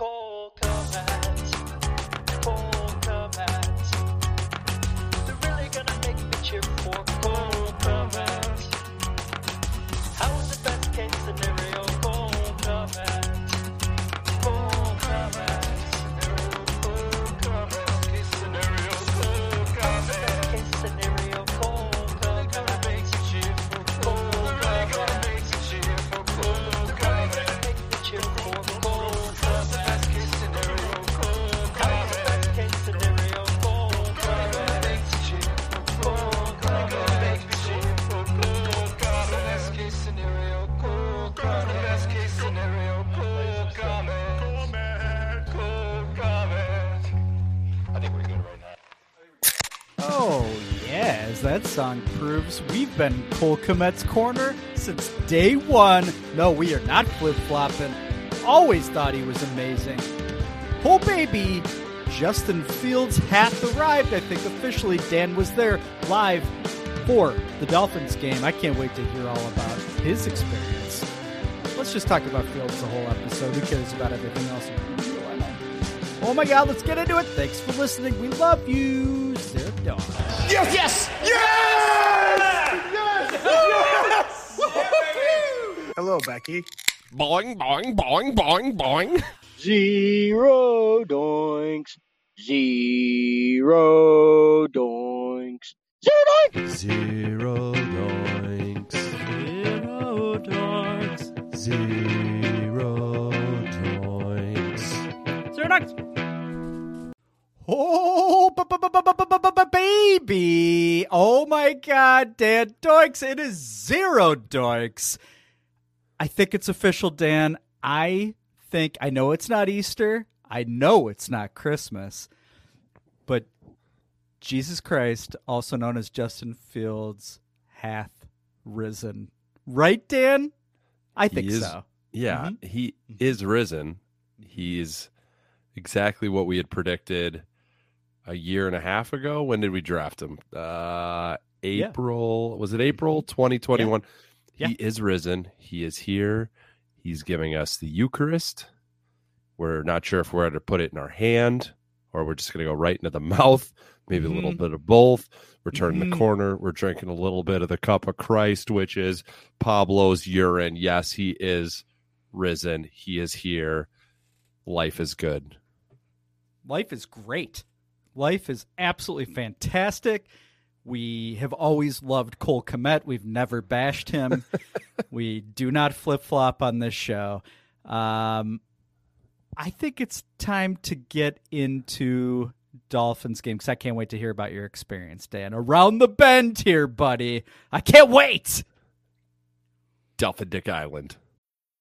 Cole Kmet. They're really gonna make me cheer for that song proves, we've been Cole Kmet's corner since day one. No, we are not flip flopping. Always thought he was amazing. Oh, baby, Justin Fields hath arrived. I think officially Dan was there live for the Dolphins game. I can't wait to hear all about his experience. Let's just talk about Fields the whole episode. Who cares about everything else? Oh my god, let's get into it. Thanks for listening. We love you. Dawn. Yes! Yes! Yes! Yes! Yes! Hello, Becky. Boing, boing, boing, boing, boing. Zero doinks. Zero doinks. Zero doinks. Zero doinks. Zero doinks. Zero doinks. Zero doinks. Oh, baby. Oh my God, Dan Doinks. It is zero Doinks. I think it's official, Dan. I think, I know it's not Easter. I know it's not Christmas. But Jesus Christ, also known as Justin Fields, hath risen. Right, Dan? I think is, so. Yeah, mm-hmm. he mm-hmm. is risen. He's exactly what we had predicted a year and a half ago. When did we draft him? Uh April. Was it April 2021? Yeah. He is risen. He is here. He's giving us the Eucharist. We're not sure if we're going to put it in our hand or we're just going to go right into the mouth, maybe a little Mhm. bit of both. We're turning Mhm. the corner. We're drinking a little bit of the cup of Christ, which is Pablo's urine. Yes, he is risen. He is here. Life is good. life is great. Life is absolutely fantastic. We have always loved Cole Kmet. We've never bashed him. we do not flip flop on this show. Um, I think it's time to get into Dolphins game because I can't wait to hear about your experience, Dan. Around the bend here, buddy. I can't wait. Delphin Dick Island.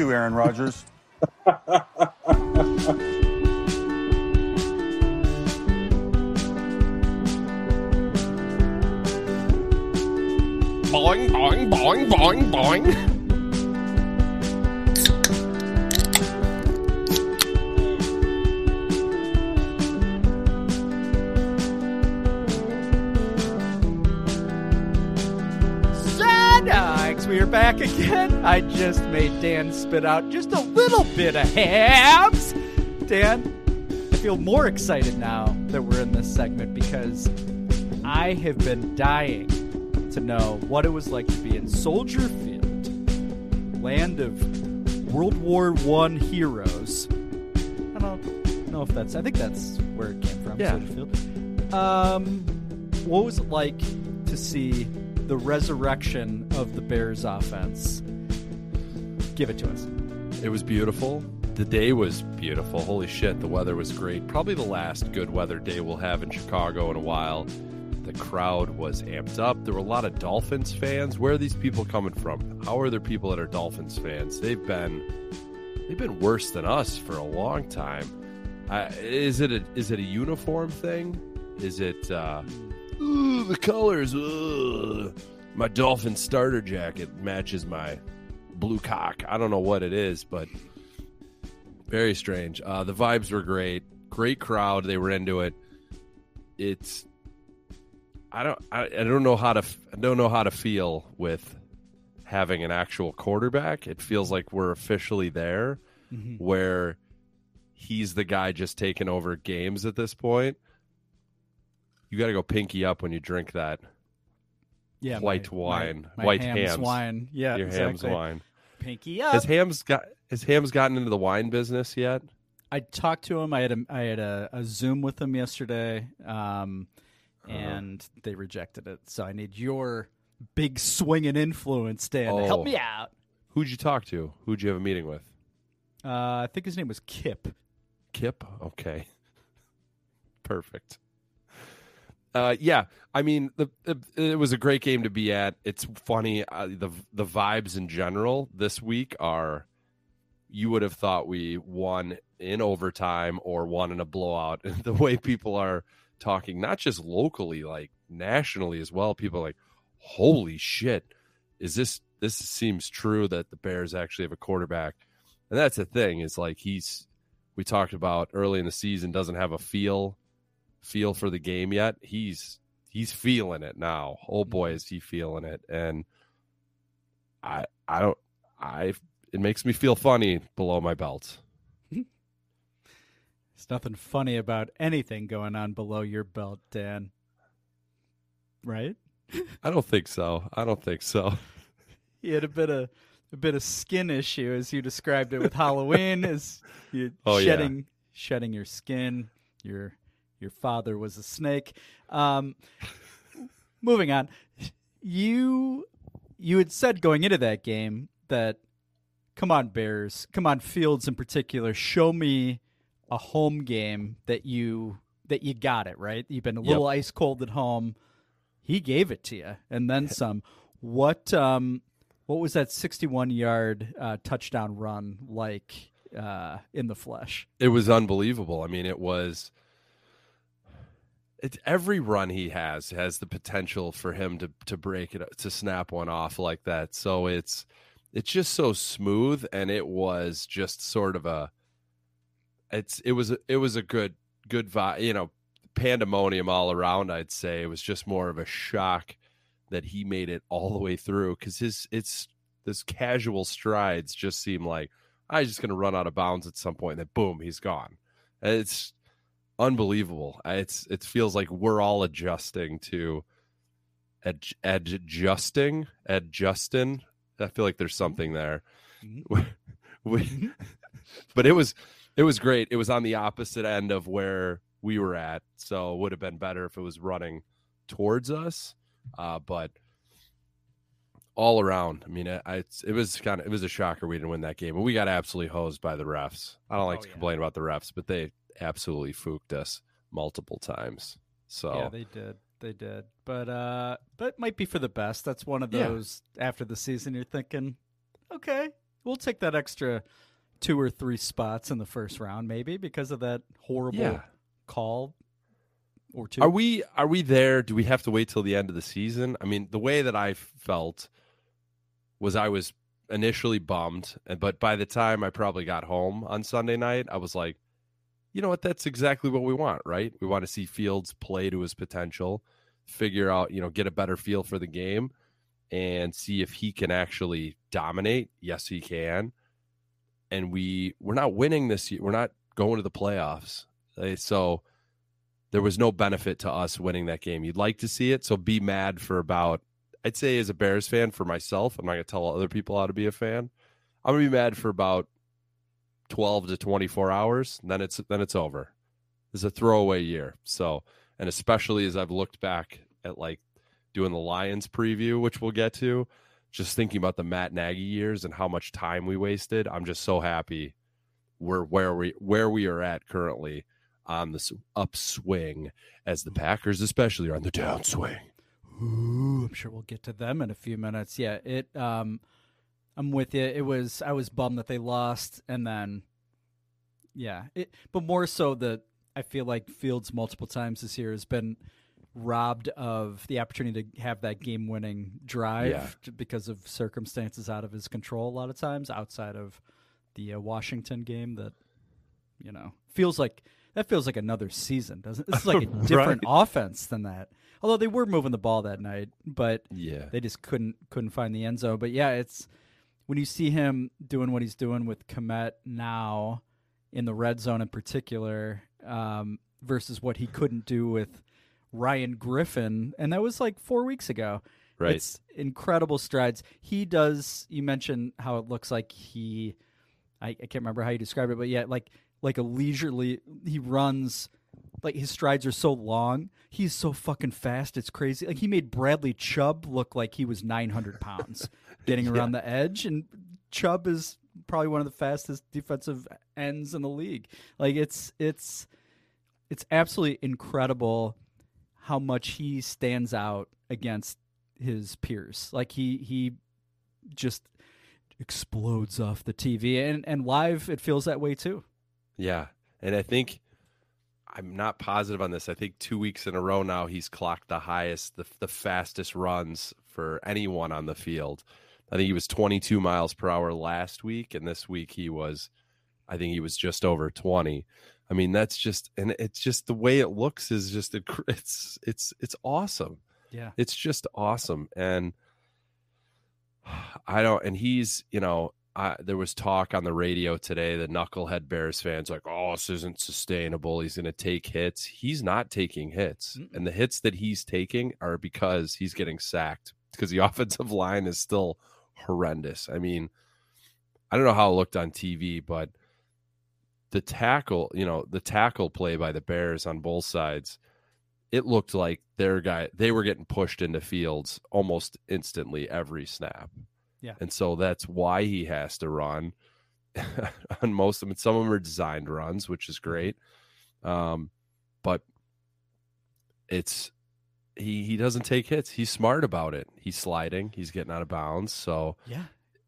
You, Aaron Rodgers. Boing, boing, boing, boing, boing. Back again. I just made Dan spit out just a little bit of hams. Dan, I feel more excited now that we're in this segment because I have been dying to know what it was like to be in Soldier Field, land of World War One heroes. I don't know if that's. I think that's where it came from. Yeah. Soldier Field. Um, what was it like to see the resurrection of the Bears offense? Give it to us. It was beautiful. The day was beautiful. Holy shit, the weather was great. Probably the last good weather day we'll have in Chicago in a while. The crowd was amped up. There were a lot of Dolphins fans. Where are these people coming from? How are there people that are Dolphins fans? They've been they've been worse than us for a long time. I, is it a is it a uniform thing? Is it uh, "Ooh, the colors? My Dolphin starter jacket matches my blue cock. I don't know what it is, but very strange. Uh, the vibes were great. Great crowd. They were into it. It's I don't I, I don't know how to I don't know how to feel with having an actual quarterback. It feels like we're officially there where he's the guy just taking over games at this point. You got to go pinky up when you drink that Yeah, white my- wine, my, my white hams, hams. wine. Yeah, your exactly. hams wine. Pinky up. Has Hams got has Hams gotten into the wine business yet? I talked to him. I had a I had a, a Zoom with him yesterday, um, Uh-huh. and they rejected it. So I need your big swinging influence, Dan, to help Oh. me out. Who'd you talk to? Who'd you have a meeting with? Uh, I think his name was Kip. Kip. Okay. Perfect. Uh, yeah, I mean, the, it was a great game to be at. It's funny. Uh, the the vibes in general this week are. You would have thought we won in overtime or won in a blowout. the way people are talking, not just locally, like nationally as well. People are like, "Holy shit! Is this this seems true that the Bears actually have a quarterback?" And that's the thing is like he's we talked about early in the season doesn't have a feel feel for the game yet. He's he's feeling it now. Oh boy, mm-hmm. is he feeling it. And I I don't I it makes me feel funny below my belt. There's nothing funny about anything going on below your belt, Dan. Right? I don't think so. I don't think so. You had a bit of a bit of skin issue as you described it with Halloween, as you Oh, yeah. shedding shedding your skin. Your your father was a snake. Um, moving on, you you had said going into that game that come on Bears, come on Fields in particular, show me a home game that you that you got it right. You've been a little ice cold at home. He gave it to you, and then some. What um, what was that sixty-one yard uh, touchdown run like uh, in the flesh? It was unbelievable. I mean, it was it's every run he has has the potential for him to to break it to snap one off like that. So it's it's just so smooth and it was just sort of a it's it was it was a good good vibe, you know, pandemonium all around, I'd say. It was just more of a shock that he made it all the way through cuz his it's this casual strides just seem like I just going to run out of bounds at some point and then boom, he's gone. And It's unbelievable. It's it feels like we're all adjusting to ad, adjusting, adjusting. I feel like there's mm-hmm. something there. Mm-hmm. we, mm-hmm. but it was it was great. It was on the opposite end of where we were at, so it would have been better if it was running towards us. Uh, but all around, I mean, it, I, it's- it was kind of it was a shocker we didn't win that game, but we got absolutely hosed by the refs. I don't like Oh, to yeah. complain about the refs, but they absolutely fooked us multiple times. So Yeah, they did. They did. But uh but might be for the best. That's one of Yeah. those after the season you're thinking, okay, we'll take that extra two or three spots in the first round maybe because of that horrible Yeah. call or two. Are we are we there? Do we have to wait till the end of the season? I mean, the way that I felt was I was initially bummed, and but by the time I probably got home on Sunday night, I was like, you know what? That's exactly what we want, right? We want to see Fields play to his potential, figure out, you know, get a better feel for the game, and see if he can actually dominate. Yes, he can. And we we're not winning this year. We're not going to the playoffs. Eh, So there was no benefit to us winning that game. You'd like to see it, so be mad for about. I'd say as a Bears fan for myself, I'm not gonna tell other people how to be a fan. I'm gonna be mad for about twelve to twenty four hours. Then it's then it's over. It's a throwaway year. So, and especially as I've looked back at like doing the Lions preview, which we'll get to, just thinking about the Matt Nagy years and how much time we wasted. I'm just so happy we're where we where we are at currently on this upswing as the Packers, especially, are on the downswing. Ooh, I'm sure we'll get to them in a few minutes. Yeah, it. Um, I'm with you. It was. I was bummed that they lost, and then, yeah, it. But more so that I feel like Fields multiple times this year has been robbed of the opportunity to have that game-winning drive Yeah. because of circumstances out of his control. A lot of times, outside of the uh, Washington game, that you know feels like that feels like another season, doesn't? it? This is like a different offense than that. Although they were moving the ball that night, but Yeah. they just couldn't couldn't find the end zone. But yeah, it's when you see him doing what he's doing with Kmet now in the red zone in particular, um, versus what he couldn't do with Ryan Griffin, and that was like four weeks ago. Right. It's incredible strides. He does. You mentioned how it looks like he. I, I can't remember how you describe it, but yeah, like like a leisurely. He runs like his strides are so long. He's so fucking fast. It's crazy. Like he made Bradley Chubb look like he was 900 pounds getting around the edge, and Chubb is probably one of the fastest defensive ends in the league. Like it's it's it's absolutely incredible how much he stands out against his peers. Like he he just explodes off the TV and and live it feels that way too. Yeah. And I think I'm not positive on this. I think two weeks in a row now he's clocked the highest, the, the fastest runs for anyone on the field. I think he was 22 miles per hour last week, and this week he was, I think he was just over 20. I mean, that's just, and it's just the way it looks is just, it's, it's, it's awesome. Yeah. It's just awesome. And I don't, and he's, you know, I, there was talk on the radio today, the knucklehead Bears fans like, oh, this isn't sustainable. He's going to take hits. He's not taking hits. Mm-mm. And the hits that he's taking are because he's getting sacked because the offensive line is still horrendous. I mean, I don't know how it looked on TV, but the tackle, you know, the tackle play by the Bears on both sides, it looked like their guy they were getting pushed into fields almost instantly every snap. Yeah. And so that's why he has to run on most of them. Some of them are designed runs, which is great. Um, but it's he he doesn't take hits. He's smart about it. He's sliding. He's getting out of bounds. So Yeah.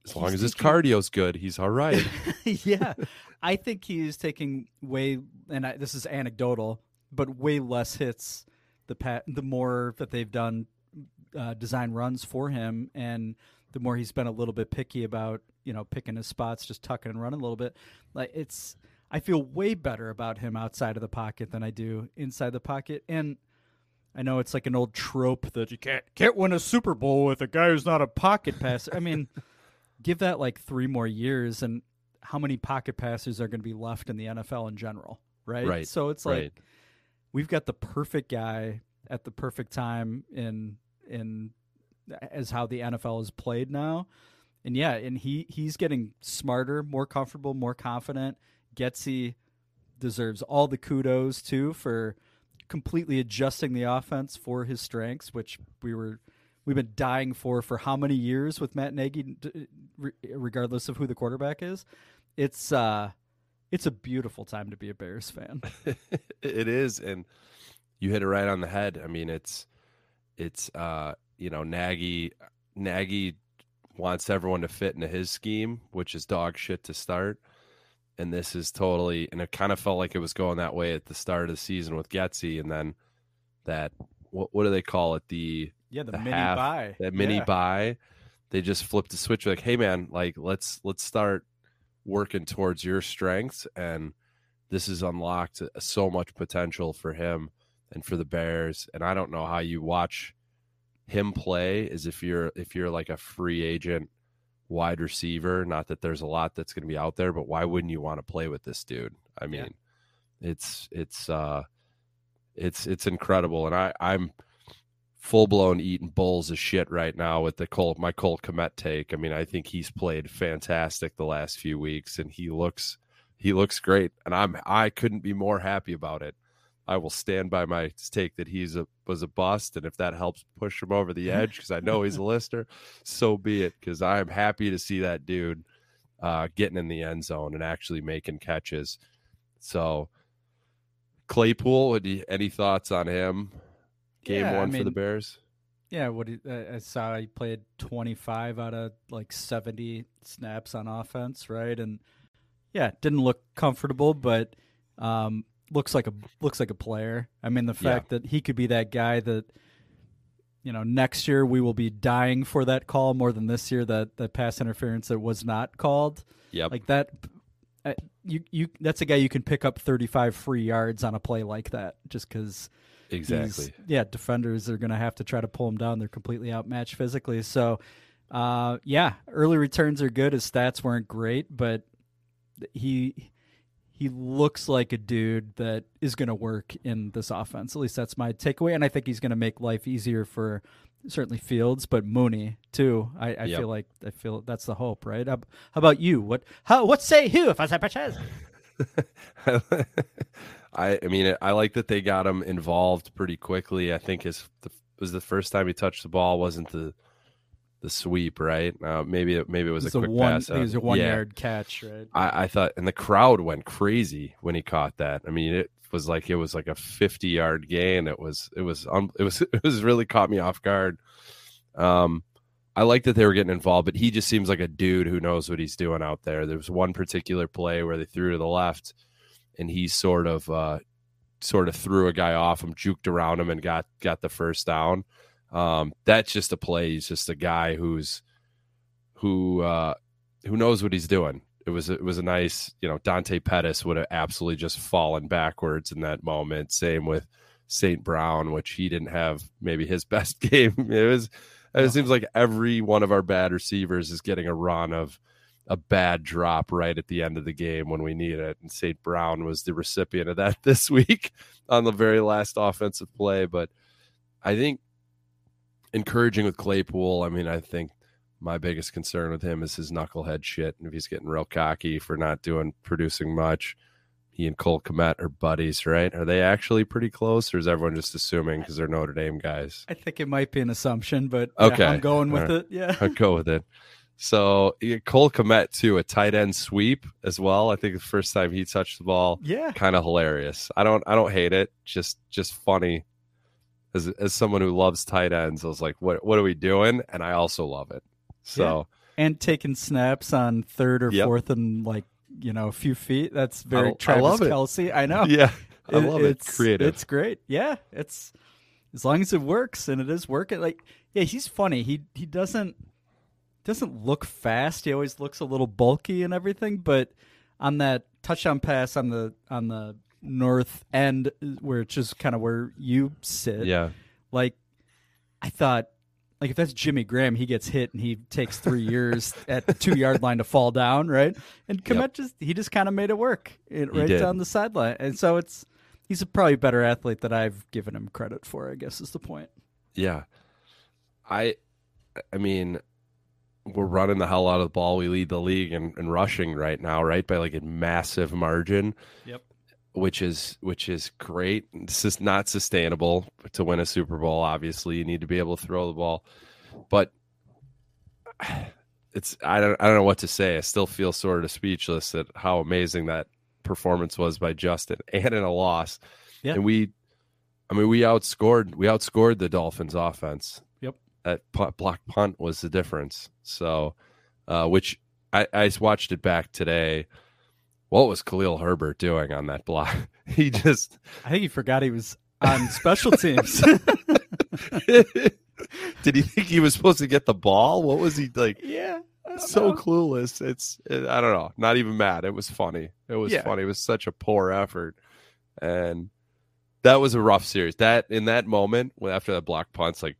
as long as his taking- cardio's good, he's all right. yeah, I think he's taking way, and I, this is anecdotal, but way less hits the pat the more that they've done uh, design runs for him, and the more he's been a little bit picky about you know picking his spots, just tucking and running a little bit. Like it's, I feel way better about him outside of the pocket than I do inside the pocket, and. I know it's like an old trope that you can't can't win a Super Bowl with a guy who's not a pocket passer. I mean, give that like three more years and how many pocket passers are going to be left in the NFL in general, right? Right, So it's like right. we've got the perfect guy at the perfect time in in as how the NFL is played now. And yeah, and he he's getting smarter, more comfortable, more confident. Getsy deserves all the kudos too for completely adjusting the offense for his strengths, which we were we've been dying for for how many years with Matt Nagy, regardless of who the quarterback is. It's uh, it's a beautiful time to be a Bears fan. it is and you hit it right on the head i mean it's it's uh you know nagy nagy wants everyone to fit into his scheme which is dog shit to start. And this is totally and it kind of felt like it was going that way at the start of the season with Getsy, and then that what what do they call it? The Yeah, the, the mini half- buy, that mini Yeah. buy they just flipped the switch like hey man like let's let's start working towards your strengths. And this has unlocked so much potential for him and for the bears and i don't know how you watch him play is if you're if you're like a free agent wide receiver not that there's a lot that's going to be out there but why wouldn't you want to play with this dude i Yeah. mean it's it's uh it's it's incredible and i i'm full blown eating bowls of shit right now with the Colt my Colt Kmet take. I mean, I think he's played fantastic the last few weeks and he looks he looks great and I'm I couldn't be more happy about it. I will stand by my take that he's a was a bust and if that helps push him over the edge because I know he's a lister, so be it because I'm happy to see that dude uh getting in the end zone and actually making catches. So Claypool, you- any thoughts on him? Game Yeah, I one for the Bears. Yeah, what he, I saw he played 25 out of like 70 snaps on offense, right? And yeah, didn't look comfortable, but um, looks like a looks like a player. I mean, the Yeah. fact that he could be that guy that you know next year we will be dying for that call more than this year that that pass interference that was not called. Yep. Like that, uh, you you that's a guy you can pick up 35 free yards on a play like that just because exactly. yeah, defenders are going to have to try to pull him down. They're completely outmatched physically. So, uh, yeah, early returns are good. His stats weren't great, but he he looks like a dude that is going to work in this offense. At least that's my takeaway, and I think he's going to make life easier for certainly Fields, but Mooney too. I, I Yep. feel like I feel that's the hope, right? How, how about you? What how what say who if I say Pachez? I I mean I like that they got him involved pretty quickly. I think his the, was the first time he touched the ball wasn't the the sweep, right? Uh, maybe it, maybe it was It's a quick one, pass. It was a one yeah. yard catch, right? I, I thought, and the crowd went crazy when he caught that. I mean, it was like it was like a fifty yard gain. It was it was um, it was it was really caught me off guard. Um, I like that they were getting involved, but he just seems like a dude who knows what he's doing out there. There was one particular play where they threw to the left, and he sort of uh, sort of threw a guy off him, juked around him, and got got the first down. Um, that's just a play. He's just a guy who's who uh, who knows what he's doing. It was it was a nice, you know, Dante Pettis would have absolutely just fallen backwards in that moment. Same with St. Brown, which he didn't have maybe his best game. It was it seems like every one of our bad receivers is getting a run of a bad drop right at the end of the game when we need it. And St. Brown was the recipient of that this week on the very last offensive play. But I think encouraging with Claypool, I mean, I think my biggest concern with him is his knucklehead shit. And if he's getting real cocky for not doing producing much, he and Cole Kmet are buddies, right? Are they actually pretty close, or is everyone just assuming because they're Notre Dame guys? I think it might be an assumption, but yeah, Okay. I'm going with right. it. Yeah. I'd go with it. So Cole Kmet too, a tight end sweep as well. I think the first time he touched the ball, Yeah. kind of hilarious. I don't I don't hate it. Just just funny. As as someone who loves tight ends, I was like, what what are we doing? And I also love it. So And taking snaps on third or Yep. fourth and like, you know, a few feet. That's very I Travis love it. Kelce. I know. yeah, I love it. It's Creative. It's great. Yeah. It's as long as it works and it is working. Like, yeah, he's funny. He he doesn't doesn't look fast. He always looks a little bulky and everything, but on that touchdown pass on the on the north end where it's just kind of where you sit. yeah. like I thought like if that's Jimmy Graham, he gets hit and he takes three years at the two yard line to fall down, right? And Kmet Yep. just he just kind of made it work it, right did. down the sideline, and so it's he's a probably better athlete than I've given him credit for. I guess is the point. Yeah. I I mean, we're running the hell out of the ball. We lead the league in, in rushing right now, right? By like a massive margin. Yep. Which is which is great. This is not sustainable to win a Super Bowl, obviously. You need to be able to throw the ball. But it's I don't I don't know what to say. I still feel sort of speechless at how amazing that performance was by Justin and in a loss. Yeah. And we I mean we outscored we outscored the Dolphins offense Yep. that punt, block punt was the difference. So, uh, which I, I just watched it back today. What was Khalil Herbert doing on that block? he just I think he forgot he was on special teams. did he think he was supposed to get the ball? What was he like? yeah. So know. clueless. It's it, I don't know. Not even mad. It was funny. It was Yeah. funny. It was such a poor effort, and that was a rough series. That in that moment, after that block punts, like,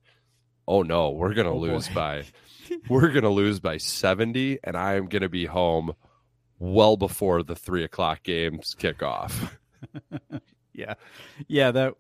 oh no, we're gonna Oh, lose boy. by, we're gonna lose by seventy, and I am gonna be home well before the three o'clock games kick off. Yeah, yeah. That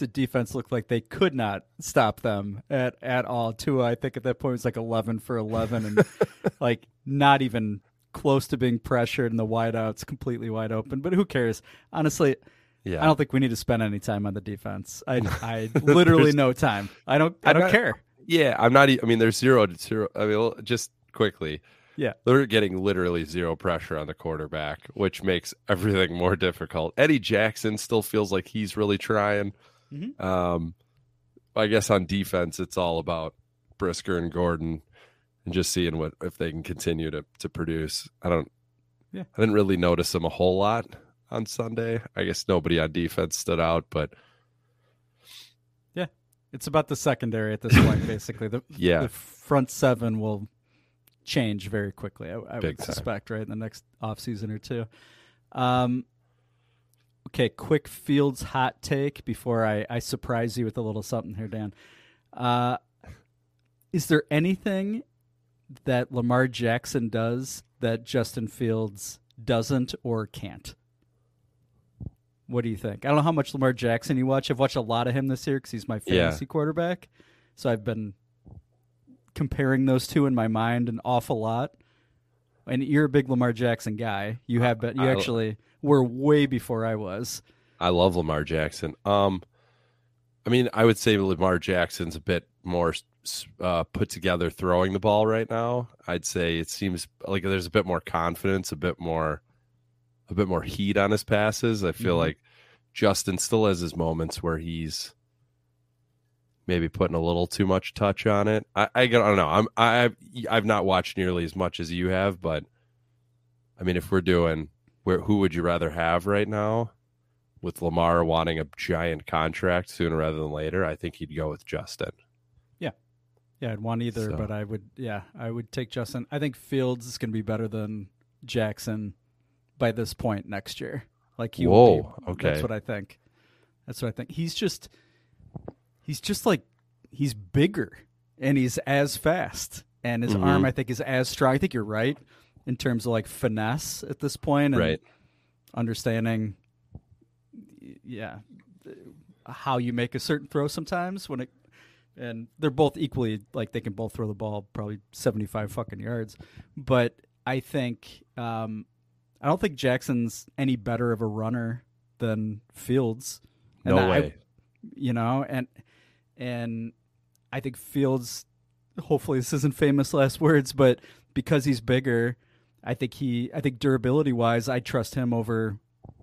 the defense looked like they could not stop them at at all. Tua, I think at that point was like eleven for eleven, and like not even close to being pressured, and the wideouts completely wide open. But who cares? Honestly, Yeah, I don't think we need to spend any time on the defense. I I literally no time. I don't I don't care. Yeah, I'm not. I mean, there's zero to zero. I mean, just quickly, Yeah. They're getting literally zero pressure on the quarterback, which makes everything more difficult. Eddie Jackson still feels like he's really trying. Mhm. Um, I guess on defense, it's all about Brisker and Gordon and just seeing what if they can continue to to produce. I don't. Yeah. I didn't really notice them a whole lot on Sunday. I guess nobody on defense stood out, but yeah, It's about the secondary at this point, basically. The, Yeah. the front seven will change very quickly, I, I would time. suspect, right, in the next offseason or two. Um, okay, quick Fields hot take before I, I surprise you with a little something here, Dan. Uh, is there anything that Lamar Jackson does that Justin Fields doesn't or can't? What do you think? I don't know how much Lamar Jackson you watch. I've watched a lot of him this year because he's my Yeah. fantasy quarterback. So I've been comparing those two in my mind an awful lot. And you're a big Lamar Jackson guy. You have been. You I- actually were way before I was. I love Lamar Jackson. Um, I mean, I would say Lamar Jackson's a bit more uh, put together throwing the ball right now. I'd say it seems like there's a bit more confidence, a bit more, a bit more heat on his passes. I feel Mhm. like Justin still has his moments where he's maybe putting a little too much touch on it. I, I, don't know. I'm I've I've not watched nearly as much as you have, but I mean, if we're doing where who would you rather have right now? With Lamar wanting a giant contract sooner rather than later, I think he'd go with Justin. Yeah, yeah, I'd want either, So- but I would. Yeah, I would take Justin. I think Fields is going to be better than Jackson by this point next year. Like he. Whoa, be. okay. That's what I think. That's what I think. He's just. He's just like he's bigger and he's as fast and his Mhm. arm I think is as strong. I think you're right in terms of like finesse at this point and Right. understanding. Yeah, how you make a certain throw sometimes when it and they're both equally like they can both throw the ball probably 75 fucking yards but i think um i don't think jackson's any better of a runner than fields And No I- way. you know and and i think fields hopefully this isn't famous last words but because he's bigger i think he i think durability wise i trust him over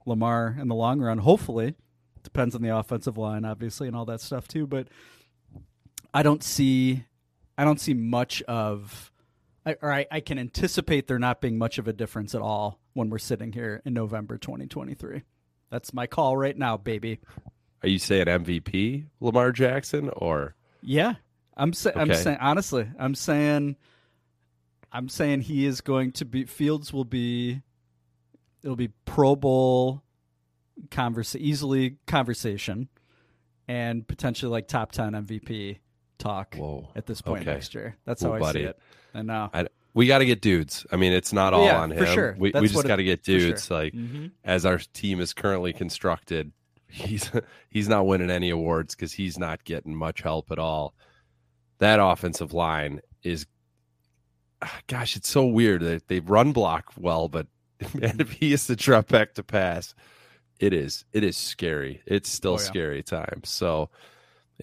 lamar in the long run hopefully depends on the offensive line obviously and all that stuff too but I don't see I don't see much of I, or I, I can anticipate there not being much of a difference at all when we're sitting here in November 2023. That's my call right now, baby. Are you saying MVP Lamar Jackson or Yeah, I'm sa- I'm saying honestly, I'm saying I'm saying he is going to be Fields will be it'll be Pro Bowl converse easily conversation and potentially like top 10 MVP talk Whoa. at this point Okay. next year. That's Well, how I buddy, see it. And now I, we got to get dudes. I mean, it's not all Yeah, on for him. sure. We, we just got to get for sure. dudes. Like Mhm. as our team is currently constructed, he's he's not winning any awards because he's not getting much help at all. That offensive line is, ah, gosh, it's so weird that they run block well, but man, if he is to drop back to pass, it is it is scary. It's still Oh, yeah. scary times. So,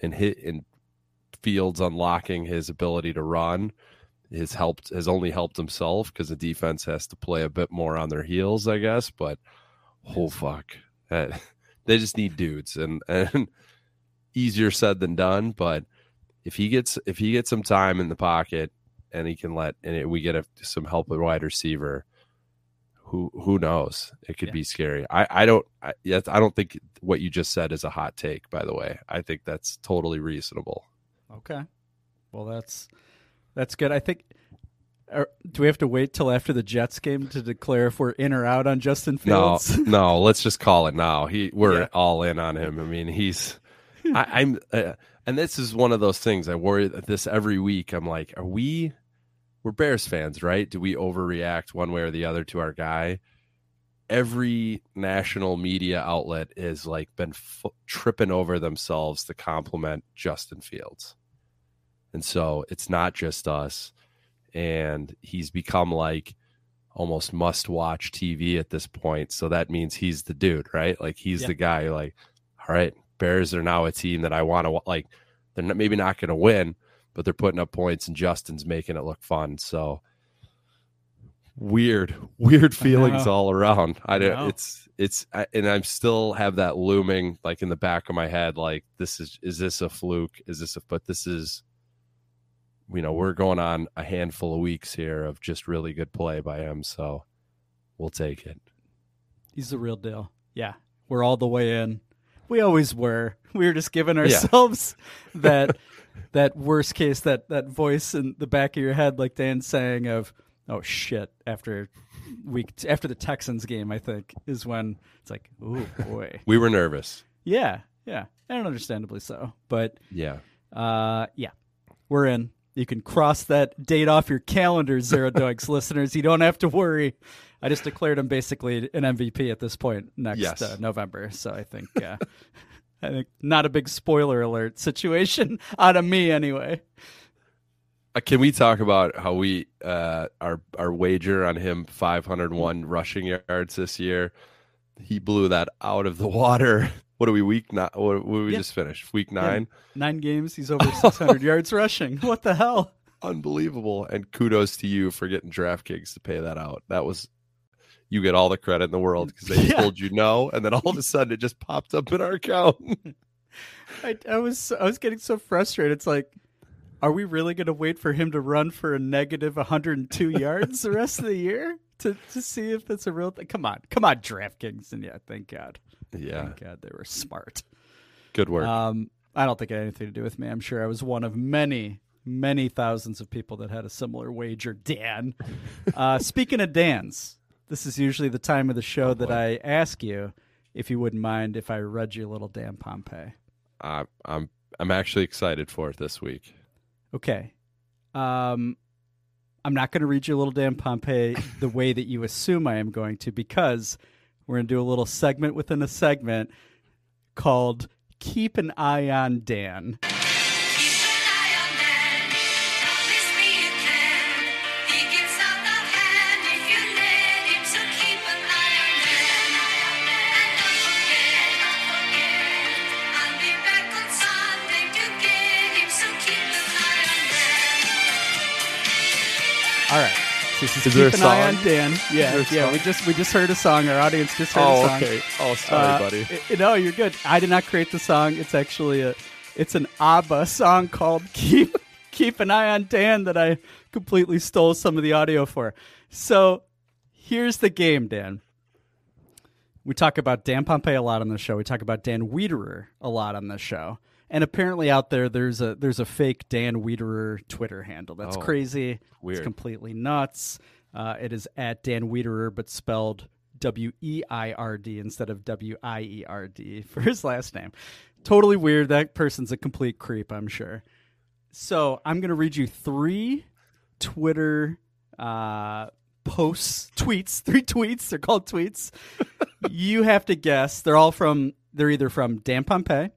and hit in Fields unlocking his ability to run has helped has only helped himself because the defense has to play a bit more on their heels, I guess. But oh fuck, that, they just need dudes, and and easier said than done. But if he gets if he gets some time in the pocket and he can let and it, we get a, some help at wide receiver, who who knows? It could Yeah. be scary. I I don't I, yes, I don't think what you just said is a hot take. By the way, I think that's totally reasonable. Okay. Well, that's that's good. I think. Or, do we have to wait till after the Jets game to declare if we're in or out on Justin Fields? no, no. let's just call it now. He, we're Yeah. all in on him. I mean, he's, I, I'm, uh, and this is one of those things. I worry this every week. I'm like, are we? We're Bears fans, right? Do we overreact one way or the other to our guy? Every national media outlet is like been f- tripping over themselves to compliment Justin Fields, and so it's not just us. And he's become like almost must watch TV at this point. So that means he's the dude, right? Like he's Yeah. the guy. Like, all right, Bears are now a team that I want to like. They're not, maybe not going to win, but they're putting up points, and Justin's making it look fun. So weird, weird feelings all around. I I don't. It's it's I, and I'm still have that looming like in the back of my head. Like this is is this a fluke? Is this a? But this is. You know, we're going on a handful of weeks here of just really good play by him, so we'll take it. He's the real deal. Yeah, we're all the way in. We always were. We were just giving ourselves that that worst case, that that voice in the back of your head, like Dan saying of, "Oh shit!" After week after the Texans game, I think is when it's like, "Oh boy." We were nervous. yeah, yeah, and understandably so. But Yeah. uh, yeah, we're in. You can cross that date off your calendar, Zero Doinks listeners. You don't have to worry. I just declared him basically an MVP at this point next Yes. uh, November. So I think, uh, I think not a big spoiler alert situation out of me anyway. Uh, Can we talk about how we uh our our wager on him 501 rushing yards this year? He blew that out of the water. What are we week not? What, what we Yeah. just finished? Week nine. Nine games, he's over 600 yards rushing. What the hell? Unbelievable. And kudos to you for getting DraftKings to pay that out. That was you get all the credit in the world because they Yeah. told you no, and then all of a sudden it just popped up in our account. I, I was I was getting so frustrated. It's like, are we really going to wait for him to run for a negative 102 yards the rest of the year to to see if that's a real thing? Come on, come on, DraftKings, and yeah, thank God, yeah, thank God they were smart. good work. Um, I don't think it had anything to do with me. I'm sure I was one of many, many thousands of people that had a similar wager. Dan, uh, speaking of Dan's, this is usually the time of the show that I ask you if you wouldn't mind if I read you a little Dan Pompey. I, I'm I'm actually excited for it this week. Okay. Um, I'm not going to read you a little Dan Pompey the way that you assume I am going to because we're going to do a little segment within a segment called Keep an Eye on Dan. All right. This is, Is Keep an Eye on? Dan. Yeah, yeah. We just we just heard a song. Our audience just heard Oh, a song. okay. Oh, sorry, Uh, buddy. i- no, you're good. I did not create the song. It's actually a it's an ABBA song called Keep Keep an Eye on Dan that I completely stole some of the audio for. So here's the game, Dan. We talk about Dan Pompey a lot on the show. We talk about Dan Wiederer a lot on this show. And apparently out there there's a there's a fake Dan Wiederer Twitter handle. That's Oh, crazy. weird. It's completely nuts. Uh, it is at Dan Wiederer, but spelled W E I R D instead of W I E R D for his last name. Totally weird. That person's a complete creep, I'm sure. So I'm going to read you three Twitter uh, posts, tweets, three tweets. They're called tweets. you have to guess. They're all from, they're either from Dan Pompey,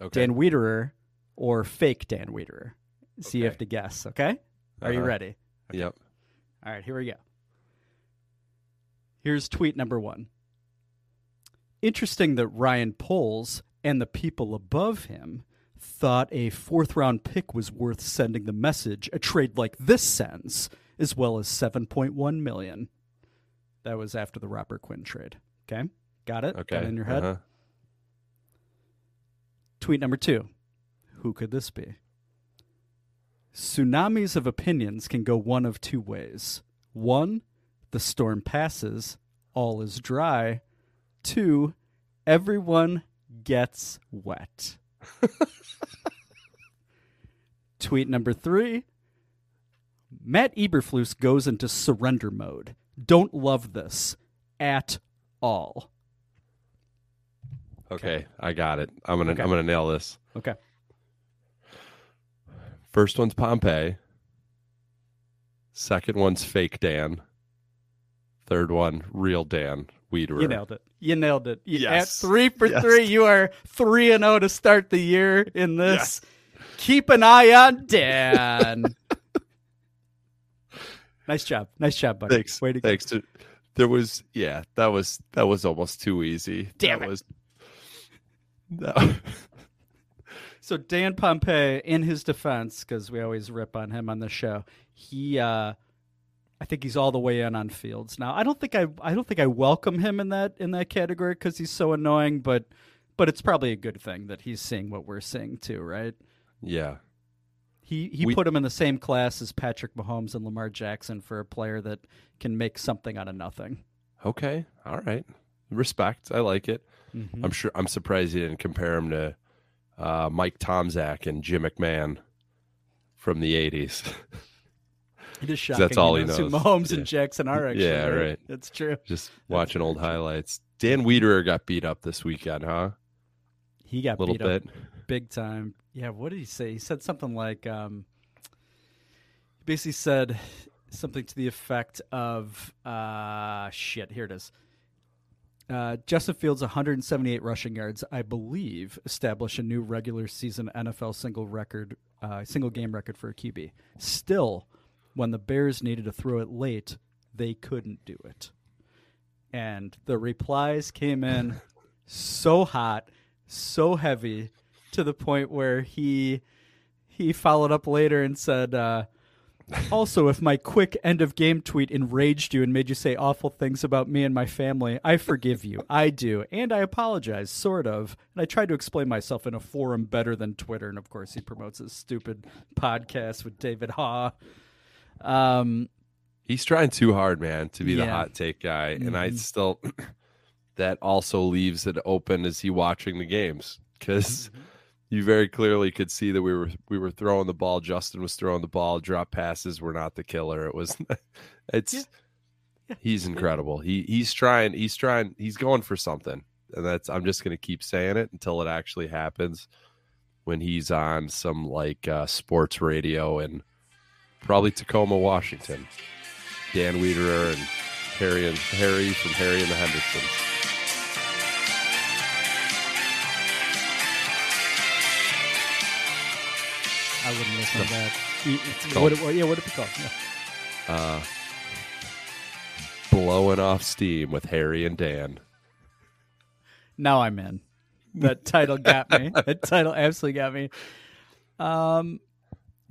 Okay. Dan Wiederer, or fake Dan Wiederer. So you Okay. have to guess, okay? Are you Uh-huh. ready? Yep. All right, here we go. Here's tweet number one. Interesting that Ryan Poles and the people above him thought a fourth round pick was worth sending the message a trade like this sends, as well as 7.1 million. That was after the Robert Quinn trade. Okay? Got it? Okay. Got it in your head? Uh-huh. Tweet number two. Who could this be? Tsunamis of opinions can go one of two ways. One, the storm passes, all is dry. Two, everyone gets wet. Tweet number three. Matt Eberflus goes into surrender mode. Don't love this at all. Okay, I got it. I'm gonna Okay. I'm gonna nail this. Okay. First one's Pompey. Second one's fake Dan. Third one, real Dan Wiederer. You nailed it. You nailed it. You- Yes. At three for Yes. three, you are three and zero to start the year in this. Keep an eye on Dan. nice job. Nice job, buddy. Thanks. Way to. Thanks. To, there was yeah, that was that was almost too easy. Damn that it. was that, So Dan Pompey, in his defense, because we always rip on him on the show, he uh, I think he's all the way in on Fields now. I don't think I I don't think I welcome him in that in that category because he's so annoying, but but it's probably a good thing that he's seeing what we're seeing too, right? Yeah. He he We- put him in the same class as Patrick Mahomes and Lamar Jackson for a player that can make something out of nothing. Okay. All right. Respect. I like it. Mhm. I'm sure. I'm surprised you didn't compare him to uh, Mike Tomczak and Jim McMahon from the '80s. It is shocking. that's all he knows. Mahomes Yeah. and Jackson are actually. Yeah, right. That's true. Just watching old highlights. Dan Wiederer got beat up this weekend, huh? He got A little beat bit. up big time. Yeah, what did he say? He said something like, um, he basically said something to the effect of, uh, shit, here it is. Uh, Justin Fields' 178 rushing yards, I believe, established a new regular season NFL single record, uh, single game record for a QB. Still, when the Bears needed to throw it late, they couldn't do it. And the replies came in so hot, so heavy, to the point where he he followed up later and said, uh, "Also, if my quick end of game tweet enraged you and made you say awful things about me and my family, I forgive you. I do, and I apologize, sort of. And I tried to explain myself in a forum better than Twitter. And of course, he promotes his stupid podcast with David Haugh. Um, He's trying too hard, man, to be the hot take guy, and I Mhm. still. that also leaves it open. Is he watching the games? Because Mm-hmm. You very clearly could see that we were we were throwing the ball. Justin was throwing the ball. Drop passes were not the killer. It was. It's. He's incredible. He he's trying. He's trying. He's going for something, and that's. I'm just going to keep saying it until it actually happens. When he's on some like uh, sports radio in probably Tacoma, Washington. Dan Wiederer and Harry and Harry from Harry and the Hendersons. I wouldn't listen to that. E- called- What, what, yeah, what did it call? Yeah. Uh, blowing off steam with Harry and Dan. Now I'm in. That title got me. That title absolutely got me. Um,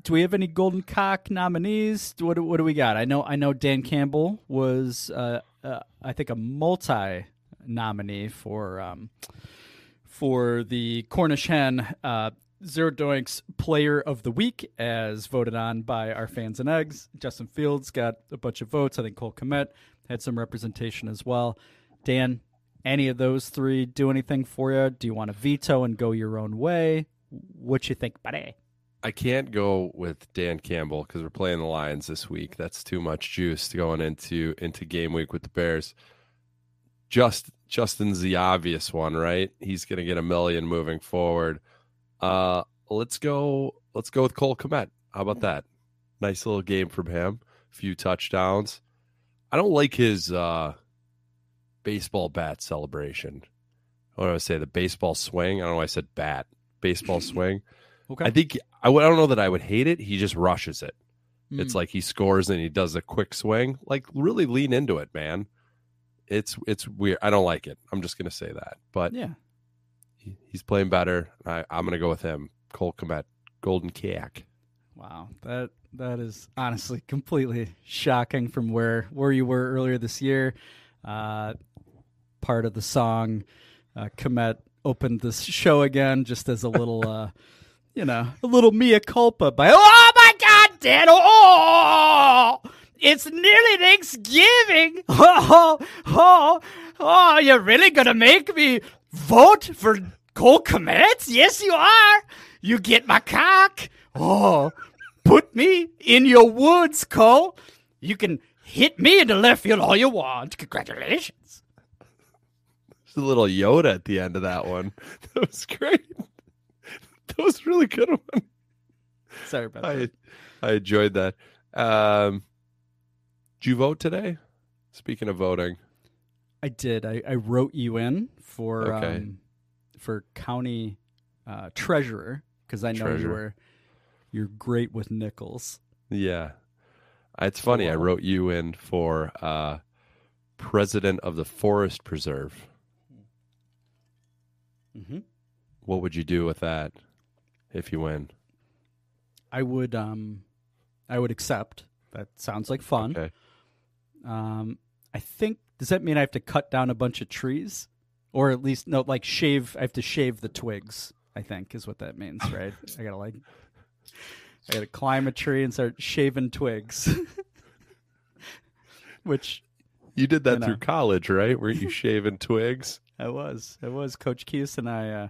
do we have any Golden Cock nominees? What do, what do we got? I know I know Dan Campbell was uh, uh, I think a multi nominee for um, for the Cornish Hen uh, Zero Doinks Player of the Week as voted on by our fans and eggs. Justin Fields got a bunch of votes. I think Cole Kmet had some representation as well. Dan, any of those three do anything for you? Do you want to veto and go your own way? What you think, buddy? I can't go with Dan Campbell because we're playing the Lions this week. That's too much juice going into into game week with the Bears. Just Justin's the obvious one, right? He's going to get a million moving forward. Uh, let's go. Let's go with Cole Kmet. How about that? Nice little game from him. A few touchdowns. I don't like his uh, baseball bat celebration. What do I say? The baseball swing. I don't know. why I said bat. Baseball swing. Okay. I think I would. I don't know that I would hate it. He just rushes it. It's Mm. like he scores and he does a quick swing. Like really lean into it, man. It's it's weird. I don't like it. I'm just gonna say that. But yeah. He, he's playing better. I, I'm gonna go with him. Cole Kmet, Golden Cack. Wow, that that is honestly completely shocking from where where you were earlier this year. Uh, part of the song, uh, Kmet opened this show again just as a little, uh, you know, a little mea culpa by oh my god, Dan, oh. It's nearly Thanksgiving. Oh, oh, oh, you're really gonna make me vote for Cole Kmet? Yes, you are. You get my cock. Oh, put me in your woods, Cole. You can hit me in the left field all you want. Congratulations. There's a little Yoda at the end of that one. That was great. That was a really good one. Sorry about I that. I enjoyed that. Um, did you vote today? Speaking of voting, I did. I, I wrote you in for Okay. um, for county uh, treasurer because I know you Treasurer. were you're great with nickels. yeah, it's funny. I Wow. wrote you in for uh, president of the forest preserve. Mm-hmm. What would you do with that if you win? I would um I would accept. That sounds like fun. Okay. Um, I think does that mean I have to cut down a bunch of trees, or at least no, like shave? I have to shave the twigs. I think is what that means, right? I gotta like, I gotta climb a tree and start shaving twigs. Which You did that know. through college, right? Were you shaving twigs? I was, I was. Coach Keys and I uh,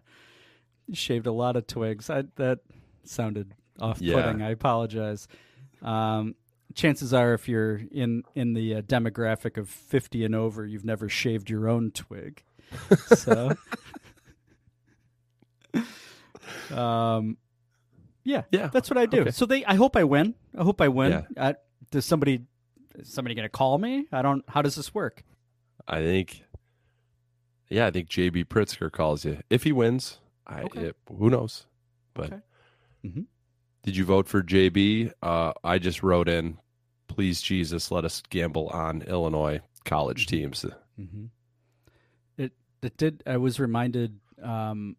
shaved a lot of twigs. I, that sounded off-putting. Yeah. I apologize. Um, chances are, if you're in in the uh, demographic of fifty and over, you've never shaved your own twig. So, um, yeah, Yeah. that's what I do. Okay. So they, I hope I win. I hope I win. Yeah. Uh, does somebody, is somebody gonna call me? I don't. How does this work? I think, yeah, I think JB Pritzker calls you if he wins. I Okay. it- who knows, but Okay. Mhm. Did you vote for JB? Uh, I just wrote in, please Jesus, let us gamble on Illinois college Mm-hmm. teams. hmm It it did. I was reminded um,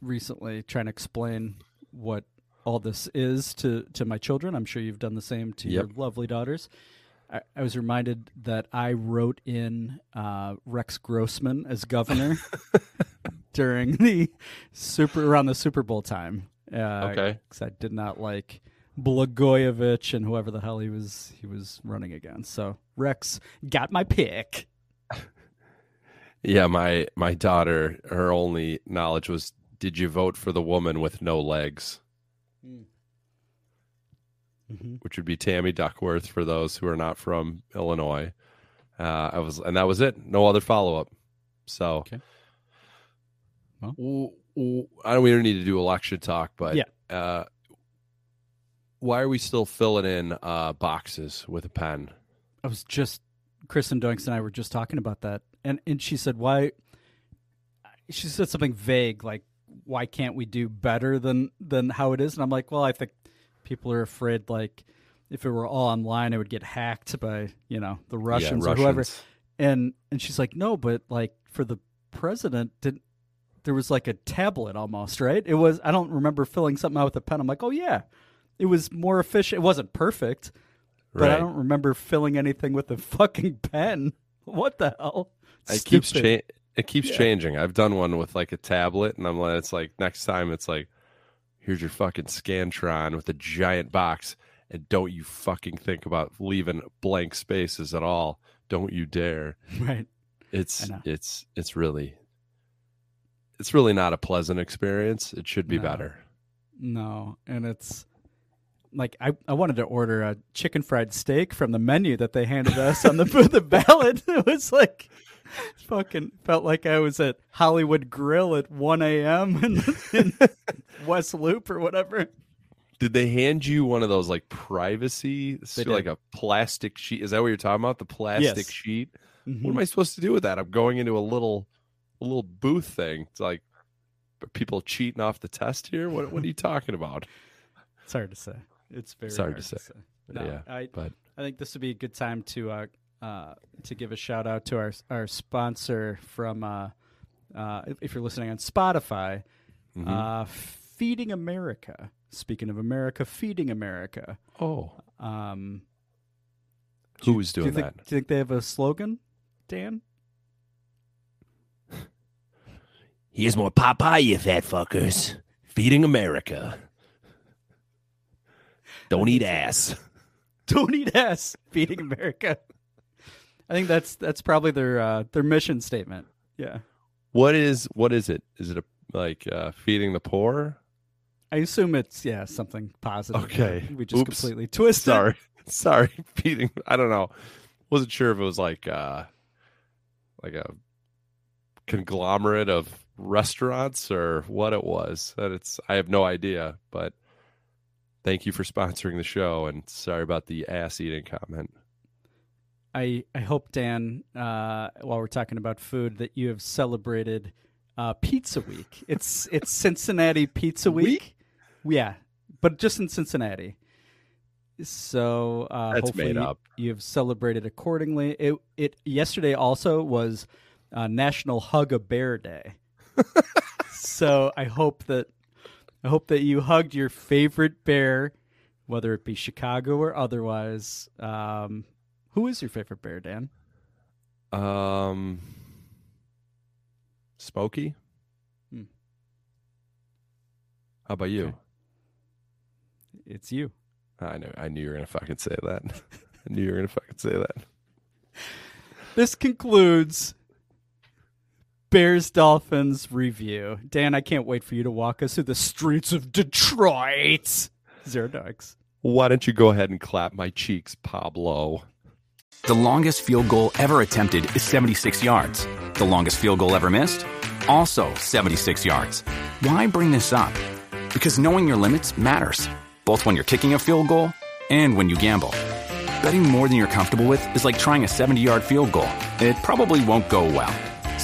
recently trying to explain what all this is to to my children. I'm sure you've done the same to Yep. your lovely daughters. I, I was reminded that I wrote in uh, Rex Grossman as governor during the super around the Super Bowl time. Uh, Okay. because I did not like Blagojevich and whoever the hell he was he was running against. So Rex got my pick. Yeah, my my daughter, her only knowledge was, did you vote for the woman with no legs? Mm-hmm. Which would be Tammy Duckworth for those who are not from Illinois. Uh, I was, and that was it. No other follow up. So, Okay. Well. I don't. We don't need to do election talk, but Yeah. Uh, why are we still filling in uh, boxes with a pen? I was just Kristen Doinks and I were just talking about that, and and she said why. She said something vague like, "Why can't we do better than than how it is?" And I'm like, "Well, I think people are afraid like if it were all online, it would get hacked by you know the Russians yeah, or whoever." And and she's like, "No, but like for the president, did there was like a tablet almost, right? It was. I don't remember filling something out with a pen. I'm like, oh yeah, it was more efficient. It wasn't perfect." but I don't remember filling anything with a fucking pen. What the hell? It keeps cha- it keeps changing. I've done one with like a tablet, and I'm like, it's like next time it's like, here's your fucking Scantron with a giant box, and don't you fucking think about leaving blank spaces at all. Don't you dare. Right. It's it's it's really it's really not a pleasant experience. It should be No. better. No, and it's like I, I wanted to order a chicken fried steak from the menu that they handed us on the booth. the ballot. It was like fucking felt like I was at Hollywood Grill at one a.m. in, in West Loop or whatever. Did they hand you one of those like privacy, like a plastic sheet? Is that what you're talking about? The plastic Yes. sheet. Mhm. What am I supposed to do with that? I'm going into a little, a little booth thing. It's like, are people cheating off the test here. What What are you talking about? It's hard to say. It's very It's hard hard to to say. say. No, yeah, I but I think this would be a good time to uh, uh, to give a shout out to our our sponsor from uh, uh, if- you're listening on Spotify, Mm-hmm. uh, Feeding America. Speaking of America, Feeding America. oh, Um, who was do you doing think, that? Do you think they have a slogan, Dan? Here's more Popeye, you fat fuckers. Feeding America. Don't eat ass. Don't eat ass. Feeding America. I think that's that's probably their uh, their mission statement. Yeah. What is what is it? Is it a like uh, feeding the poor? I assume it's yeah something positive. Okay. we just Oops. completely twisted. Sorry, sorry, feeding. I don't know. Wasn't sure if it was like uh like a conglomerate of restaurants or what it was. That it's I have no idea. But thank you for sponsoring the show, and sorry about the ass eating comment. I I hope Dan, uh, while we're talking about food, that you have celebrated uh, Pizza Week. It's it's Cincinnati Pizza Week. Yeah, but just in Cincinnati. So uh, That's hopefully made up. you have celebrated accordingly. It it yesterday also was uh, National Hug a Bear Day. So I hope that I hope that you hugged your favorite bear, whether it be Chicago or otherwise. Um, Who is your favorite bear, Dan? Um, Smokey. Hmm. How about you? Okay. It's you. I knew. I knew you were gonna fucking say that. I knew you were gonna fucking say that. This concludes Bears Dolphins review. Dan, I can't wait for you to walk us through the streets of Detroit. Zero dogs. Why don't you go ahead and clap my cheeks, Pablo? The longest field goal ever attempted is 76 yards. The longest field goal ever missed? Also 76 yards. Why bring this up? Because knowing your limits matters, both when you're kicking a field goal and when you gamble. Betting more than you're comfortable with is like trying a 70 yard field goal. It probably won't go well.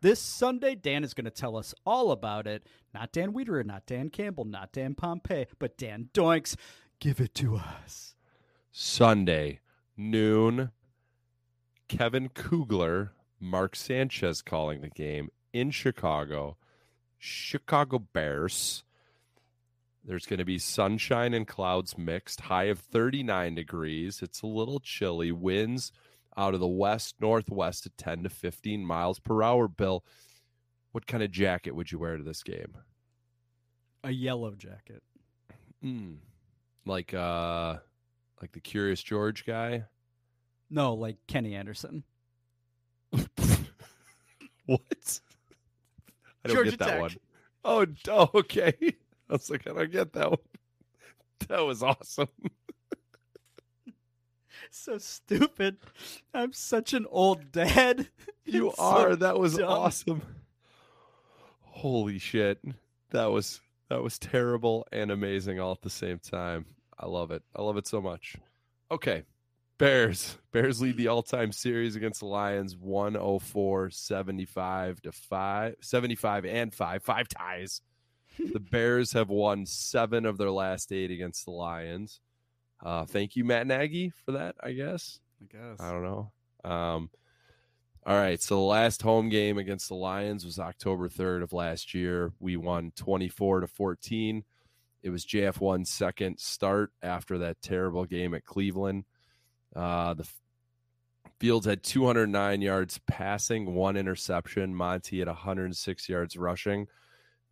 This Sunday, Dan is going to tell us all about it. Not Dan Wiederer, not Dan Campbell, not Dan Pompey, but Dan Doinks. Give it to us. Sunday, noon. Kevin Kugler, Mark Sanchez calling the game in Chicago. Chicago Bears. There's going to be sunshine and clouds mixed, high of 39 degrees. It's a little chilly. Winds out of the west northwest at 10 to 15 miles per hour. Bill, what kind of jacket would you wear to this game? A yellow jacket. Mm. Like uh like the Curious George guy? No, like Kenny Anderson. What? I don't Georgia get that Tech. one. Oh, oh, okay. I was like, I don't get that one. That was awesome. So stupid. I'm such an old dad. You It's so are. that was dumb. awesome. Holy shit. That was that was terrible and amazing all at the same time. I love it. I love it so much. Okay. Bears. Bears lead the all-time series against the Lions 104 75 to 5 75 and 5 five ties. the Bears have won 7 of their last 8 against the Lions. Uh thank you Matt Nagy for that, I guess. I guess. I don't know. Um, all right. So the last home game against the Lions was October 3rd of last year. We won 24 to 14. It was JF1's second start after that terrible game at Cleveland. Uh, the Fields had 209 yards passing, one interception. Monty had 106 yards rushing.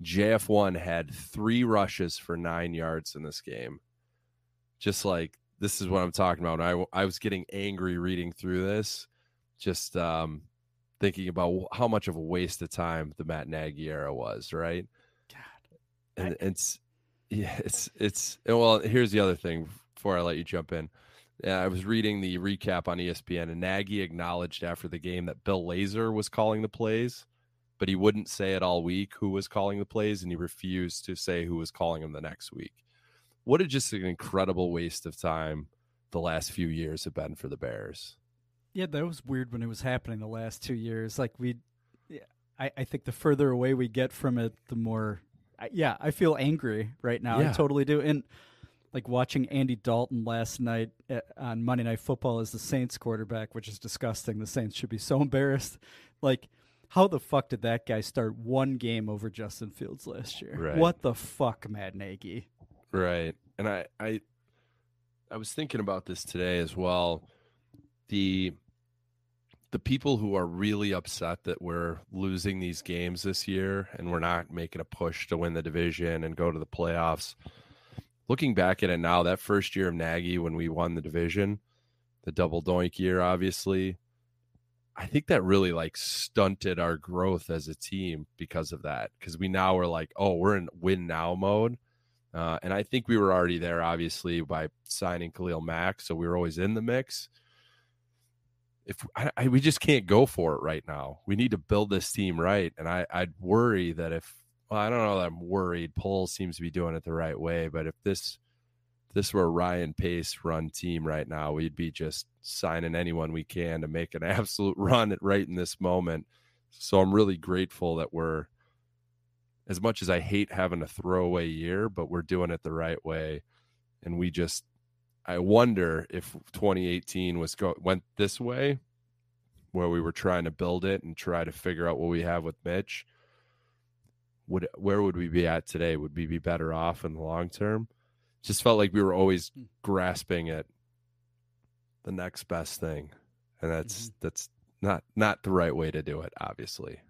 JF1 had three rushes for nine yards in this game. Just like this is what I'm talking about. I, I was getting angry reading through this, just um, thinking about how much of a waste of time the Matt Nagy era was, right? God. And it's yeah, it's it's and well. Here's the other thing before I let you jump in. Yeah, I was reading the recap on ESPN, and Nagy acknowledged after the game that Bill Lazor was calling the plays, but he wouldn't say it all week who was calling the plays, and he refused to say who was calling them the next week. What a just an incredible waste of time the last few years have been for the Bears. Yeah, that was weird when it was happening the last two years. Like we, I, I think the further away we get from it, the more. Yeah, I feel angry right now. I totally do. And like watching Andy Dalton last night at, on Monday Night Football as the Saints quarterback, which is disgusting. The Saints should be so embarrassed. Like, how the fuck did that guy start one game over Justin Fields last year? Right. What the fuck, Matt Nagy? Right. And I I I was thinking about this today as well. The the people who are really upset that we're losing these games this year and we're not making a push to win the division and go to the playoffs. Looking back at it now, that first year of Nagy when we won the division, the double doink year, obviously, I think that really like stunted our growth as a team because of that. Because we now are like, oh, we're in win now mode. Uh, and I think we were already there, obviously, by signing Khalil Mack. So we were always in the mix. if I, I, we just can't go for it right now. We need to build this team right, and I I'd worry that if well, I don't know that I'm worried. Poles seems to be doing it the right way, but if this this were Ryan Pace run team right now, we'd be just signing anyone we can to make an absolute run at right in this moment. So I'm really grateful that we're as much as I hate having a throwaway year, but we're doing it the right way. And we just I wonder if 2018 was go went this way where we were trying to build it and try to figure out what we have with Mitch. Would where would we be at today? Would we be better off in the long term? Just felt like we were always hmm. grasping at the next best thing. And that's mm-hmm. that's not not the right way to do it, obviously.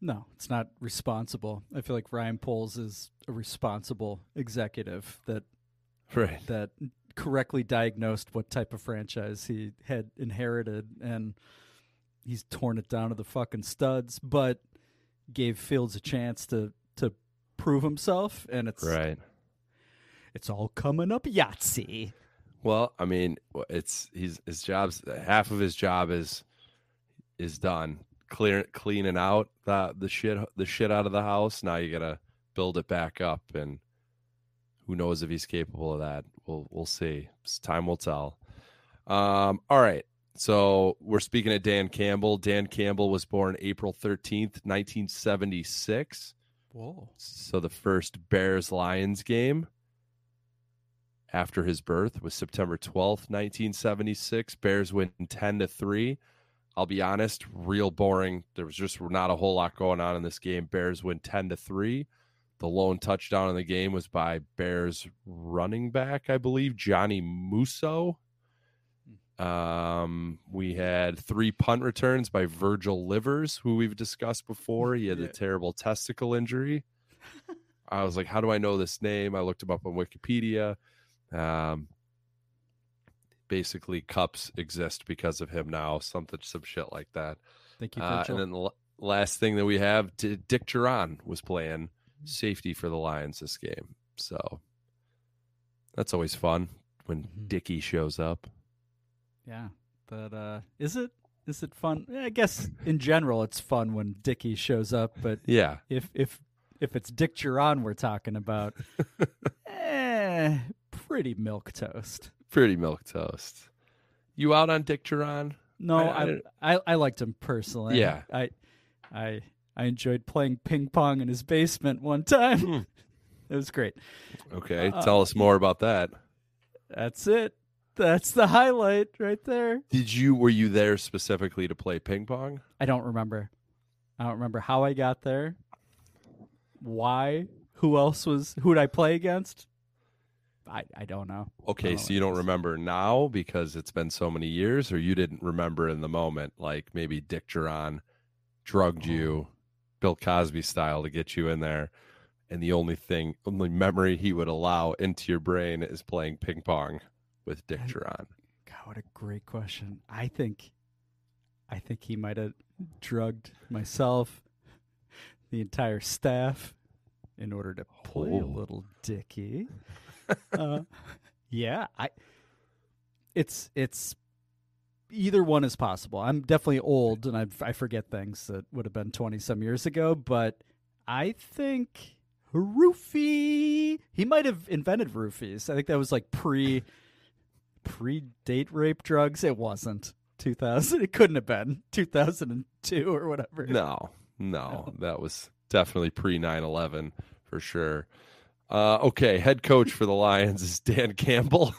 No, it's not responsible. I feel like Ryan Poles is a responsible executive that Right. that correctly diagnosed what type of franchise he had inherited and he's torn it down to the fucking studs, but gave Fields a chance to to prove himself and it's Right. it's all coming up Yahtzee. Well, I mean, it's he's his job's half of his job is is done. Clear cleaning out the the shit the shit out of the house. Now you gotta build it back up, and who knows if he's capable of that? We'll we'll see. It's time will tell. Um, all right. So we're speaking of Dan Campbell. Dan Campbell was born April thirteenth, nineteen seventy six. Whoa. So the first Bears Lions game after his birth was September 12th, 1976. Bears win 10 to 3. I'll be honest, real boring. There was just not a whole lot going on in this game. Bears win 10 to 3. The lone touchdown in the game was by Bears running back, I believe, Johnny Musso. Um, we had three punt returns by Virgil Livers, who we've discussed before. He had a terrible testicle injury. I was like, how do I know this name? I looked him up on Wikipedia. Um, basically, cups exist because of him now. Something, some shit like that. Thank you, Uh, and then the last thing that we have, D- Dick Duran was playing safety for the Lions this game. So that's always fun when Mhm. Dicky shows up. Yeah, but uh, is it is it fun? I guess in general it's fun when Dickie shows up, but Yeah. if if if it's Dick Duran we're talking about, eh, pretty milk toast. Pretty milk toast. You out on Dick Duran? No, I- I I I, liked him personally. Yeah. I I I enjoyed playing ping pong in his basement one time. Hmm. it was great. Okay. Uh, Tell us more about that. That's it. That's the highlight right there. Did you were you there specifically to play ping pong? I don't remember. I don't remember how I got there. Why? Who else was? Who did I play against? I I don't know. Okay, Oh, so you don't remember now because it's been so many years, or you didn't remember in the moment, like maybe Dick Duran drugged you, mm. Bill Cosby style, to get you in there, and the only thing, only memory he would allow into your brain is playing ping pong with Dick Duran. God, what a great question. I think, I think he might have drugged myself, the entire staff, in order to play a Oh. little Dicky. Uh, yeah, I. It's it's either one is possible. I'm definitely old and I I forget things that would have been 20 some years ago, but I think roofie. He might have invented roofies. I think that was like pre pre date rape drugs. It wasn't 2000. It couldn't have been 2002 or whatever. No, no, that was definitely pre 9 11 for sure. Uh, okay, head coach for the Lions is Dan Campbell.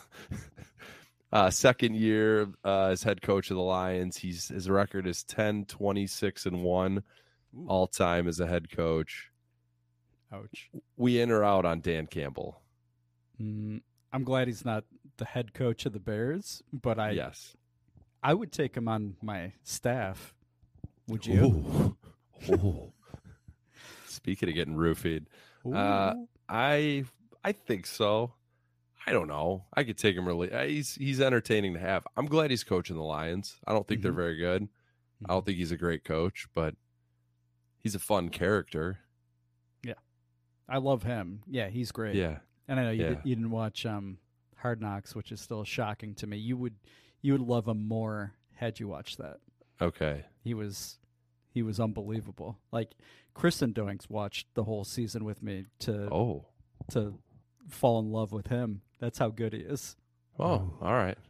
uh, second year uh, as head coach of the Lions. He's his record is 10, 26, and 1 all time as a head coach. Ouch. We in or out on Dan Campbell? Mm, I'm glad he's not the head coach of the Bears, but I yes. I would take him on my staff. Would you? Ooh. Ooh. Speaking of getting roofied, uh. I I think so. I don't know. I could take him really. uh, He's he's entertaining to have. I'm glad he's coaching the Lions. I don't think they're Mhm. very good. I don't think he's a great coach, but he's a fun character. Yeah, I love him. Yeah, he's great. Yeah. And I know you, Yeah. did, you didn't watch um, Hard Knocks, which is still shocking to me. You would you would love him more had you watched that. Okay. He was he was unbelievable. Like Kristen Doinks watched the whole season with me to Oh. to fall in love with him. That's how good he is. Oh, all right.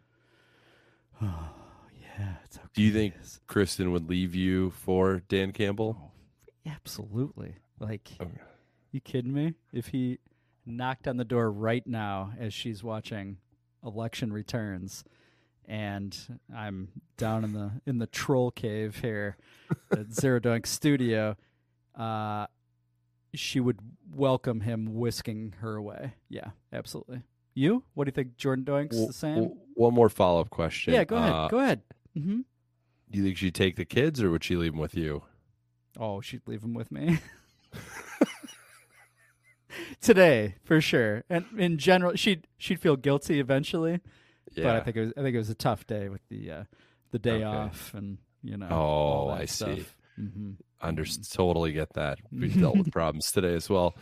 Yeah, it's how Do you think. Kristen would leave you for Dan Campbell? Oh, absolutely. Like, Okay. you kidding me? If he knocked on the door right now as she's watching Election Returns, and I'm down in the in the troll cave here at Zero Doink Studio, uh, she would welcome him whisking her away. Yeah, absolutely. You? What do you think? Jordan Doink's W- the same? w- one more follow up question. yeah, go ahead. Uh, go ahead. hmm Do you think she'd take the kids, or would she leave them with you? Oh, she'd leave them with me. Today, for sure. And in general, she'd she'd feel guilty eventually. Yeah. But I think it was I think it was a tough day with the uh, the day Okay. off and you know. Oh, all I see. stuff. Mhm. Under totally get that. We've dealt with problems today as well.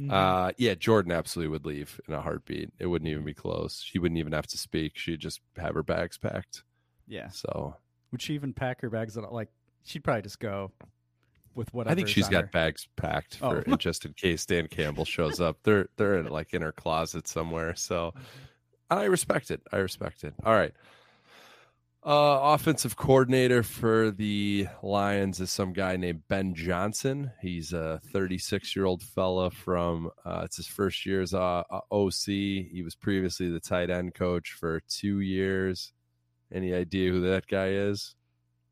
Mm-hmm. Uh, yeah, Jordan absolutely would leave in a heartbeat. It wouldn't even be close. She wouldn't even have to speak. She'd just have her bags packed. Yeah. So Would she even pack her bags? At, like she'd probably just go with whatever. I think she's got her. bags packed for Oh. just in case Dan Campbell shows up. They're they're in, like in her closet somewhere. So I respect it. I respect it. All right. Uh, offensive coordinator for the Lions is some guy named Ben Johnson. He's a 36 year old fella from. Uh, it's his first year as uh, uh, OC. He was previously the tight end coach for two years. Any idea who that guy is?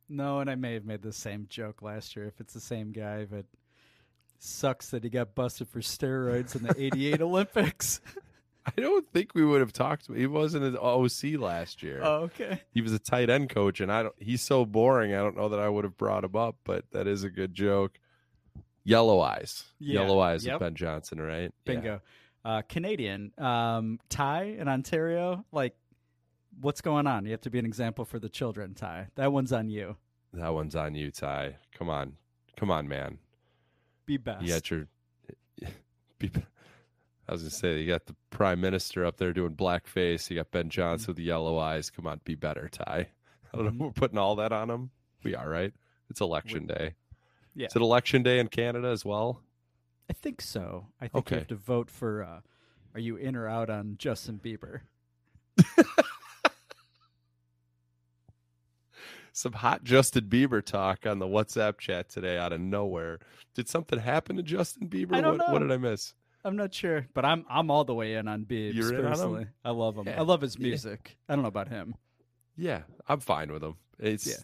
No, and I may have made the same joke last year if it's the same guy, but sucks that he got busted for steroids in the '88 Olympics. I don't think we would have talked. He wasn't an OC last year. Oh, okay. He was a tight end coach, and I don't. He's so boring. I don't know that I would have brought him up, but that is a good joke. Yellow eyes, Yeah, yellow eyes yep. of Ben Johnson, right? Yeah. Bingo. Uh, Canadian. Um, Ty in Ontario. Like, what's going on? You have to be an example for the children, Ty. That one's on you. That one's on you, Ty. Come on, come on, man. Be best. You got your. Be, I was gonna say you got the prime minister up there doing blackface. You got Ben Johnson with the yellow eyes. Come on, be better, Ty. I don't know. Mhm. We're putting all that on him. We are right. It's election day. Yeah. Is it election day in Canada as well? I think so. I think Okay. you have to vote for. Uh, are you in or out on Justin Bieber? Some hot Justin Bieber talk on the WhatsApp chat today out of nowhere. Did something happen to Justin Bieber? I don't what, what did I miss? I'm not sure, but I'm I'm all the way in on Biebs You're in on him? personally. I love him. Yeah. I love his Yeah. music. I don't know about him. Yeah, I'm fine with him. It's Yeah.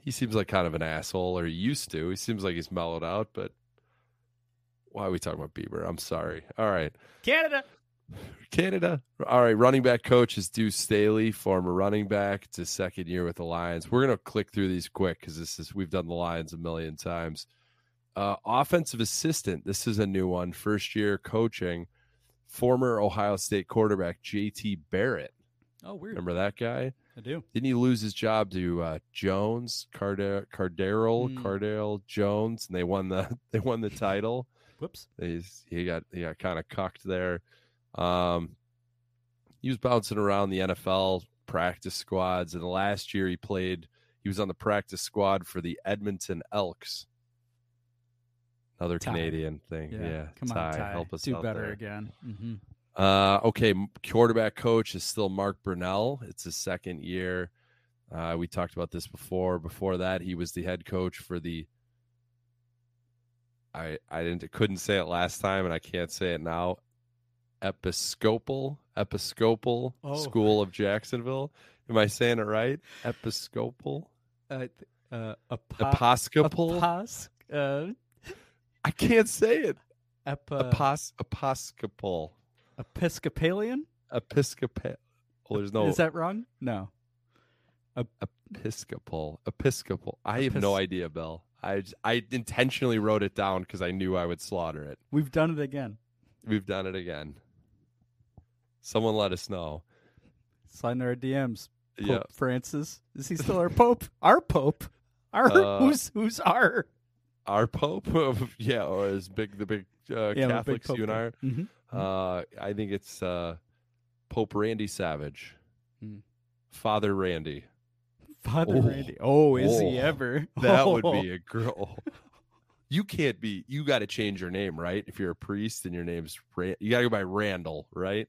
he seems like kind of an asshole, or he used to. He seems like he's mellowed out, but why are we talking about Bieber? I'm sorry. All right. Canada. Canada. All right. Running back coach is Deuce Staley, former running back. It's his second year with the Lions. We're gonna click through these quick because this is we've done the Lions a million times. Uh, offensive assistant. This is a new one. First year coaching. Former Ohio State quarterback JT Barrett. Oh, weird. Remember that guy? I do. Didn't he lose his job to uh, Jones, Cardare, Cardero, Mm. Cardale Jones, and they won the they won the title. Whoops. He's, he got he got kind of cucked there. Um, he was bouncing around the NFL practice squads, and last year he played. He was on the practice squad for the Edmonton Elks. Another Ty. Canadian thing, yeah. Come Ty, on, Ty. help us Do better there. again. hmm Uh, okay, quarterback coach is still Mark Brunell. It's his second year. Uh, we talked about this before. Before that, he was the head coach for the. I I didn't couldn't say it last time, and I can't say it now. Episcopal Episcopal Oh. School of Jacksonville. Am I saying it right? Episcopal Uh, uh, apo- Episcopal. apos- uh, I can't say it. epi- Epos Episcopal Episcopalian? Episcopal. Oh, there's no Is that wrong? No. Episcopal. Episcopal. I have no idea, Bill. I I intentionally wrote it down because I knew I would slaughter it. We've done it again. We've done it again. Someone let us know. Slide in our DMs. Pope Yeah. Francis. Is he still our Pope? Our Pope? Our Uh, who's who's our? Our Pope, yeah, or is big the big uh, Yeah, I'm big Catholics you and I are. guy. Mhm. Uh, I think it's uh, Pope Randy Savage, Hmm. Father Randy. Father Oh. Randy. Oh, is he Oh, ever? That would Oh. be a girl. You can't be. You got to change your name, right? If you're a priest and your name's Ran- you got to go by Randall, right?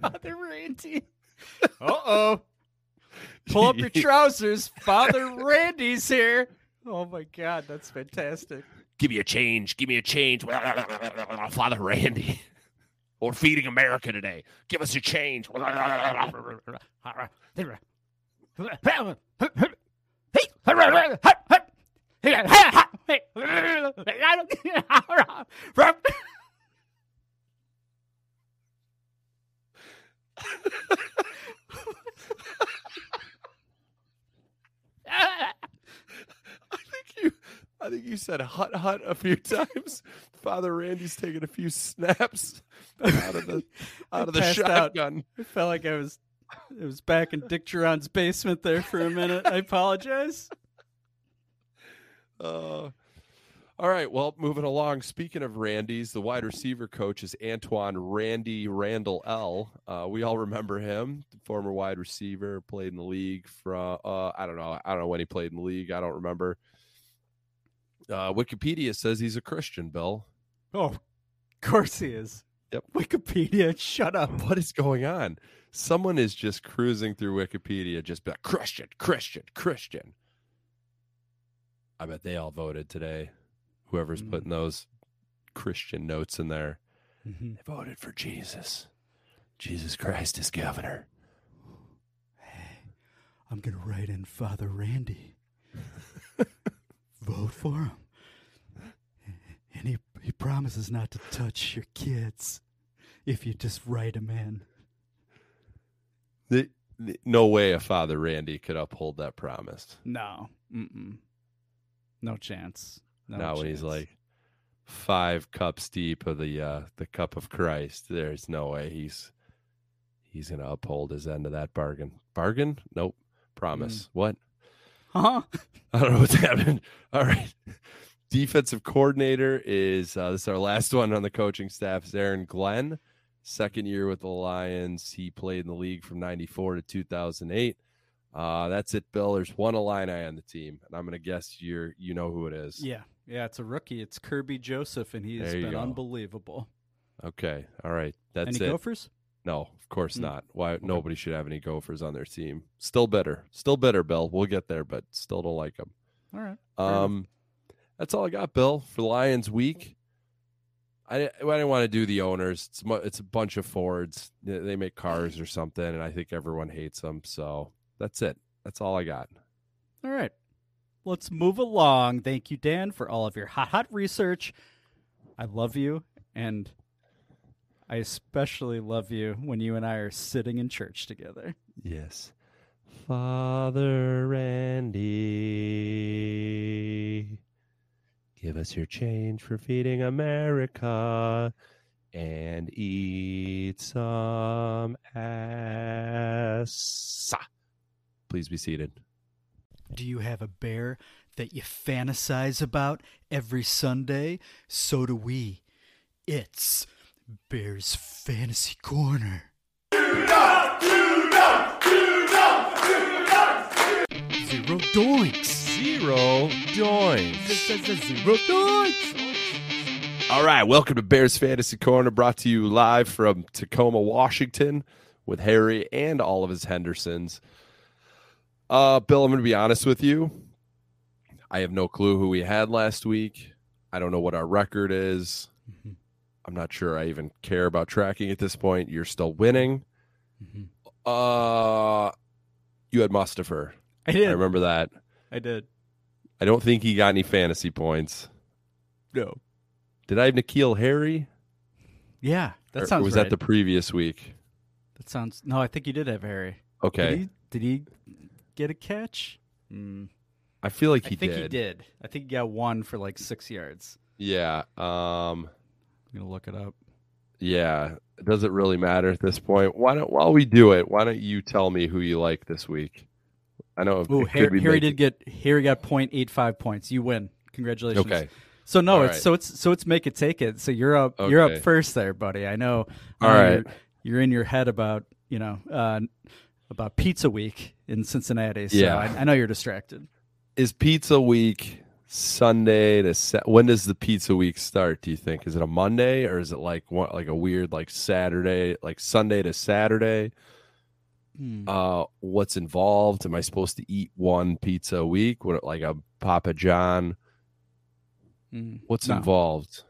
Father Randy. Uh oh. Pull up your trousers. Father Randy's here. Oh my God, that's fantastic. Give me a change. Give me a change. Father Randy. We're feeding America today. Give us a change. I think you. I think you said hut hut a few times. Father Randy's taking a few snaps out of the out of the passed out. shotgun. Felt like I was it was back in Dick Jauron's basement there for a minute. I apologize. Uh, all right. Well, moving along. Speaking of Randy's, the wide receiver coach is Antwaan Randy Randle El. Uh, we all remember him, former wide receiver, played in the league from uh, I don't know, I don't know when he played in the league. I don't remember. Uh, Wikipedia says he's a Christian. Bill, Oh, of course he is. Yep. Wikipedia, shut up. what is going on? Someone is just cruising through Wikipedia, just be like Christian, Christian, Christian. I bet they all voted today. Whoever's Mm. putting those Christian notes in there. Mhm. They voted for Jesus. Jesus Christ is governor. Hey, I'm gonna write in Father Randy. Vote for him. And he he promises not to touch your kids if you just write him in. The, the- no way a father Randy could uphold that promise. No. Mm-mm. No chance. No now when he's like five cups deep of the uh the cup of Christ, there's no way he's he's gonna uphold his end of that bargain. Bargain? Nope. Promise. What? Huh? I don't know what's happening. All right. Defensive coordinator is uh, this is our last one on the coaching staff is Aaron Glenn. Second year with the Lions. He played in the league from 94 to 2008. Uh, that's it, Bill. There's one Illini on the team, and I'm going to guess you're you know who it is. Yeah. Yeah, it's a rookie. It's Kerby Joseph, and he has been go. unbelievable. Okay. All right. That's Any it. Gophers? No, of course Mm. not. Why nobody should have any Gophers on their team. Still bitter. Still bitter, Bill. We'll get there, but still don't like them. All right. Um, that's all I got, Bill, for Lions week. I, I didn't want to do the owners. It's mu- it's a bunch of Fords. They they make cars or something, and I think everyone hates them. So that's it. That's all I got. All right. Let's move along. Thank you, Dan, for all of your hot, hot research. I love you, and I especially love you when you and I are sitting in church together. Yes. Father Randy, give us your change for feeding America and eat some ass. Please be seated. Do you have a bear that you fantasize about every Sunday? So do we. It's Bear's Fantasy Corner. Zero doinks. Zero doinks. Zero doinks. All right, welcome to Bears Fantasy Corner, brought to you live from Tacoma, Washington, with Harry and all of his Hendersons. Uh, Bill, I'm going to be honest with you. I have no clue who we had last week. I don't know what our record is. Mhm. I'm not sure I even care about tracking at this point. You're still winning. Mhm. Uh, you had Mustafer. I did. I remember that. I did. I don't think he got any fantasy points. No. Did I have N'Keal Harry? Yeah, that Or sounds was right. that the previous week? That sounds. No, I think you did have Harry. Okay. Did he, did he get a catch? Mm, I feel like he did. I think did. he did. I think he got one for like six yards. Yeah. Um I'm gonna look it up. yeah. Does it really matter at this point? Why don't while we do it, why don't you tell me who you like this week? I know Oh, could Harry, Harry did get Harry got 0.85 points. You win. Congratulations. Okay. So no, All it's right. so it's so it's make it take it. So you're up you're up first there, buddy. I know. I All. You're, you're in your head about you know uh, about Pizza Week in Cincinnati. So Yeah. I, I know you're distracted. Is Pizza Week Sunday to sa- when does the Pizza Week start? Do you think is it a Monday or is it like what like a weird like Saturday like Sunday to Saturday? Hmm. Uh, what's involved? Am I supposed to eat one pizza a week? What like a Papa John? Mm, What's no. involved?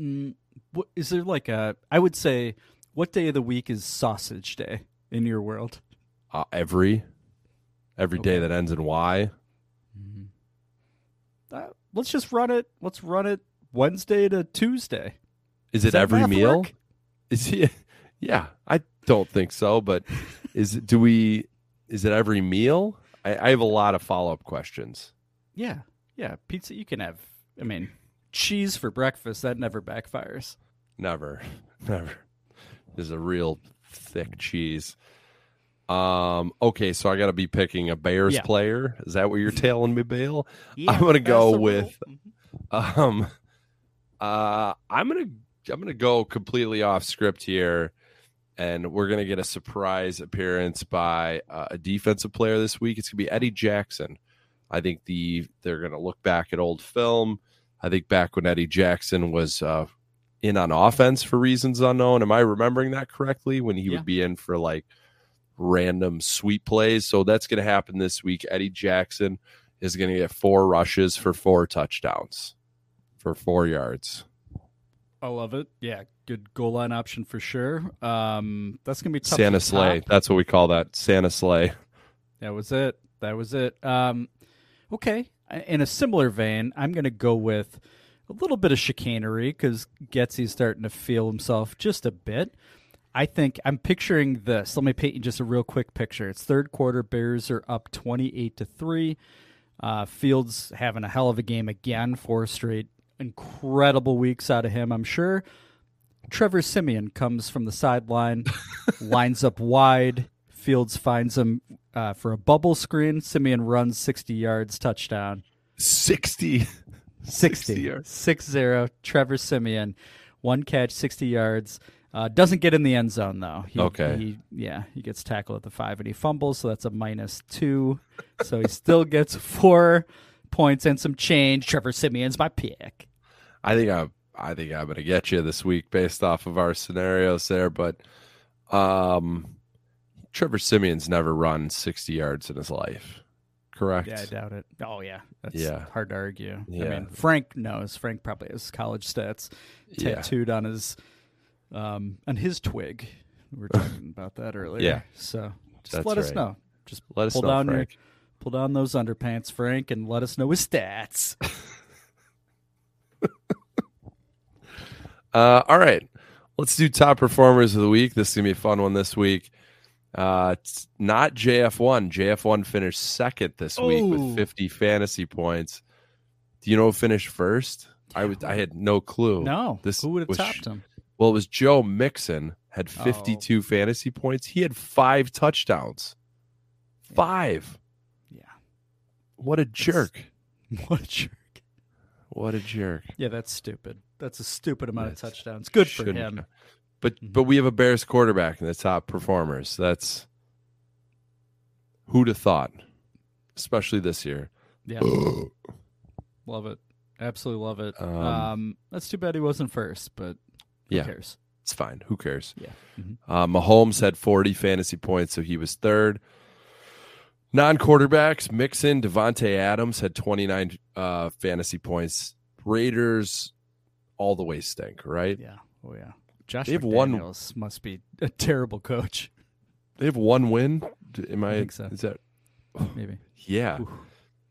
Mm, what, is there like a? I would say, what day of the week is Sausage Day in your world? Uh, every every day Okay. that ends in Y. Uh, let's just run it. Let's run it Wednesday to Tuesday. Is it every meal? work? Is he? Yeah, I don't think so. But is? Do we? Is it every meal? I, I have a lot of follow up questions. Yeah, yeah. Pizza. You can have. I mean, cheese for breakfast. That never backfires. Never, never. This is a real thick cheese. Um. Okay, so I got to be picking a Bears Yeah. player. Is that what you're telling me, Bill? Yeah, I'm gonna go the rule. with. Um. Uh. I'm gonna. I'm gonna go completely off script here, and we're gonna get a surprise appearance by uh, a defensive player this week. It's gonna be Eddie Jackson. I think the they're gonna look back at old film. I think back when Eddie Jackson was uh, in on offense for reasons unknown. Am I remembering that correctly? When he Yeah. would be in for like random sweep plays. So that's going to happen this week. Eddie Jackson is going to get four rushes for four touchdowns for four yards. I love it. Yeah, good goal line option for sure. Um, that's gonna be tough. Santa to sleigh. That's what we call that. Santa sleigh. That was it. That was it. Um, okay. In a similar vein, I'm going to go with a little bit of chicanery because Getsy's starting to feel himself just a bit. I think I'm picturing this. Let me paint you just a real quick picture. It's third quarter. Bears are up 28 to three. Uh, Fields having a hell of a game again. Four straight incredible weeks out of him. I'm sure. Trevor Siemian comes from the sideline, lines up wide. Fields finds him uh, for a bubble screen. Siemian runs 60 yards, touchdown. 60. 60. yards. 6 0. Trevor Siemian, one catch, 60 yards. Uh, doesn't get in the end zone, though. He, Okay. He, yeah, he gets tackled at the five and he fumbles, so that's a minus two. so he still gets four points and some change. Trevor Siemian's my pick. I think I'm. I think I'm going to get you this week based off of our scenarios there. But um, Trevor Siemian's never run 60 yards in his life. Correct. Yeah, I doubt it. Oh yeah, that's Yeah. hard to argue. Yeah. I mean, Frank knows. Frank probably has college stats Yeah. tattooed on his um on his twig. We were talking about that earlier. Yeah. So just That's let us right. know. Just Let us pull know, down Frank. your pull down those underpants, Frank, and let us know his stats. Uh, all right, let's do top performers of the week. This is gonna be a fun one this week. Uh, it's not JF1. JF1 finished second this week with 50 fantasy points. Do you know who finished first? I was I had no clue. no, this who would have topped him? Well, it was Joe Mixon had Oh. 52 fantasy points. He had five touchdowns. Five. Yeah. What a jerk. What a jerk. What a jerk. Yeah, that's stupid. That's a stupid amount That's- of touchdowns. Good for him. count. But Mm-hmm. but we have a Bears quarterback in the top performers. That's who'd have thought, especially this year. Yeah. love it. Absolutely love it. Um, Um, that's too bad he wasn't first, but who Yeah. cares? It's fine. Who cares? Yeah. Mhm. Uh, Mahomes had 40 fantasy points, so he was third. Non quarterbacks, Mixon, Davante Adams had 29 uh, fantasy points. Raiders all the way stink, right? Yeah. Oh yeah. Josh They have one- must be a terrible coach. They have one win. Am I? think so. Is that? Maybe. Yeah. Oof.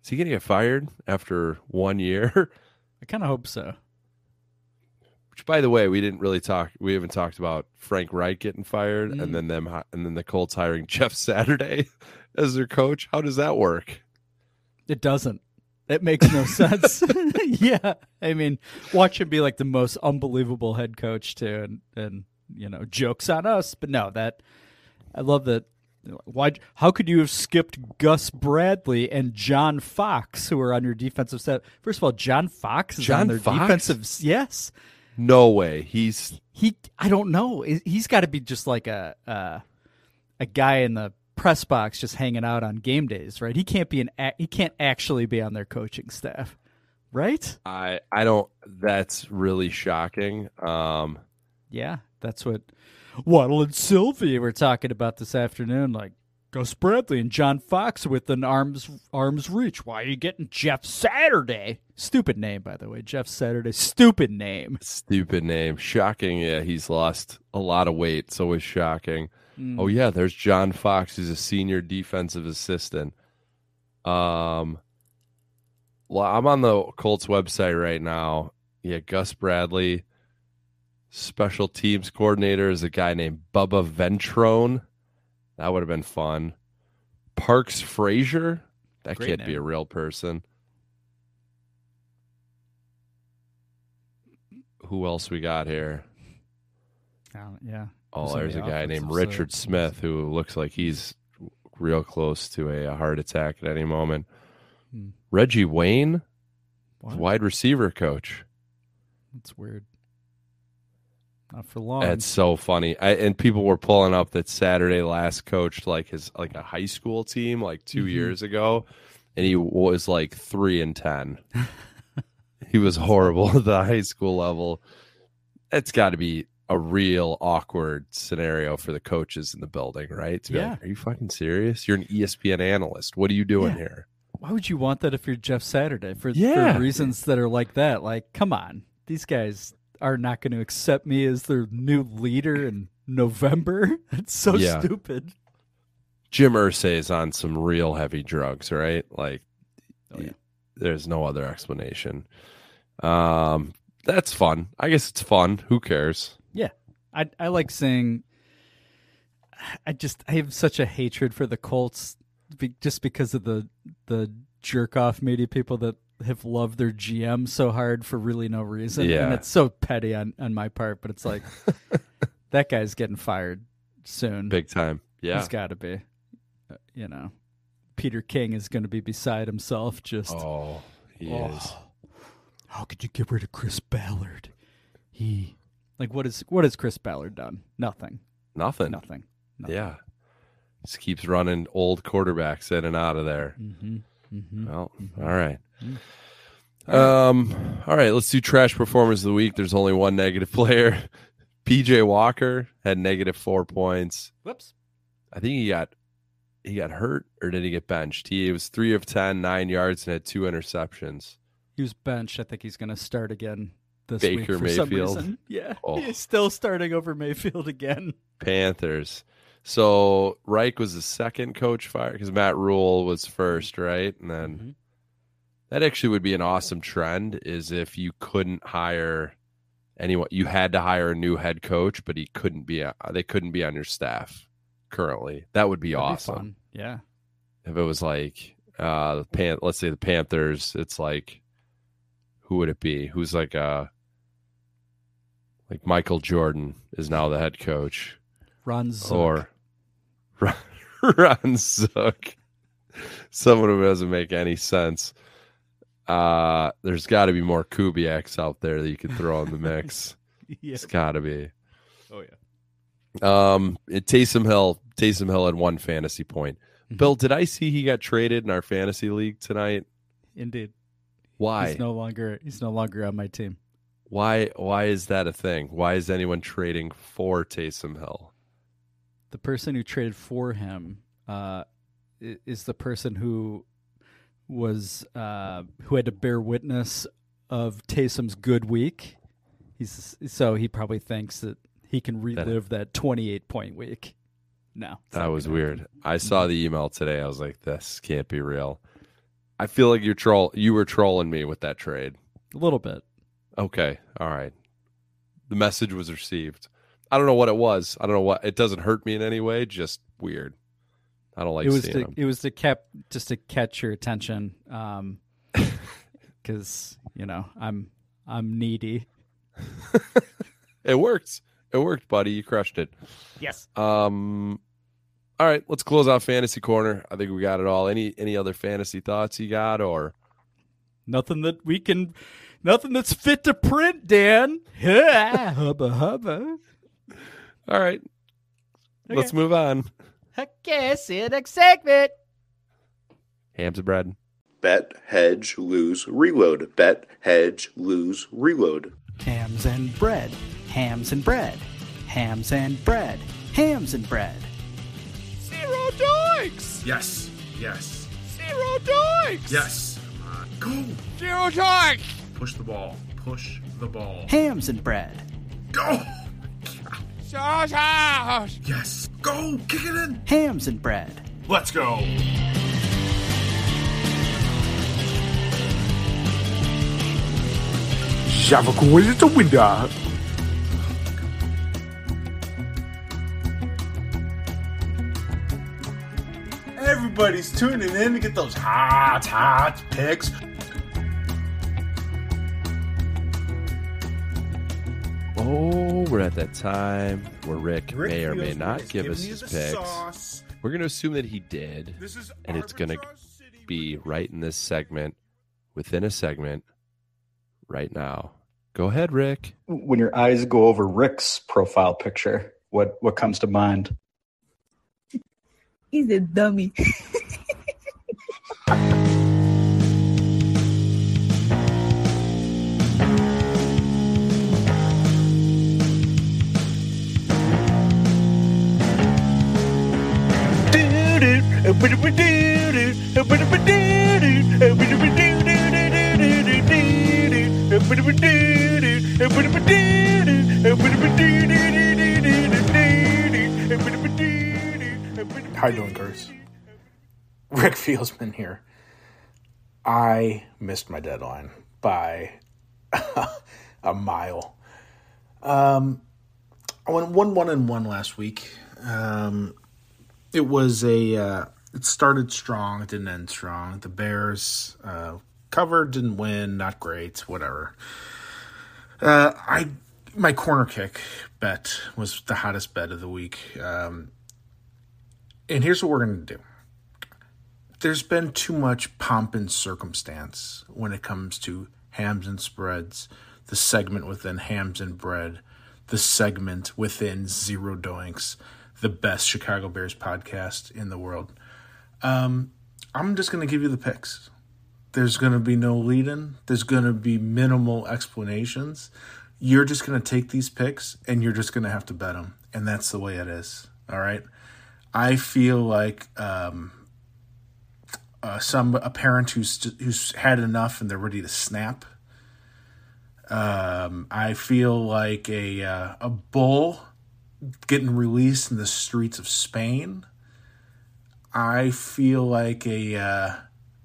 Is he going to get fired after one year? I kind of hope so. Which, by the way, we didn't really talk. We haven't talked about Frank Reich getting fired, Mm. and then them, and then the Colts hiring Jeff Saturday as their coach. How does that work? It doesn't. It makes no sense. yeah. I mean, watch him be like the most unbelievable head coach too, and and you know, jokes on us. But no, that I love that. Why? How could you have skipped Gus Bradley and John Fox, who are on your defensive set? First of all, John Fox is John on their Fox? defensive. Yes, No way. He's he. I don't know. He- He's got to be just like a uh, a guy in the press box just hanging out on game days, right? He can't be an he can't actually be on their coaching staff, right? I I don't. That's really shocking. Um, Yeah, that's what Waddle and Silvy were talking about this afternoon. Like Gus Bradley and John Fox within arms arms reach. Why are you getting Jeff Saturday? Stupid name, by the way. Jeff Saturday. Stupid name. stupid name. Shocking. Yeah, he's lost a lot of weight. So it's shocking. Mm. Oh yeah, there's John Fox. He's a senior defensive assistant. Um, well, I'm on the Colts website right now. Yeah, Gus Bradley, special teams coordinator, is a guy named Bubba Ventrone. That would have been fun. Parks Frazier. That Great can't be a real person. Who else we got here? Uh, yeah. Oh, there's the a guy named? Richard Smith who looks like he's real close to a, a heart attack at any moment. Hmm. Reggie Wayne, What? wide receiver coach. That's weird. Not for long. That's so funny. I, and people were pulling up that Saturday last coached like his like a high school team like 2 Mhm. years ago, and he was like three and ten. he was horrible at the high school level. It's got to be a real awkward scenario for the coaches in the building, right? To be Yeah. like, are you fucking serious? You're an ESPN analyst. What are you doing Yeah. here? Why would you want that if you're Jeff Saturday? For, Yeah. for reasons that are like that. Like, come on. These guys are not going to accept me as their new leader in November. It's so Yeah. stupid. Jim Irsay is on some real heavy drugs, right? Like, Oh, yeah. there's no other explanation. Um, that's fun. I guess it's fun. Who cares? Yeah. I I like saying I just I have such a hatred for the Colts be, just because of the the jerk off media people that have loved their GM so hard for really no reason. And it's so petty on, on my part, but it's like that guy's getting fired soon. Big time. Yeah. He's got to be. Uh, You know, Peter King is going to be beside himself. Just Oh, he Oh. is. How could you get rid of Chris Ballard? He like what is what has Chris Ballard done? Nothing. Nothing. Nothing. Nothing. Yeah. Just keeps running old quarterbacks in and out of there. Mm-hmm. Mm-hmm. Well, all right. Um, all right, let's do trash performers of the week. There's only one negative player. PJ Walker had negative four points. Whoops. I think he got he got hurt or did he get benched? He was three of 10, nine yards, and had two interceptions. He was benched. I think he's going to start again this Baker week for some reason. Yeah, Oh. he's still starting over Mayfield again. Panthers. So Reich was the second coach fired because Matt Rhule was first, right? And then Mhm. That actually would be an awesome trend is if you couldn't hire anyone, you had to hire a new head coach, but he couldn't be, they couldn't be on your staff currently. That would be That'd awesome. fun. Yeah. if it was like uh the pan let's say the Panthers, it's like who would it be? Who's like uh like Michael Jordan is now the head coach. Ron Zook. Or Ron, Ron Zook. Someone who doesn't make any sense. Uh there's gotta be more Kubiaks out there that you could throw in the mix. yeah. It's gotta be. Oh yeah. Um, it, Taysom Hill, Taysom Hill had one fantasy point. Mhm. Bill, did I see he got traded in our fantasy league tonight? Indeed. Why? He's no longer he's no longer on my team. Why? Why is that a thing? Why is anyone trading for Taysom Hill? the person who traded for him uh, is the person who was uh, who had to bear witness of Taysom's good week. He's so he probably thinks that he can relive that, 28 point week. No, That was gonna weird. I saw the email today. I was like, this can't be real. I feel like you're troll. You were trolling me with that trade. A little bit. Okay, all right. The message was received. I don't know what it was. I don't know what. It doesn't hurt me in any way. Just weird. I don't like it was seeing to, them. it was to kept just to catch your attention, um, because you know I'm I'm needy. It worked. It worked, buddy. You crushed it. Yes. Um, all right, let's close out fantasy corner. I think we got it all. Any any other fantasy thoughts you got, or Nothing that we can, nothing that's fit to print, Dan. hubba hubba. all right, let's move on. I guess in next segment. Hams and bread. Bet, hedge, lose, reload. Bet, hedge, lose, reload. Hams and bread. Hams and bread. Hams and bread. Hams and bread. Zero doinks! Yes. Yes. Zero doinks! Yes. Come on. Go. Zero doinks! Push the ball. Push the ball. Hams and bread. Go. Sausage! Yes. Go. Kick it in. Hams and bread. Let's go. Shavakul is the window. Everybody's tuning in to get those hot, hot picks. Oh, we're at that time where Rick, Rick may or may not give us his the picks. sauce. We're going to assume that he did, This is and it's going to be right in this segment, within a segment, right now. Go ahead, Rick. When your eyes go over Rick's profile picture, what what comes to mind? He's a dummy. How you doing, Curtis? Rick Fieldsman here. I missed my deadline by a mile. Um, I went one one and one last week. Um, it was a. Uh, it started strong. It didn't end strong. The Bears uh, covered, didn't win. Not great. Whatever. Uh, I my corner kick bet was the hottest bet of the week. Um, and here's what we're going to do. There's been too much pomp and circumstance when it comes to hams and spreads, the segment within hams and bread, the segment within Zero Doinks, the best Chicago Bears podcast in the world. Um, I'm just going to give you the picks. There's going to be no lead in, there's going to be minimal explanations. You're just going to take these picks and you're just going to have to bet them. And that's the way it is. All right. I feel like um, uh, some a parent who's who's had enough and they're ready to snap. Um, I feel like a uh, a bull getting released in the streets of Spain. I feel like a uh,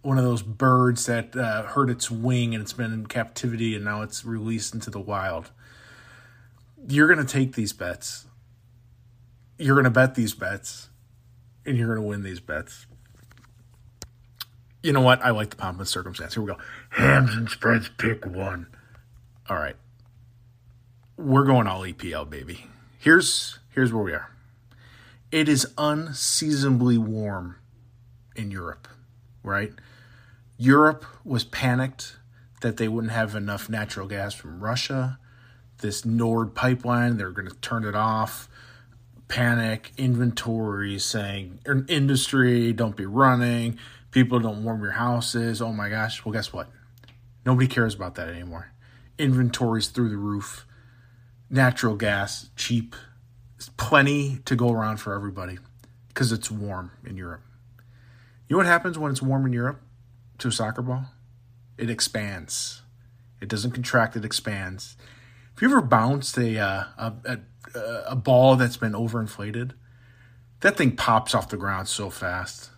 one of those birds that uh, hurt its wing and it's been in captivity and now it's released into the wild. You're gonna take these bets. You're gonna bet these bets and you're going to win these bets. You know what? I like the pomp and circumstance. Here we go. Hams and spreads, pick one. All right. We're going all EPL, baby. Here's here's where we are. It is unseasonably warm in Europe, right? Europe was panicked that they wouldn't have enough natural gas from Russia. This Nord pipeline, they're going to turn it off panic, inventory saying industry, don't be running, people don't warm your houses. Oh my gosh. Well, guess what? Nobody cares about that anymore. Inventories through the roof, natural gas, cheap, plenty to go around for everybody because it's warm in Europe. You know what happens when it's warm in Europe to a soccer ball? It expands. It doesn't contract, it expands. If you ever bounced a, uh, a, a Uh, a ball that's been overinflated, that thing pops off the ground so fast.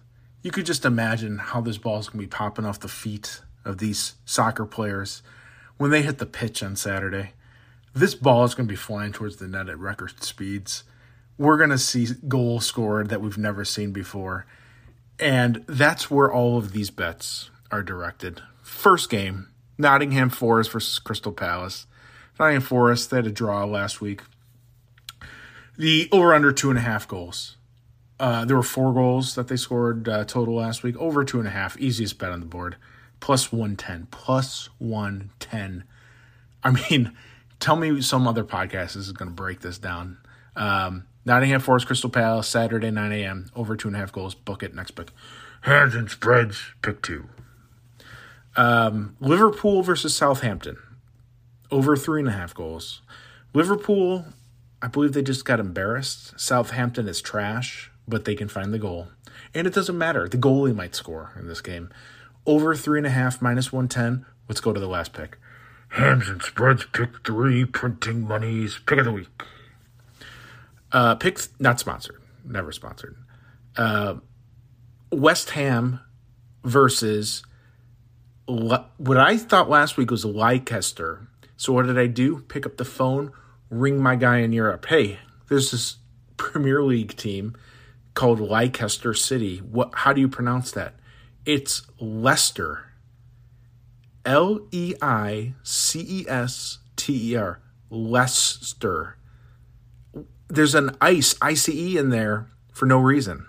You could just imagine how this ball is going to be popping off the feet of these soccer players when they hit the pitch on Saturday. This ball is going to be flying towards the net at record speeds. We're going to see goals scored that we've never seen before. And that's where all of these bets are directed. First game, Nottingham Forest versus Crystal Palace. Nottingham Forest, they had a draw last week. The over under two and a half goals. Uh, there were four goals that they scored uh, total last week. Over two and a half. Easiest bet on the board. Plus 110. Plus 110. I mean, tell me some other podcast is going to break this down. Um, Nottingham Forest, Crystal Palace, Saturday, 9 a.m. Over two and a half goals. Book it. Next pick. Hams and spreads. Pick two. Um, Liverpool versus Southampton. Over three and a half goals. Liverpool, I believe they just got embarrassed. Southampton is trash, but they can find the goal. And it doesn't matter. The goalie might score in this game. Over three and a half, minus 110. Let's go to the last pick. Hams and spreads, pick three, printing monies, pick of the week. Uh, pick, not sponsored, never sponsored. Uh, West Ham versus Le- what I thought last week was Leicester. So what did I do? Pick up the phone, ring my guy in Europe. Hey, there's this Premier League team called Leicester City. What? How do you pronounce that? It's Leicester. L E I C E S T E R. Leicester. There's an ice, ICE in there for no reason.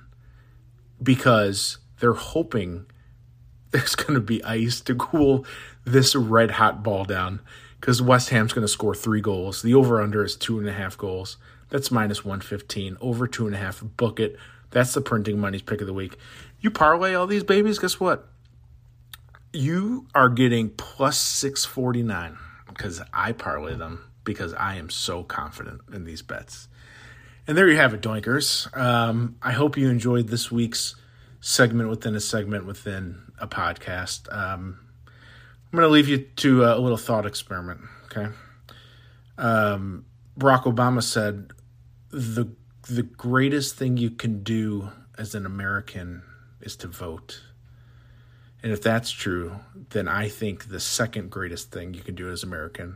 Because they're hoping there's going to be ice to cool this red hot ball down. Because West Ham's going to score three goals. The over under is two and a half goals. That's minus 115. Over two and a half. Book it. That's the printing money's pick of the week. You parlay all these babies, guess what? You are getting plus 649 because I parlay them because I am so confident in these bets. And there you have it, Doinkers. Um, I hope you enjoyed this week's segment within a segment within a podcast. Um, I'm going to leave you to a little thought experiment, okay? Um, Barack Obama said the the greatest thing you can do as an American is to vote. And if that's true, then I think the second greatest thing you can do as an American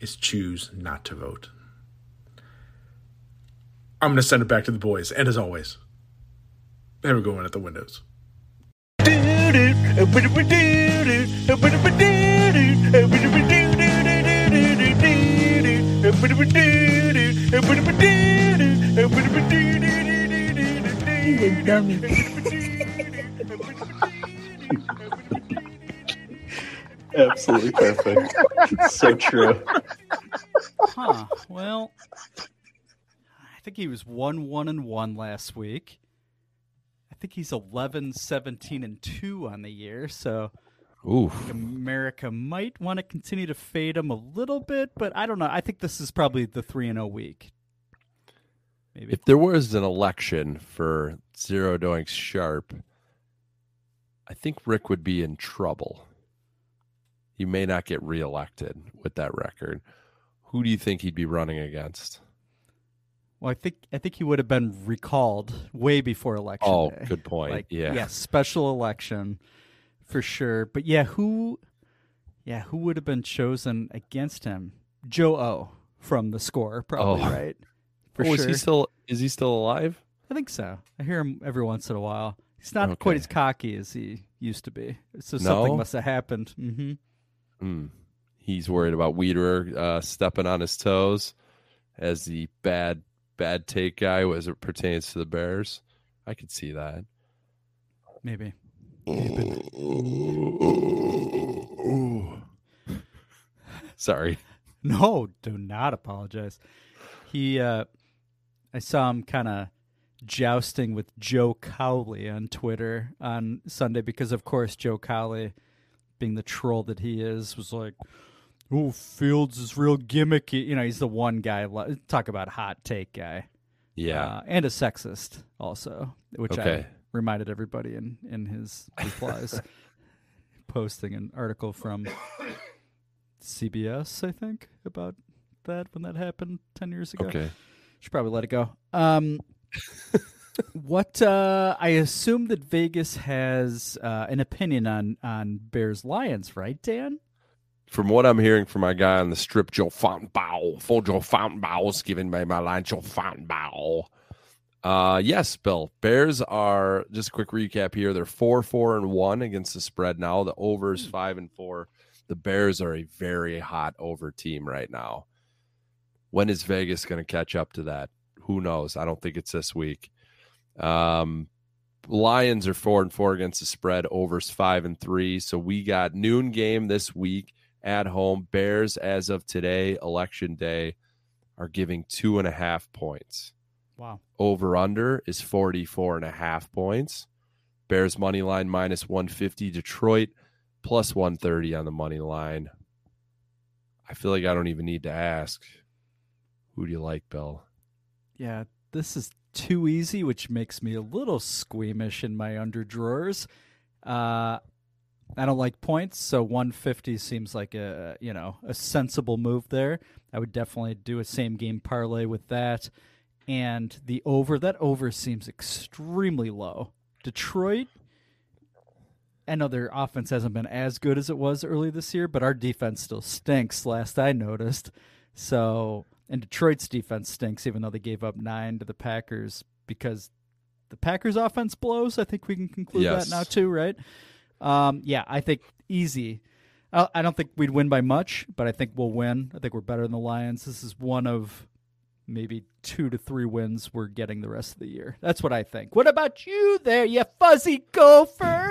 is choose not to vote. I'm going to send it back to the boys. And as always, have a good one at the windows. He's a dummy. Absolutely perfect. so true. Huh. Well, I think he was 1 1 and 1 last week. I think he's 11 17 and 2 on the year. So Oof. America might want to continue to fade him a little bit, but I don't know. I think this is probably the 3 and 0 week. Maybe. If there was an election for Zero Doinks Sharp, I think Rick would be in trouble. He may not get reelected with that record. Who do you think he'd be running against? Well, I think I think he would have been recalled way before election Oh, day. good point. Like, Yeah. yeah, special election for sure. But yeah, who, yeah, who would have been chosen against him? Joe O from the score, probably Oh. right. For oh, sure. is he still is he still alive? I think so. I hear him every once in a while. He's not quite as cocky as he used to be. So No? something must have happened. hmm Hmm. He's worried about Weeder uh, stepping on his toes as the bad bad take guy as it pertains to the Bears. I could see that. Maybe. Sorry. No, do not apologize. He, uh, I saw him kind of jousting with Joe Cowley on Twitter on Sunday because, of course, Joe Cowley, being the troll that he is, was like, "Oh, Fields is real gimmicky." You know, he's the one guy. Talk about hot take guy. Yeah. uh, and a sexist also, which Okay. I reminded everybody in in his replies, posting an article from CBS, I think, about that when that happened ten years ago. Okay. should probably let it go. Um, what uh, I assume that Vegas has uh, an opinion on on Bears Lions, right, Dan? From what I'm hearing from my guy on the strip, Joe Fountainbaugh, for Joe Fountainbaugh's given me my line, Joe Fountainbaugh. Uh, yes, Bill. Bears are just a quick recap here. They're four, four, and one against the spread now. The overs five and four. The Bears are a very hot over team right now. When is Vegas going to catch up to that? Who knows? I don't think it's this week. Um, Lions are four and four against the spread. Overs five and three. So we got noon game this week at home. Bears, as of today, election day, are giving two and a half points. Wow. Over under is 44 and a half points. Bears money line minus 150. Detroit plus 130 on the money line. I feel like I don't even need to ask. Who do you like, Bill? Yeah, this is too easy, which makes me a little squeamish in my underdrawers. Uh, I don't like points, so 150 seems like a you know a sensible move there. I would definitely do a same game parlay with that, and the over. That over seems extremely low. Detroit. I know their offense hasn't been as good as it was early this year, but our defense still stinks. Last I noticed, so and Detroit's defense stinks, even though they gave up nine to the Packers because the Packers offense blows. I think we can conclude Yes. that now too, right? Um, yeah, I think easy. I don't think we'd win by much, but I think we'll win. I think we're better than the Lions. This is one of maybe two to three wins we're getting the rest of the year. That's what I think. What about you there, you fuzzy gopher?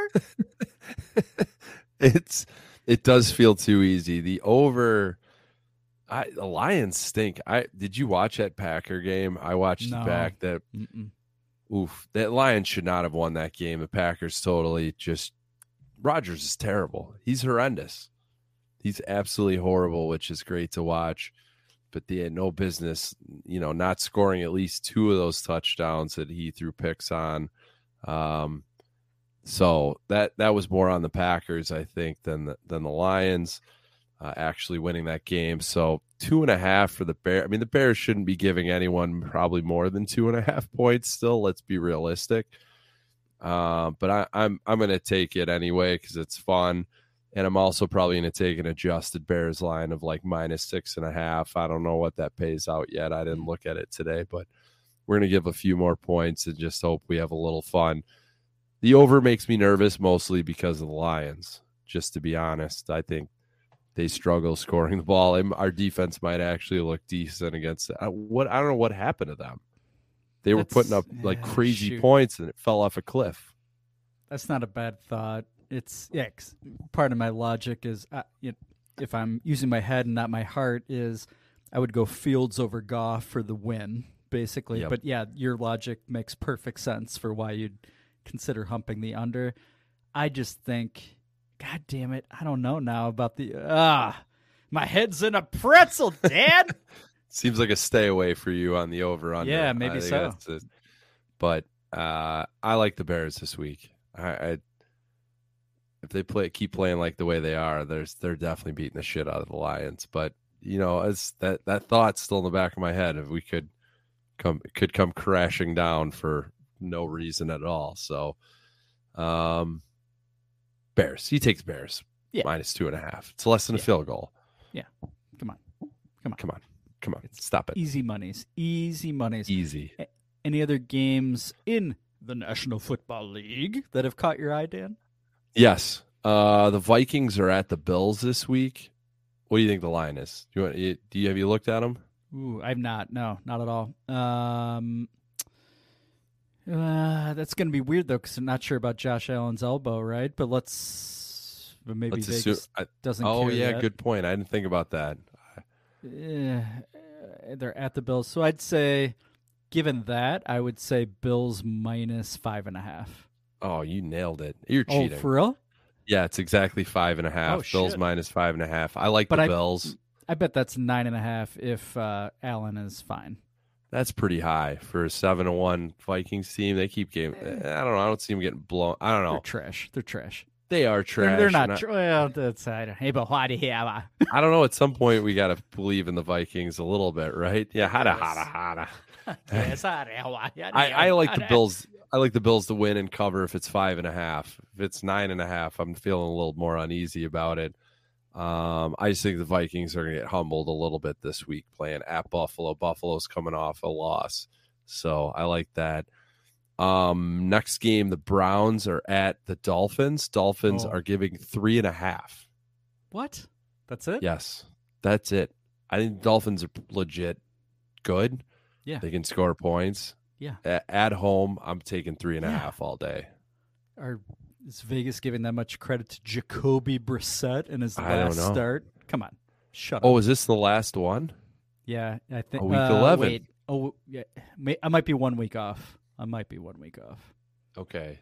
it's it does feel too easy. The over I the Lions stink. I did you watch that Packer game? I watched No. back. That Mm-mm. oof, that Lions should not have won that game. The Packers totally just Rodgers is terrible. He's horrendous. He's absolutely horrible, which is great to watch. But they had no business, you know, not scoring at least two of those touchdowns that he threw picks on. Um, so that that was more on the Packers, I think, than the, than the Lions uh, actually winning that game. So two and a half for the Bear. I mean, the Bears shouldn't be giving anyone probably more than two and a half points. Still, let's be realistic. Uh, but I, I'm I'm going to take it anyway because it's fun, and I'm also probably going to take an adjusted Bears line of like minus six and a half. I don't know what that pays out yet. I didn't look at it today, but we're going to give a few more points and just hope we have a little fun. The over makes me nervous mostly because of the Lions. Just to be honest, I think they struggle scoring the ball. Our defense might actually look decent against it. What I don't know what happened to them. They were putting up That's- like yeah, crazy shoot. points and it fell off a cliff. That's not a bad thought. It's yeah. part of my logic is, uh, you know, if I'm using my head and not my heart, is I would go Fields over Goff for the win, basically. Yep. But yeah, your logic makes perfect sense for why you'd consider humping the under. I just think, God damn it, I don't know now about the ah. My head's in a pretzel, Dad. Seems like a stay away for you on the over under. Yeah, maybe so. it. But uh, I like the Bears this week. I, I if they play keep playing like the way they are, there's they're definitely beating the shit out of the Lions. But you know, as that that thought's still in the back of my head if we could come could come crashing down for no reason at all. So um Bears. He takes Bears. Yeah. Minus two and a half. It's less than a field goal. yeah, come on, come on, Come on. Come on. Stop it. easy monies, easy monies. Easy. A- Any other games in the National Football League that have caught your eye, Dan? Yes. Uh, the Vikings are at the Bills this week. What do you think the line is? Do you want? you- Do you have you looked at them? Ooh, I've not. No, not at all. Um, uh, that's going to be weird though, because I'm not sure about Josh Allen's elbow, right? But let's, but maybe Let's Vegas assume- I- doesn't. Oh yeah, good point. I didn't think about that. Eh, they're at the Bills, so I'd say, given that, I would say Bills minus five and a half. Oh, you nailed it. You're cheating. Oh, for real? Yeah, it's exactly five and a half. Oh, Bills shit. minus five and a half. I like But the I- Bills. I bet that's nine and a half if uh, Allen is fine. That's pretty high for a seven to one Vikings team. They keep game. I don't know. I don't see them getting blown. I don't They're know. trash. They're trash. They are trash. they're not. I- Tr- well, that's I don't. Hey, but why do you have a- I don't know. At some point, we got to believe in the Vikings a little bit, right? Yeah, hada hada hada. I. I- I, I like the Bills. I like the Bills to win and cover if it's five and a half. If it's nine and a half, I'm feeling a little more uneasy about it. Um, I just think the Vikings are going to get humbled a little bit this week playing at Buffalo. Buffalo's coming off a loss, so I like that. Um, next game, the Browns are at the Dolphins. Dolphins Oh. are giving three and a half. What? That's it? Yes, that's it. I think the Dolphins are legit good. Yeah. They can score points. Yeah. A- At home, I'm taking three and a Yeah. half all day. Are is Vegas giving that much credit to Jacoby Brissett in his last start? Come on, shut up. Oh, is this the last one? yeah, I think Oh, week uh, 11. Wait, Oh yeah, may, I might be one week off. I might be one week off. Okay.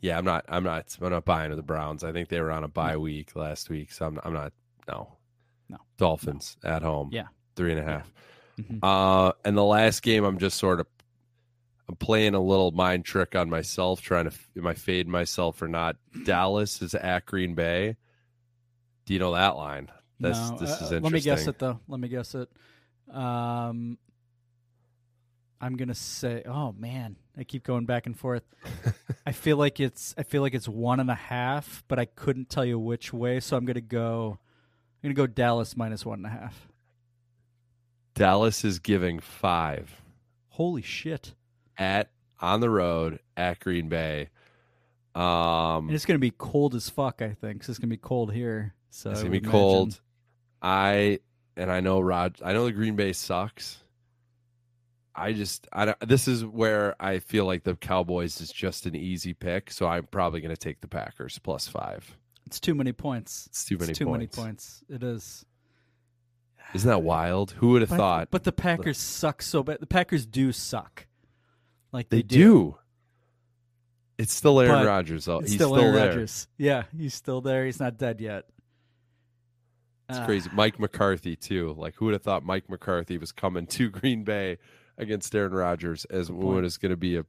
Yeah, I'm not. I'm not. I'm not buying the Browns. I think they were on a bye week last week, so I'm. I'm not. No. No. Dolphins at home. Yeah. Three and a half. Mhm. Uh, and the last game, I'm just sort of. I'm playing a little mind trick on myself, trying to. Am I fade myself or not? Dallas is at Green Bay. Do you know that line? This No, this uh, is interesting. Let me guess it though. Let me guess it. Um, I'm gonna say. Oh man, I keep going back and forth. I feel like it's. I feel like it's one and a half, but I couldn't tell you which way. So I'm gonna go. I'm gonna go Dallas minus one and a half. Dallas is giving five Holy shit! at on the road at Green Bay. Um, And it's gonna be cold as fuck. I think it's gonna be cold here. So It's I gonna be would cold. I and I know Rod. I know the Green Bay sucks. I just I don't, this is where I feel like the Cowboys is just an easy pick, so I'm probably going to take the Packers plus five. It's too many points. It's too many too many points. points. It is. Isn't that wild? Who would have But, thought? but the Packers suck so bad. The Packers do suck. Like they, they, do. It's still Aaron But Rodgers. though. it's He's still, still, Aaron there. Rodgers. Yeah, he's still there. He's not dead yet. It's Ah. crazy. Mike McCarthy too. Like who would have thought Mike McCarthy was coming to Green Bay against Aaron Rodgers as what is going to be a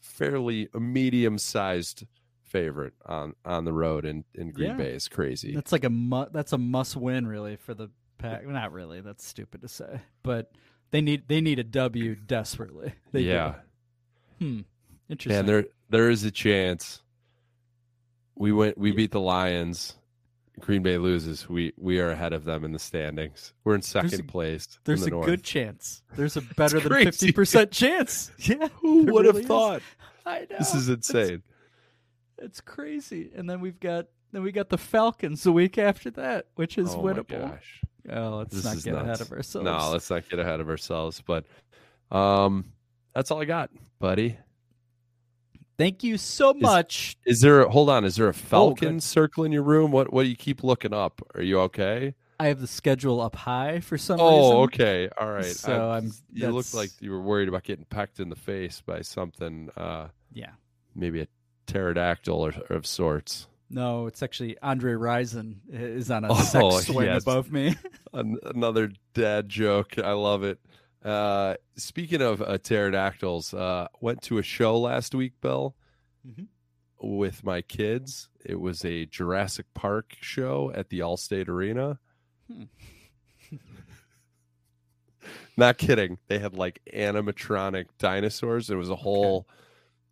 fairly medium-sized favorite on on the road in in Green Yeah. Bay is crazy. That's like a mu- that's a must win really for the pack. Not really. That's stupid to say, but they need they need a W desperately. They do. yeah. Hmm. Interesting. And there there is a chance we went we beat the Lions. Green Bay loses. We we are ahead of them in the standings. We're in second a- place. There's the a North. good chance. There's a better than fifty percent chance. Yeah. Who would have really is. thought? I know. This is insane. It's crazy. And then we've got then we got the Falcons the week after that, which is Oh my winnable. gosh. Oh, let's This not is get ahead of ourselves. No, let's not get ahead of ourselves. But um, that's all I got, buddy. Thank you so much. Is there? A, hold on. Is there a Falcon good. circle in your room? What? What do you keep looking up? Are you okay? I have the schedule up high for some Oh, reason. Oh, okay. All right. So I- I'm. You looked like you were worried about getting pecked in the face by something. Uh, Yeah. maybe a pterodactyl or, or of sorts. No, it's actually Andre Rison is on a Oh, sex swing yes. above me. An- another dad joke. I love it. Uh, speaking of uh, pterodactyls, uh, went to a show last week, Bill, Mhm. with my kids. It was a Jurassic Park show at the Allstate Arena. Hmm. Not kidding. They had like animatronic dinosaurs. There was a whole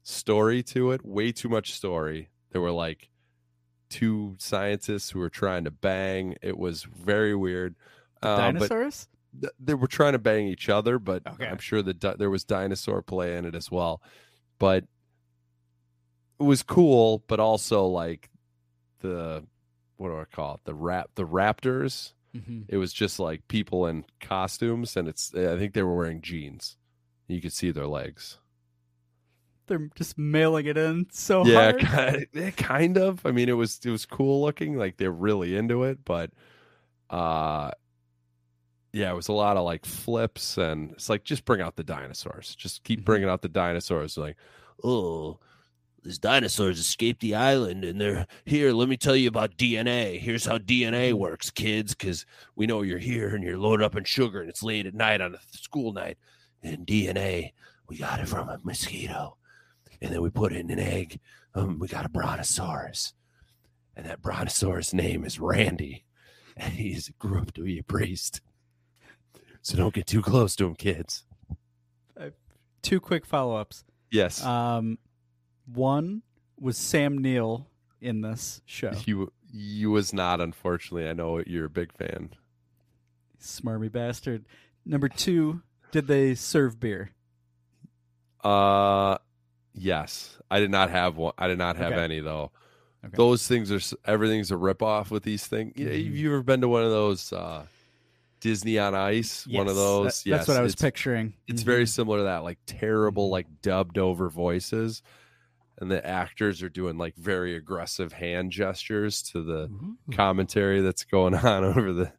story to it. Way too much story. There were like two scientists who were trying to bang. It was very weird. Uh, Dinosaurs? th- they were trying to bang each other, but Okay. I'm sure that di- there was dinosaur play in it as well. But it was cool, but also like the what do I call it? The rap the Raptors. Mhm. It was just like people in costumes, and it's I think they were wearing jeans. You could see their legs. They're just mailing it in so yeah, hard. yeah, kind of. I mean, it was it was cool looking, like they're really into it, but uh yeah, it was a lot of like flips and it's like just bring out the dinosaurs. Just Mm-hmm. keep bringing out the dinosaurs. Like, oh, these dinosaurs escaped the island and they're here. Let me tell you about DNA. Here's how DNA works, kids, because we know you're here and you're loaded up in sugar and it's late at night on a school night. And DNA, we got it from a mosquito. And then we put it in an egg. Um, we got a brontosaurus. And that brontosaurus name is Randy. And he's grew up to be a priest. So don't get too close to him, kids. Two quick follow ups. yes, Um, one was Sam Neill in this show. you you was not. Unfortunately, I know you're a big fan. Smarmy bastard. Number two, did they serve beer? Uh, yes, I did not have one. I did not have Okay. any though. Okay. Those things are everything's a rip off with these things. Yeah, Mhm. have you ever been to one of those uh, Disney on Ice? one of those. that- yes, that's what I was it's- picturing. It's Mhm. very similar to that, like terrible, like dubbed over voices, and the actors are doing like very aggressive hand gestures to the Ooh. commentary that's going on over the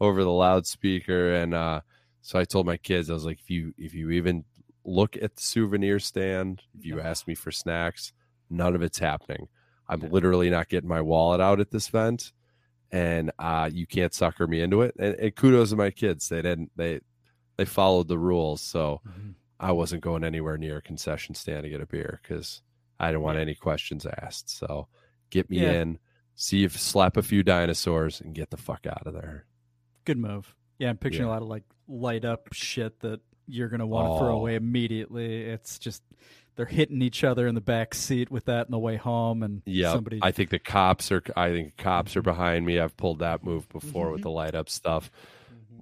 over the loudspeaker, and uh, So I told my kids, I was like, if you if you even look at the souvenir stand, if you ask me for snacks, none of it's happening. I'm literally not getting my wallet out at this event, and uh, you can't sucker me into it. And, and kudos to my kids; they didn't they they followed the rules, so I wasn't going anywhere near a concession stand to get a beer because I didn't want any questions asked. So get me Yeah. in, see if slap a few dinosaurs, and get the fuck out of there. Good move. Yeah, I'm picturing Yeah. a lot of like light up shit that you're gonna want to throw Oh. away immediately. It's just they're hitting each other in the back seat with that on the way home, and Yeah, somebody. I think the cops are. I think cops are mm-hmm. behind me. I've pulled that move before with the mm-hmm. light up stuff. Mm-hmm.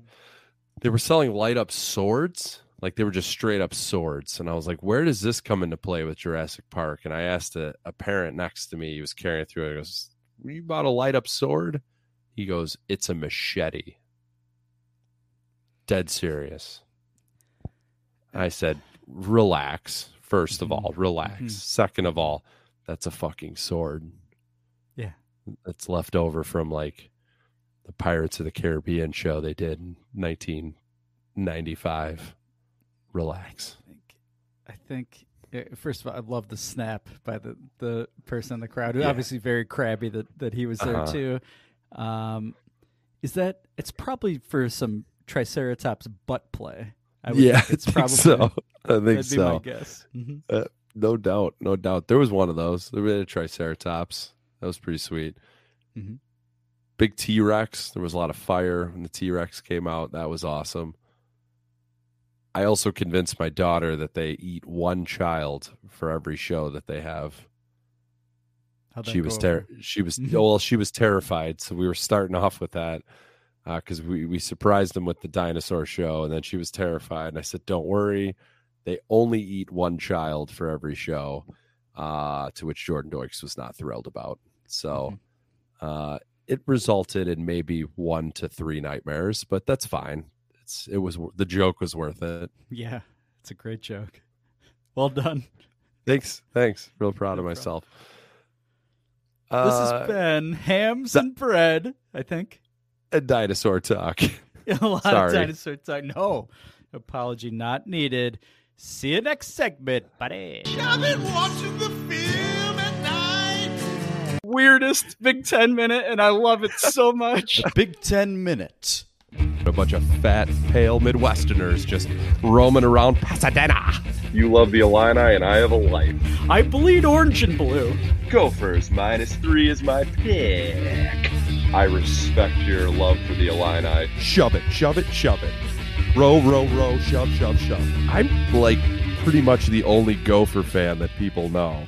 They were selling light up swords, like they were just straight up swords, and I was like, "Where does this come into play with Jurassic Park?" And I asked a, a parent next to me. He was carrying it through. I goes, "You bought a light up sword?" He goes, "It's a machete." Dead serious. I said, "Relax." First of all, relax. Mhm. Second of all, that's a fucking sword yeah, that's left over from like the Pirates of the Caribbean show they did in 1995. Relax. I think. eh, First of all, I love the snap by the, the person in the crowd, who Yeah. obviously very crabby that, that he was there Uh-huh. too. Um, is that it's probably for some Triceratops butt play? I would yeah, think it's I think probably so. I think that'd so. guess. Mhm. Uh, no doubt, no doubt. There was one of those. There was a Triceratops. That was pretty sweet. Mhm. Big T Rex. There was a lot of fire when the T Rex came out. That was awesome. I also convinced my daughter that they eat one child for every show that they have. How'd she was ter- she was well she was terrified so we were starting off with that because we, we surprised them with the dinosaur show and then she was terrified and i said don't worry they only eat one child for every show uh, to which jordan doikes was not thrilled about so uh, it resulted in maybe one to three nightmares but that's fine it's it was the joke was worth it Yeah, it's a great joke. Well done. thanks thanks real proud of myself This Uh, has been hams and spreads. I think a dinosaur talk a lot Sorry. of dinosaur talk. No apology not needed. See you next segment, buddy. I've been watching the film at night. Weirdest Big Ten minute, and I love it so much. Big Ten minute. a bunch of fat, pale Midwesterners just roaming around Pasadena. You love the Illini, and I have a life. I bleed orange and blue. Gophers minus three is my pick. I respect your love for the Illini. Shove it, shove it, shove it. Row, row, row, shove, shove, shove. I'm like pretty much the only Gopher fan that people know.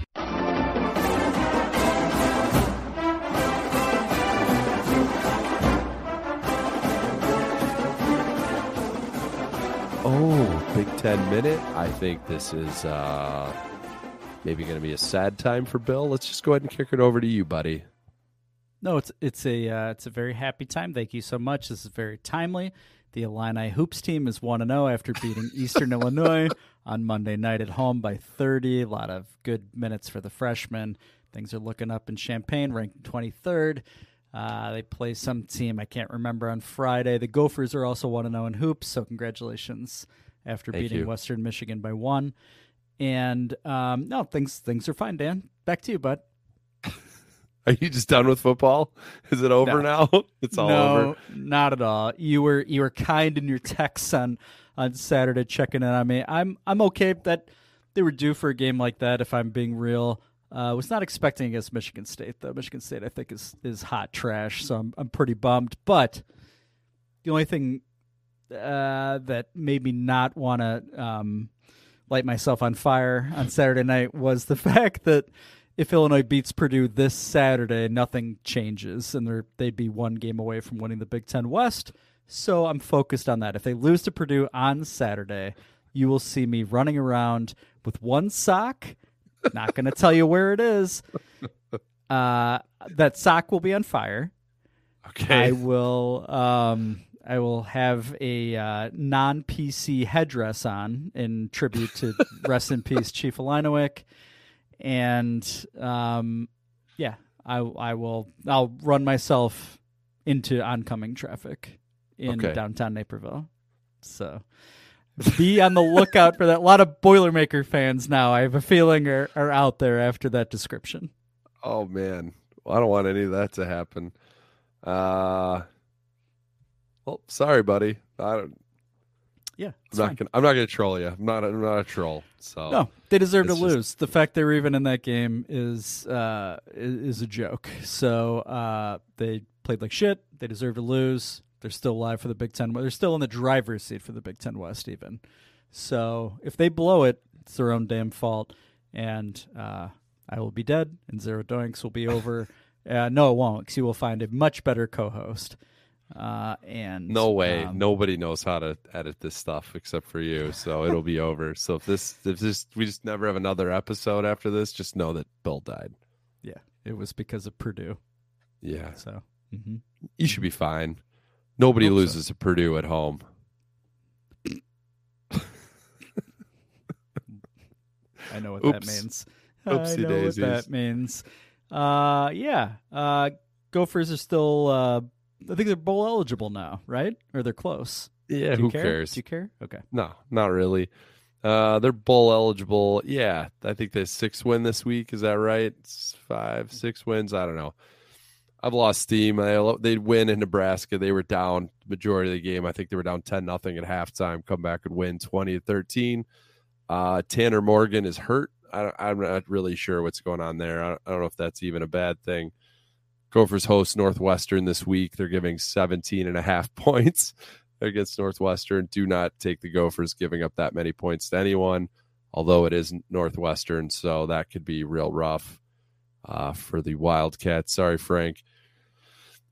Oh, Big Ten minute. I think this is uh, maybe going to be a sad time for Bill. Let's just go ahead and kick it over to you, buddy. No, it's it's a uh, it's a very happy time. Thank you so much. This is very timely. The Illini hoops team is one to zero after beating Eastern Illinois on Monday night at home by thirty. A lot of good minutes for the freshmen. Things are looking up in Champaign, ranked twenty third. Uh, they play some team I can't remember on Friday. The Gophers are also one to zero in hoops. So congratulations after Thank beating you. Western Michigan by one. And um, no, things things are fine. Dan, back to you, bud. Are you just done with football? Is it over No. now? It's all no, over. Not at all. You were you were kind in your texts on on Saturday checking in on me. I'm I'm okay that they were due for a game like that. If I'm being real, uh, was not expecting against Michigan State though. Michigan State I think is is hot trash, so I'm I'm pretty bummed. But the only thing uh, that made me not want to um, light myself on fire on Saturday night was the fact that if Illinois beats Purdue this Saturday, nothing changes, and they're, they'd be one game away from winning the Big Ten West. So I'm focused on that. If they lose to Purdue on Saturday, you will see me running around with one sock. Not going to tell you where it is. Uh, that sock will be on fire. Okay. I will. Um, I will have a uh, non PC headdress on in tribute to rest in peace Chief Illiniwek, and um, yeah, I I will. I'll run myself into oncoming traffic in Okay. downtown Naperville. So be on the lookout for that. A lot of Boilermaker fans now, I have a feeling, are, are out there after that description. Oh man, well, I don't want any of that to happen. Uh, well, sorry, buddy. I don't. Yeah, I'm not gonna. I'm not gonna troll you. I'm not. I'm not a troll. So No, they deserve to just- lose. The fact they were even in that game is uh, is, is a joke. So uh, they played like shit. They deserve to lose. They're still alive for the Big Ten. They're still in the driver's seat for the Big Ten West, even. So if they blow it, it's their own damn fault. And uh, I will be dead, and Zero Doinks will be over. uh, no, it won't, because you will find a much better co-host. Uh, and No way. um, Nobody knows how to edit this stuff except for you. So it'll be over. So if this, if this, we just never have another episode after this, just know that Bill died. Yeah, it was because of Purdue. Yeah. So mhm. You should be fine. Nobody Hope so. loses to Purdue at home. I know what that means. Oopsie I know daisies. what that means. Uh, yeah. Uh, Gophers are still. I think they're bowl eligible now, right? Or they're close. Yeah, who care? cares? Do you care? Okay. No, not really. Uh, they're bowl eligible. Yeah, I think they six win this week. Is that right? It's five, six wins. I don't know. I've lost steam. I, they'd win in Nebraska. They were down majority of the game. I think they were down ten nothing at halftime. Come back and win twenty to thirteen. Uh, Tanner Morgan is hurt. I, I'm not really sure what's going on there. I don't, I don't know if that's even a bad thing. Gophers host Northwestern this week. They're giving 17 and a half points against Northwestern. Do not take the Gophers giving up that many points to anyone, although it is Northwestern, so that could be real rough uh, for the Wildcats. Sorry, Frank.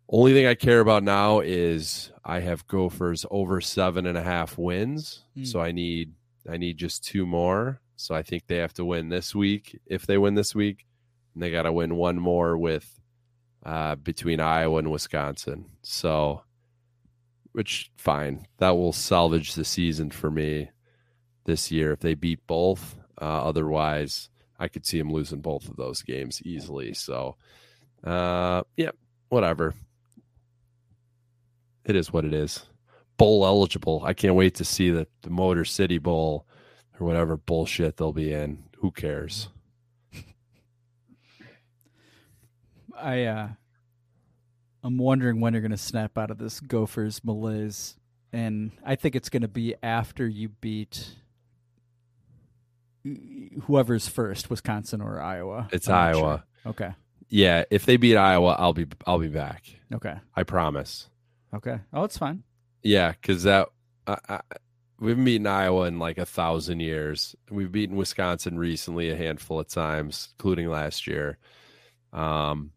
Only thing I care about now is I have Gophers over seven and a half wins, Hmm. so I need I need just two more. So I think they have to win this week. If they win this week, and they got to win one more with uh, between Iowa and Wisconsin. So, which fine, that will salvage the season for me this year if they beat both. Uh, otherwise, I could see them losing both of those games easily. So, uh, yeah, whatever. It is what it is. Bowl eligible. I can't wait to see the, the Motor City Bowl or whatever bullshit they'll be in. Who cares? I uh, I'm wondering when you're going to snap out of this Gophers malaise, and I think it's going to be after you beat whoever's first, Wisconsin or Iowa. It's I'm Iowa. sure. Okay. Yeah, if they beat Iowa, I'll be I'll be back. Okay. I promise. Okay. Oh, it's fine. Yeah, because that I, I, we haven't beaten Iowa in like a thousand years. We've beaten Wisconsin recently a handful of times, including last year. Um,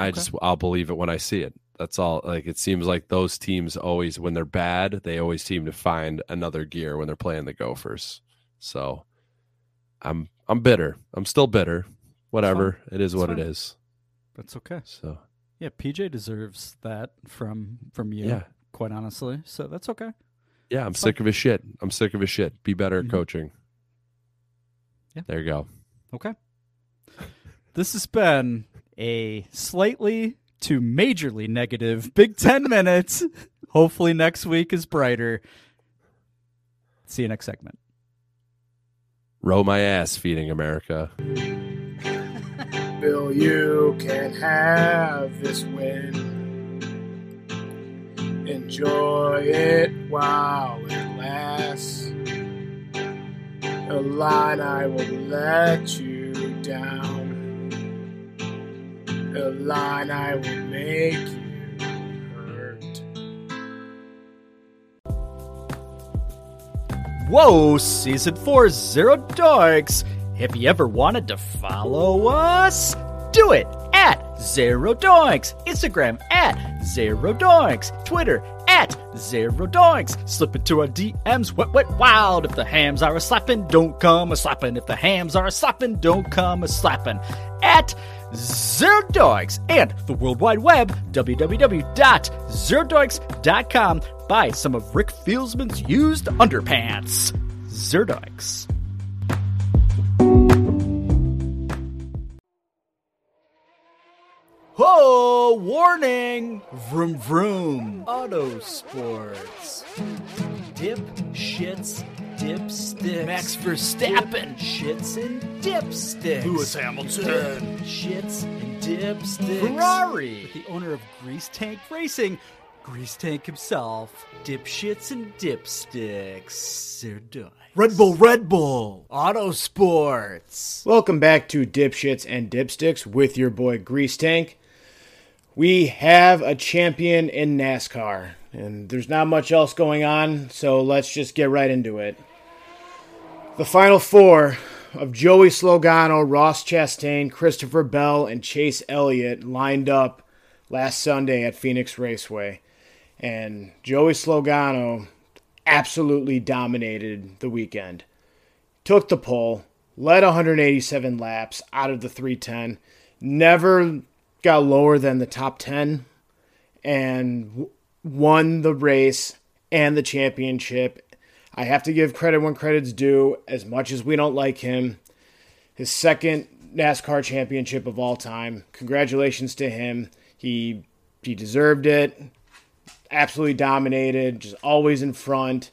I Okay. just I'll believe it when I see it. That's all. Like it seems like those teams always, when they're bad, they always seem to find another gear when they're playing the Gophers. So, I'm I'm bitter. I'm still bitter. Whatever. It is what fine. it is. That's okay. So Yeah, PJ deserves that from from you. Yeah. Quite honestly, so that's okay. Yeah, I'm sick of his shit. I'm sick of his shit. Be better at Mhm. coaching. Yeah. There you go. Okay. This has been a slightly to majorly negative Big Ten minutes. Hopefully, next week is brighter. See you next segment. Row my ass, feeding America. Bill, you can have this win. Enjoy it while it lasts. The line I will let you down. The line I will make you hurt. Whoa, season four, Zero Doinks. Have you ever wanted to follow us? Do it at Zero Doinks. Instagram at Zero Doinks. Twitter at Zero Doinks. Slip into our DMs, wet, wet, wild. If the hams are a slapping, don't come a slapping. If the hams are a slapping, don't come a slapping. At Zero and the World Wide Web, www.zerodoinks.com. Buy some of Rick Fieldsman's used underpants. Zero Doinks. Oh, warning! Vroom vroom. Auto sports. Dip shits dipsticks. Max Verstappen. Dip, shits and dipsticks. Lewis Hamilton. Dip, shits and dipsticks. Ferrari. With The owner of Grease Tank Racing. Grease Tank himself. Dipshits and dipsticks. They're done. Red Bull, Red Bull. Auto sports. Welcome back to Dipshits and Dipsticks with your boy Grease Tank. We have a champion in NASCAR, and there's not much else going on, so let's just get right into it. The final four of Joey Slogano, Ross Chastain, Christopher Bell, and Chase Elliott lined up last Sunday at Phoenix Raceway. And Joey Slogano absolutely dominated the weekend. Took the pole, led 187 laps out of the 310, never got lower than the top 10, and won the race and the championship. I have to give credit when credit's due, as much as we don't like him. His second NASCAR championship of all time. Congratulations to him. He he deserved it. Absolutely dominated, just always in front.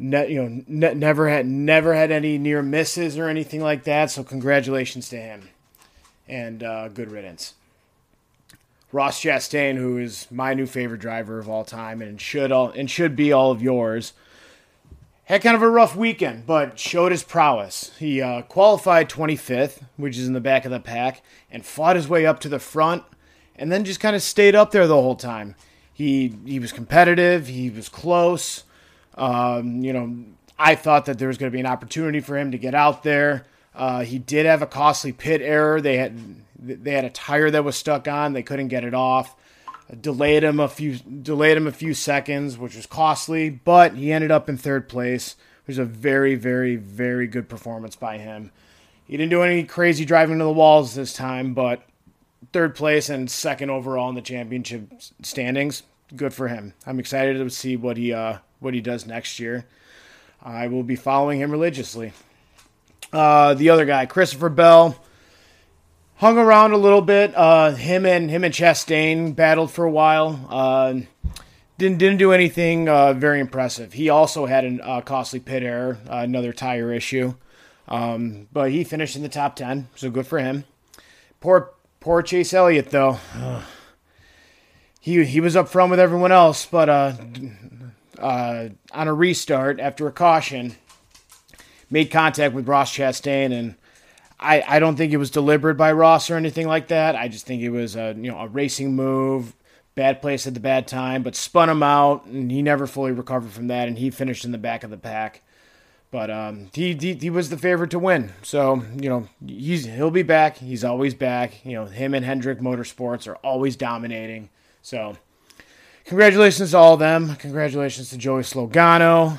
Ne- you know, ne- never had never had any near misses or anything like that. So congratulations to him, and uh, good riddance. Ross Chastain, who is my new favorite driver of all time, and should all and should be all of yours, had kind of a rough weekend, but showed his prowess. He uh, qualified 25th, which is in the back of the pack, and fought his way up to the front, and then just kind of stayed up there the whole time. He he was competitive. He was close. Um, you know, I thought that there was going to be an opportunity for him to get out there. Uh, he did have a costly pit error. They had they had a tire that was stuck on. They couldn't get it off. Delayed him a few delayed him a few seconds, which was costly. But he ended up in third place. It was a very very very good performance by him. He didn't do any crazy driving to the walls this time, but third place and second overall in the championship standings. Good for him. I'm excited to see what he uh, what he does next year. I will be following him religiously. Uh, the other guy, Christopher Bell, hung around a little bit. Uh, him and him and Chastain battled for a while. Uh, didn't didn't do anything uh, very impressive. He also had a uh, costly pit error, uh, another tire issue, um, but he finished in the top ten, so good for him. Poor poor Chase Elliott though. he he was up front with everyone else, but uh, on a restart after a caution, made contact with Ross Chastain, and I, I don't think it was deliberate by Ross or anything like that. I just think it was a you know a racing move, bad place at the bad time, but spun him out, and he never fully recovered from that, and he finished in the back of the pack. But um, he, he he was the favorite to win, so you know he's he'll be back. He's always back. You know him and Hendrick Motorsports are always dominating. So congratulations to all of them. Congratulations to Joey Slogano.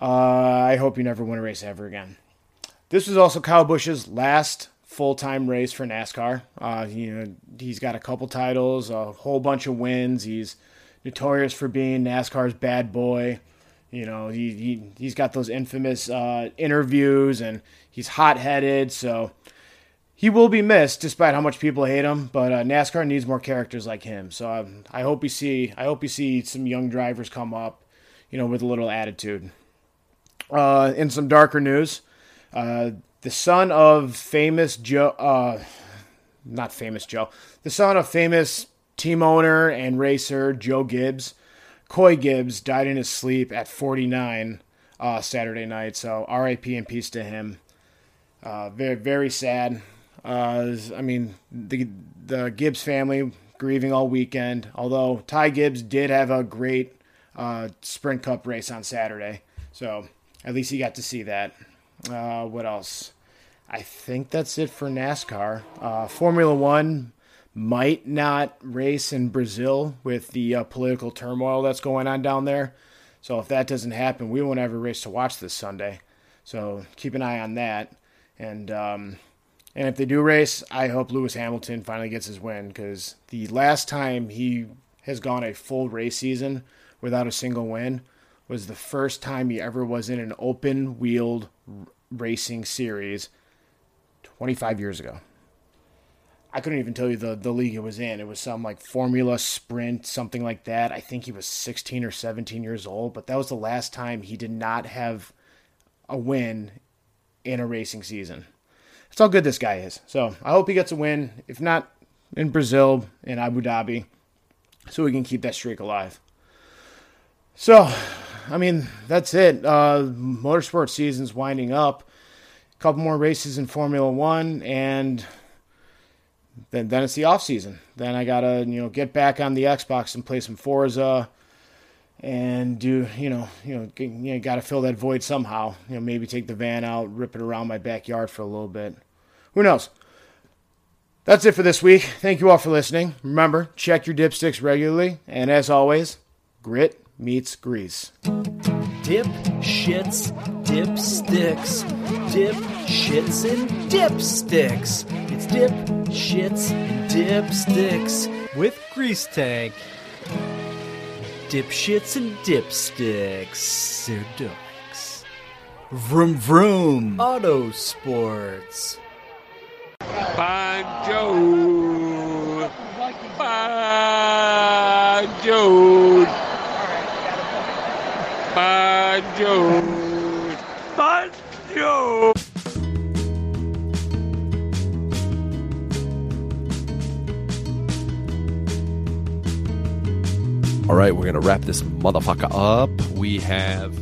Uh, I hope you never win a race ever again. This was also Kyle Busch's last full time race for NASCAR. Uh, you know, he's got a couple titles, a whole bunch of wins. He's notorious for being NASCAR's bad boy. You know, he, he he's got those infamous uh, interviews, and he's hot headed. So he will be missed, despite how much people hate him. But uh, NASCAR needs more characters like him. So um, I hope we see I hope we see some young drivers come up, you know, with a little attitude. Uh, in some darker news, uh, the son of famous Joe, uh, not famous Joe, the son of famous team owner and racer Joe Gibbs, Coy Gibbs, died in his sleep at 49 uh, Saturday night. So R.I.P. and peace to him. Uh, very very sad. Uh, I mean the the Gibbs family grieving all weekend. Although Ty Gibbs did have a great uh, Sprint Cup race on Saturday, so at least he got to see that. Uh, what else? I think that's it for NASCAR. Uh, Formula One might not race in Brazil with the uh, political turmoil that's going on down there. So if that doesn't happen, we won't have a race to watch this Sunday. So keep an eye on that. And um, and if they do race, I hope Lewis Hamilton finally gets his win because the last time he has gone a full race season without a single win was the first time he ever was in an open wheeled racing series 25 years ago. I couldn't even tell you the, the league it was in. It was some like Formula Sprint, something like that. I think he was 16 or 17 years old, but that was the last time he did not have a win in a racing season. That's how good this guy is. So I hope he gets a win. If not in Brazil, in Abu Dhabi, so we can keep that streak alive. So, I mean, that's it. Uh, motorsport season's winding up. A couple more races in Formula One, and then then it's the off season. Then I gotta you know get back on the Xbox and play some Forza, and do you know you know get, you know, gotta fill that void somehow. You know maybe take the van out, rip it around my backyard for a little bit. Who knows? That's it for this week. Thank you all for listening. Remember, check your dipsticks regularly, and as always, grit meets grease. Dip, shits, dip sticks. Dip, shits, and dipsticks. It's dip, shits, and dipsticks. With Grease Tank. Dip shits and dipsticks. They're dogs. Vroom vroom. Auto sports. Banjo. Banjo. Banjo. Banjo. All right, we're going to wrap this motherfucker up. We have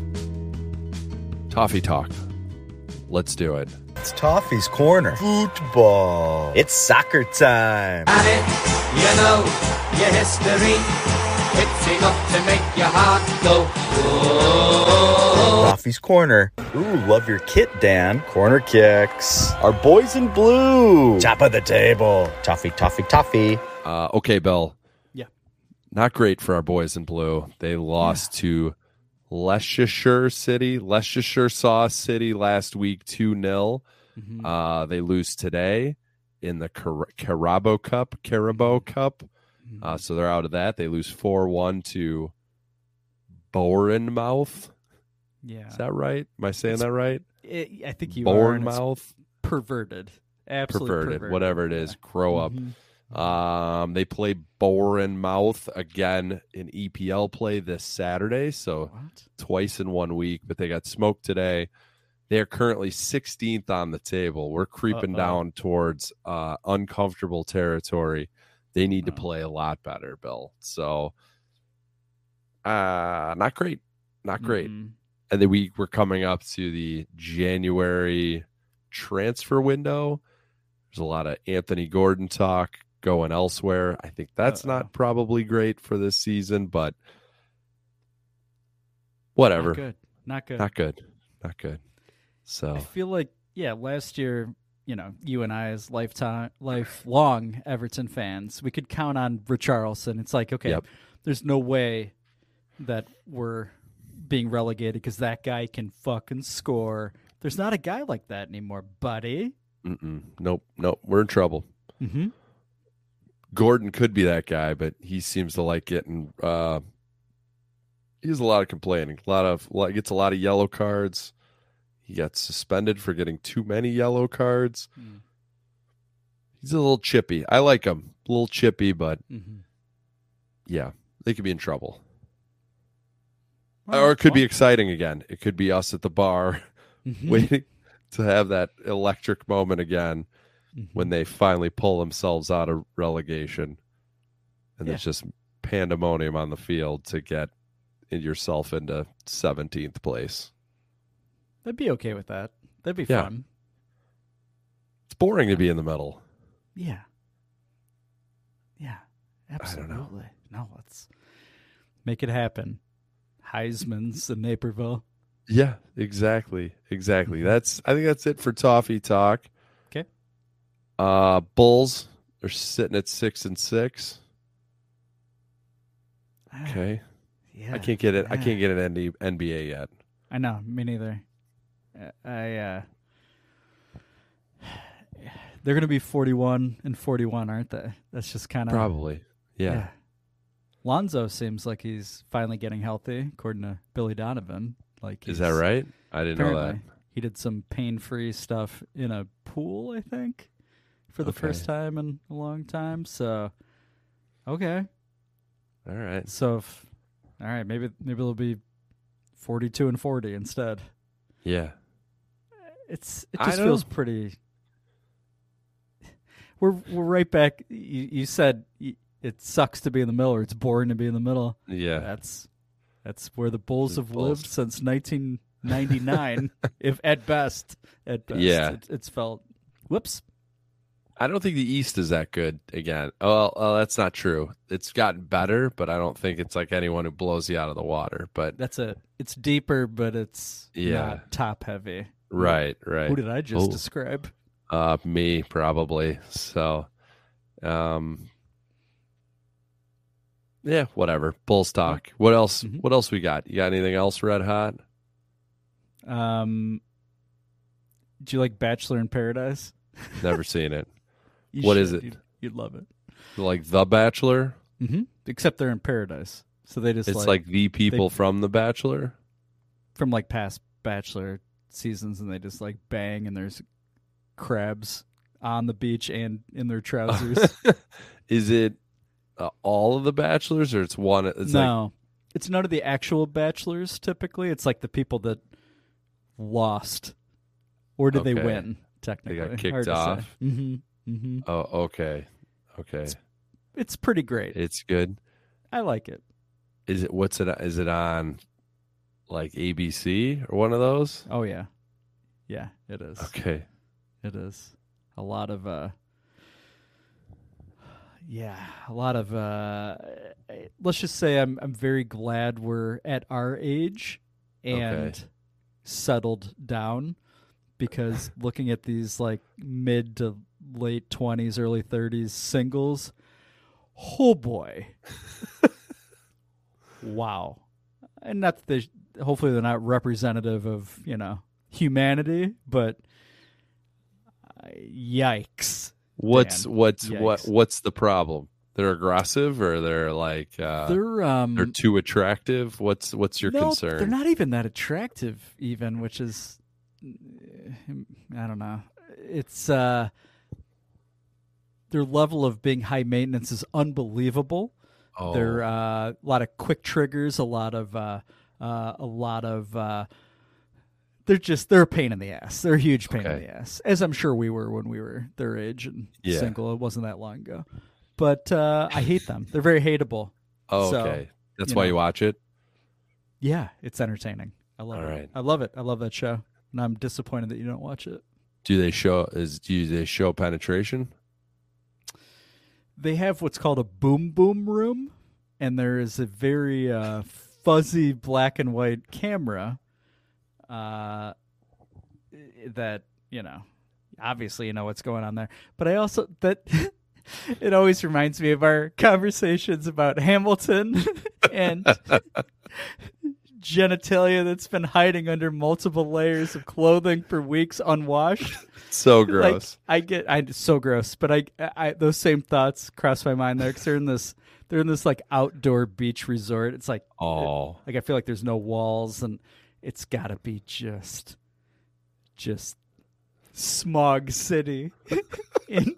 Toffee Talk. Let's do it. It's Toffee's Corner. Football. It's soccer time. You know your history. It's enough to make your heart go. Whoa. Toffee's Corner. Ooh, love your kit, Dan. Corner kicks. Our boys in blue. Top of the table. Toffee, toffee, toffee. Uh, okay, Bill. Yeah. Not great for our boys in blue. They lost to Leicestershire City. Leicestershire saw City last week 2 0. Mhm. Uh, they lose today in the Car- Carabao Cup. Carabao Cup. Uh, so they're out of that. They lose 4 1 to Bournemouth. Yeah. Is that right? Am I saying It's- that right? It, I think you are. and it's Bournemouth. Perverted. Absolutely perverted, perverted. whatever it is. Grow up. Mhm. Um, they play Bournemouth again in EPL play this Saturday, so twice in one week. But they got smoked today. They are currently 16th on the table. We're creeping Uh-oh. down towards uh, uncomfortable territory. They need to play a lot better, Bill. So, uh, not great, not great. Mhm. And then we we're coming up to the January transfer window. There's a lot of Anthony Gordon talk going elsewhere. I think that's not probably great for this season, but whatever. Not good. Not good. Not good. Not good. So I feel like yeah, last year, you know, you and I as lifetime lifelong Everton fans, we could count on Richarlison. It's like, okay, Yep. there's no way that we're being relegated because that guy can fucking score. There's not a guy like that anymore, buddy. Mm-mm. nope, nope, we're in trouble. Mm-hmm. Gordon could be that guy, but he seems to like getting. Uh, he has a lot of complaining. A lot of like gets a lot of yellow cards. He got suspended for getting too many yellow cards. He's a little chippy. I like him. A little chippy, but Mhm. yeah, they could be in trouble. Well, or it could be exciting again. It could be us at the bar Mhm. waiting to have that electric moment again when Mm-hmm. they finally pull themselves out of relegation. And there's just pandemonium on the field to get yourself into 17th place. I'd be okay with that. That'd be Yeah. fun. It's boring to be in the middle. Yeah. Yeah. I don't know. Absolutely. No, let's make it happen. Heisman's in Naperville. Yeah, exactly. Exactly. That's I think that's it for Toffee Talk. Okay. Uh Bulls are sitting at six and six. Okay. Yeah. I can't get it. I can't get an NBA yet. I know, me neither. Uh, I uh They're going to be 41 and 41, aren't they? That's just kind of Probably. Yeah. Lonzo seems like he's finally getting healthy, according to Billy Donovan. Like, Is that right? I didn't know that. He did some pain-free stuff in a pool, I think. for the Okay. first time in a long time. So, okay. All right. So, if, all right, maybe maybe it'll be forty-two and forty instead. Yeah. It's it just feels pretty. We're we're right back. You, you said it sucks to be in the middle, or it's boring to be in the middle. Yeah. that's that's where the Bulls The have Bulls. lived since 1999, if at best. At best, Yeah. it, it's felt. Whoops. I don't think the East is that good again. Oh, that's not true. It's gotten better, but I don't think it's like anyone who blows you out of the water. But That's it. It's deeper, but it's Yeah. not top heavy. Right, right. Who did I just Oh. describe? Uh, me probably. So, um, yeah, whatever. Bulls talk. What else? Mm-hmm. What else we got? You got anything else red hot? Um, do you like Bachelor in Paradise? Never seen it. What is should. it? You'd, you'd love it. Like The Bachelor? hmm Except they're in paradise, so they just It's like, like, the people they- from The Bachelor. from like past Bachelor seasons, and they just like bang, and there's crabs on the beach and in their trousers. Is it uh, all of the Bachelors, or it's one? It's like no, it's none of the actual bachelors. Typically, it's like the people that lost, or did they win? Technically, they got kicked Hard off. hmm hmm Oh, okay, okay. It's pretty great. It's good. I like it. Is it what's it? Is it on like ABC or one of those? Oh yeah, yeah, it is. Okay. It is a lot of uh yeah, a lot of uh let's just say I'm I'm very glad we're at our age and Okay. settled down because looking at these like mid to late 20s early 30s singles oh boy wow and not that they hopefully they're not representative of you know humanity but uh, yikes What's Dan. what's what what's the problem? They're aggressive or they're like uh, They're, um, they're too attractive. What's what's your no, concern? They're not even that attractive, even, which is, I don't know. It's uh, their level of being high maintenance is unbelievable. Oh. They're uh, a lot of quick triggers, a lot of uh, a lot of. Uh, they're just they're a pain in the ass. They're a huge pain in the ass, as I'm sure we were when we were their age and Yeah. single. It wasn't that long ago, but uh, I hate them. They're very hateable. Oh, So, okay. That's you why know. you watch it. Yeah, it's entertaining. I love All it. right. I love it. I love that show. And I'm disappointed that you don't watch it. Do they show is do they show penetration? They have what's called a boom boom room, and there is a very uh, fuzzy black and white camera uh, that, you know, obviously you know what's going on there. But I also, that. It always reminds me of our conversations about Hamilton and genitalia that's been hiding under multiple layers of clothing for weeks unwashed. So Like, gross. I get I so gross, but I, I those same thoughts cross my mind there because they're in this they're in this like outdoor beach resort. It's like Oh. like I feel like there's no walls and it's got to be just just smog city in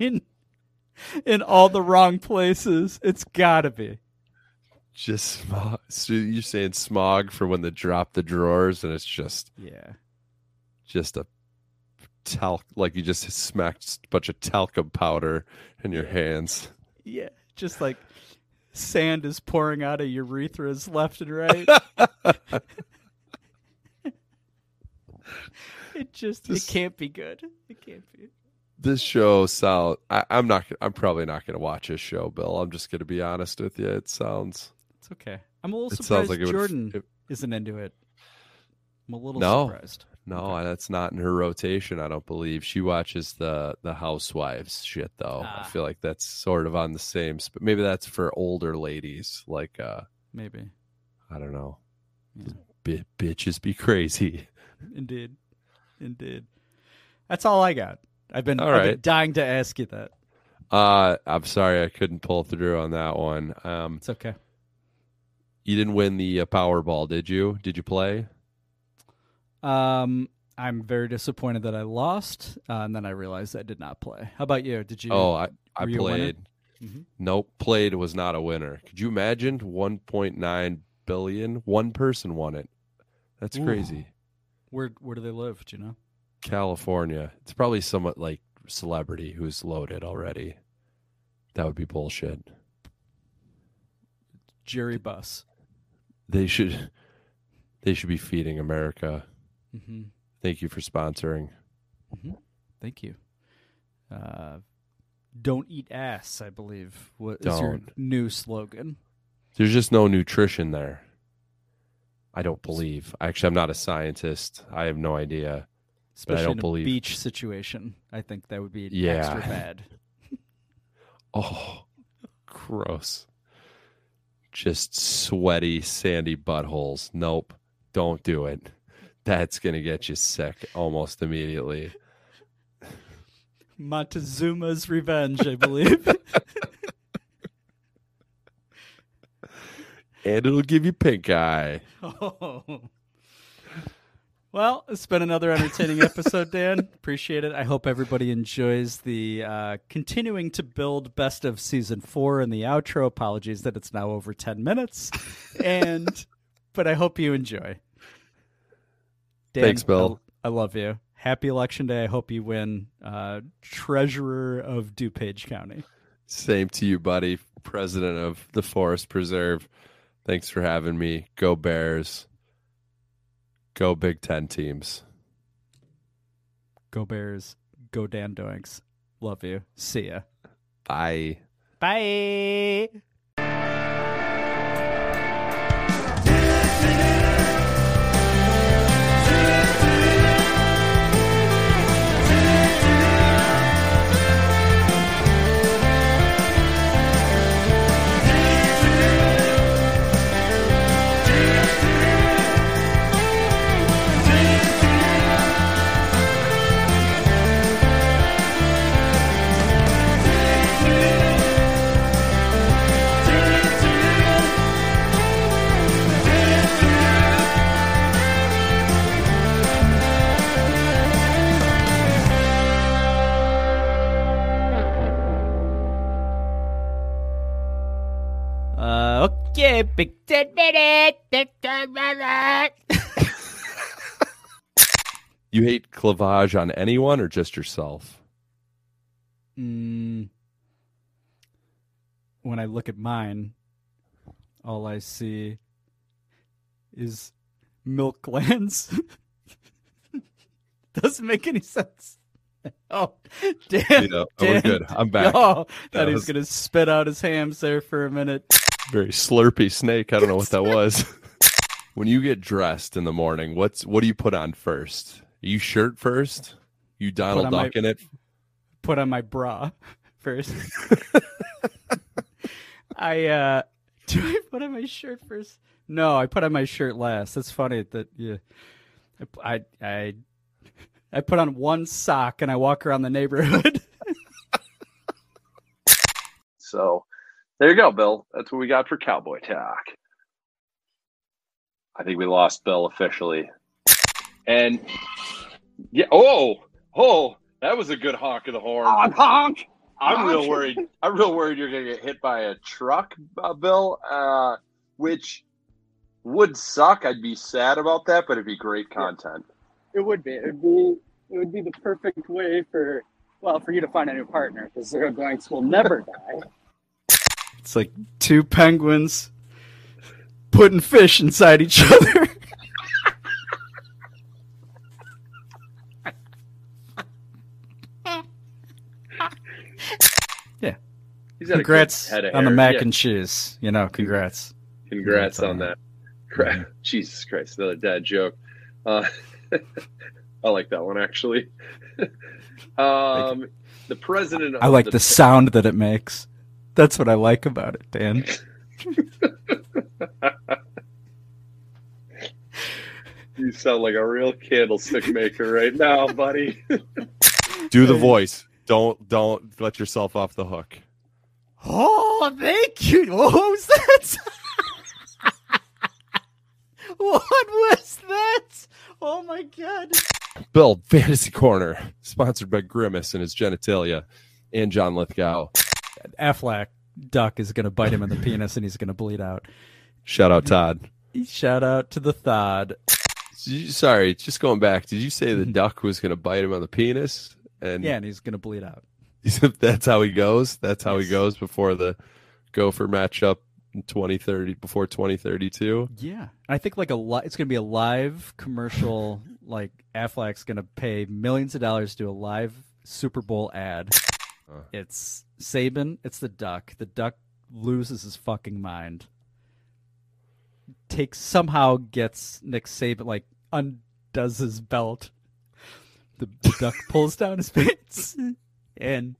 in in all the wrong places. It's got to be. Just smog. So you're saying smog for when they drop the drawers and it's just Yeah. just a talc like you just smacked a bunch of talcum powder in your hands. Yeah, just like sand is pouring out of urethras left and right. it just This- it can't be good. It can't be. This show sound I, I'm not I'm probably not gonna watch this show, Bill. I'm just gonna be honest with you. It sounds It's okay. I'm a little surprised like it would Jordan it- isn't into it. I'm a little no, surprised. No, that's not in her rotation. I don't believe she watches the the Housewives shit though. I Ah. feel like that's sort of on the same. But maybe that's for older ladies. Like, uh Maybe. I don't know. Bi- bitches be crazy. Indeed. Indeed. That's all I got. I've been, All I've been dying to ask you that. Uh I'm sorry I couldn't pull through on that one. Um It's okay. You didn't win the uh, Powerball, did you? Did you play? Um, I'm very disappointed that I lost, uh, and then I realized I did not play. How about you? Did you? Oh, I, I were you a winner? played. Mhm. Nope, played was not a winner. Could you imagine 1.9 billion? One person won it. That's Ooh. crazy. Where Where do they live? Do you know? California. It's probably somewhat like celebrity who's loaded already. That would be bullshit. Jerry Bus. They should they should be feeding America. Hmm Thank you for sponsoring. Thank you. Uh, don't eat ass. I believe what is your Don't. new slogan. There's just no nutrition there. I don't believe. Actually, I'm not a scientist. I have no idea. But I Especially don't in a believe. beach situation. I think that would be Yeah. extra bad. Oh, gross. Just sweaty, sandy buttholes. Nope. Don't do it. That's going to get you sick almost immediately. Montezuma's Revenge, I believe. And it'll give you pink eye. oh. Well, it's been another entertaining episode, Dan. Appreciate it. I hope everybody enjoys the uh, continuing to build best of season four and the outro. Apologies that it's now over 10 minutes. And, but I hope you enjoy. Dan, Thanks, Bill. I, I love you. Happy election day. I hope you win uh, treasurer of DuPage County. Same to you, buddy. President of the Forest Preserve. Thanks for having me. Go Bears. Go Big Ten teams. Go Bears. Go Dan Doinks. Love you. See ya. Bye. Bye. Okay, ten minute, ten minute. You hate clavage on anyone or just yourself? Mm, when I look at mine, all I see is milk glands. Doesn't make any sense. Oh, Dan! Yeah, oh, we're good. I'm back. Oh, That thought he was was- gonna spit out his hams there for a minute. Very slurpy snake. I don't know what that was. when you get dressed in the morning, what's what do you put on first? you shirt first? You Donald on Duck in it? put on my bra first. I uh do I put on my shirt first? No, I put on my shirt last. That's funny that yeah. I I I, I put on one sock and I walk around the neighborhood. So there you go, Bill. That's what we got for Cowboy Talk. I think we lost Bill officially. And yeah, oh, oh, that was a good honk of the horn. Honk, honk. I'm real worried. I'm real worried you're gonna get hit by a truck, uh, Bill. Uh, which would suck. I'd be sad about that, but it'd be great content. It would be. It would be. It would be the perfect way for well for you to find a new partner because zero doinks will never die. It's like two penguins putting fish inside each other. yeah. He's got a good Congrats head of on the mac Yeah. and cheese. You know, congrats. Congrats on that. Cra- Jesus Christ, another dad joke. Uh, I like that one actually. um, the president. I like the, the sound that it makes. That's what I like about it, Dan. You sound like a real candlestick maker right now, buddy. Do the voice. Don't don't let yourself off the hook. Oh, thank you. What was that? what was that? Oh my god. Bill, Fantasy Corner, sponsored by Grimace and his genitalia and John Lithgow. Affleck duck is going to bite him in the penis and he's going to bleed out. Shout out Todd. Shout out to the Thod. Sorry, just going back. Did you say the mm-hmm. duck was going to bite him on the penis? And Yeah, and he's going to bleed out. that's how he goes. That's how he goes before the Gopher matchup in 2030 before 2032. Yeah, I think like a li- it's going to be a live commercial. like Affleck's going to pay millions of dollars to do a live Super Bowl ad. It's Saban. It's the duck. The duck loses his fucking mind. Takes somehow gets Nick Saban like undoes his belt. The, the duck pulls down his pants and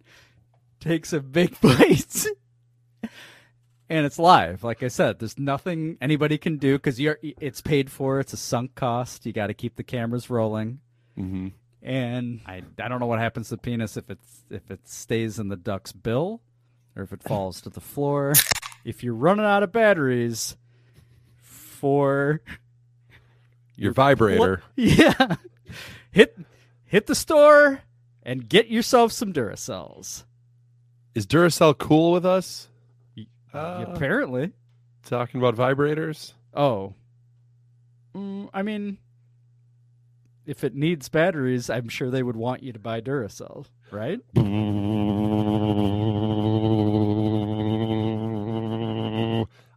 takes a big bite. and it's live. Like I said, there's nothing anybody can do because you're it's paid for. It's a sunk cost. You got to keep the cameras rolling. Mm-hmm. And I I don't know what happens to the penis if it's if it stays in the duck's bill or if it falls to the floor. If you're running out of batteries for Your vibrator. yeah, hit hit the store and get yourself some Duracells. Is Duracell cool with us? Uh, Apparently. Talking about vibrators? Oh. Mm, I mean, if it needs batteries, I'm sure they would want you to buy Duracell, right? I'm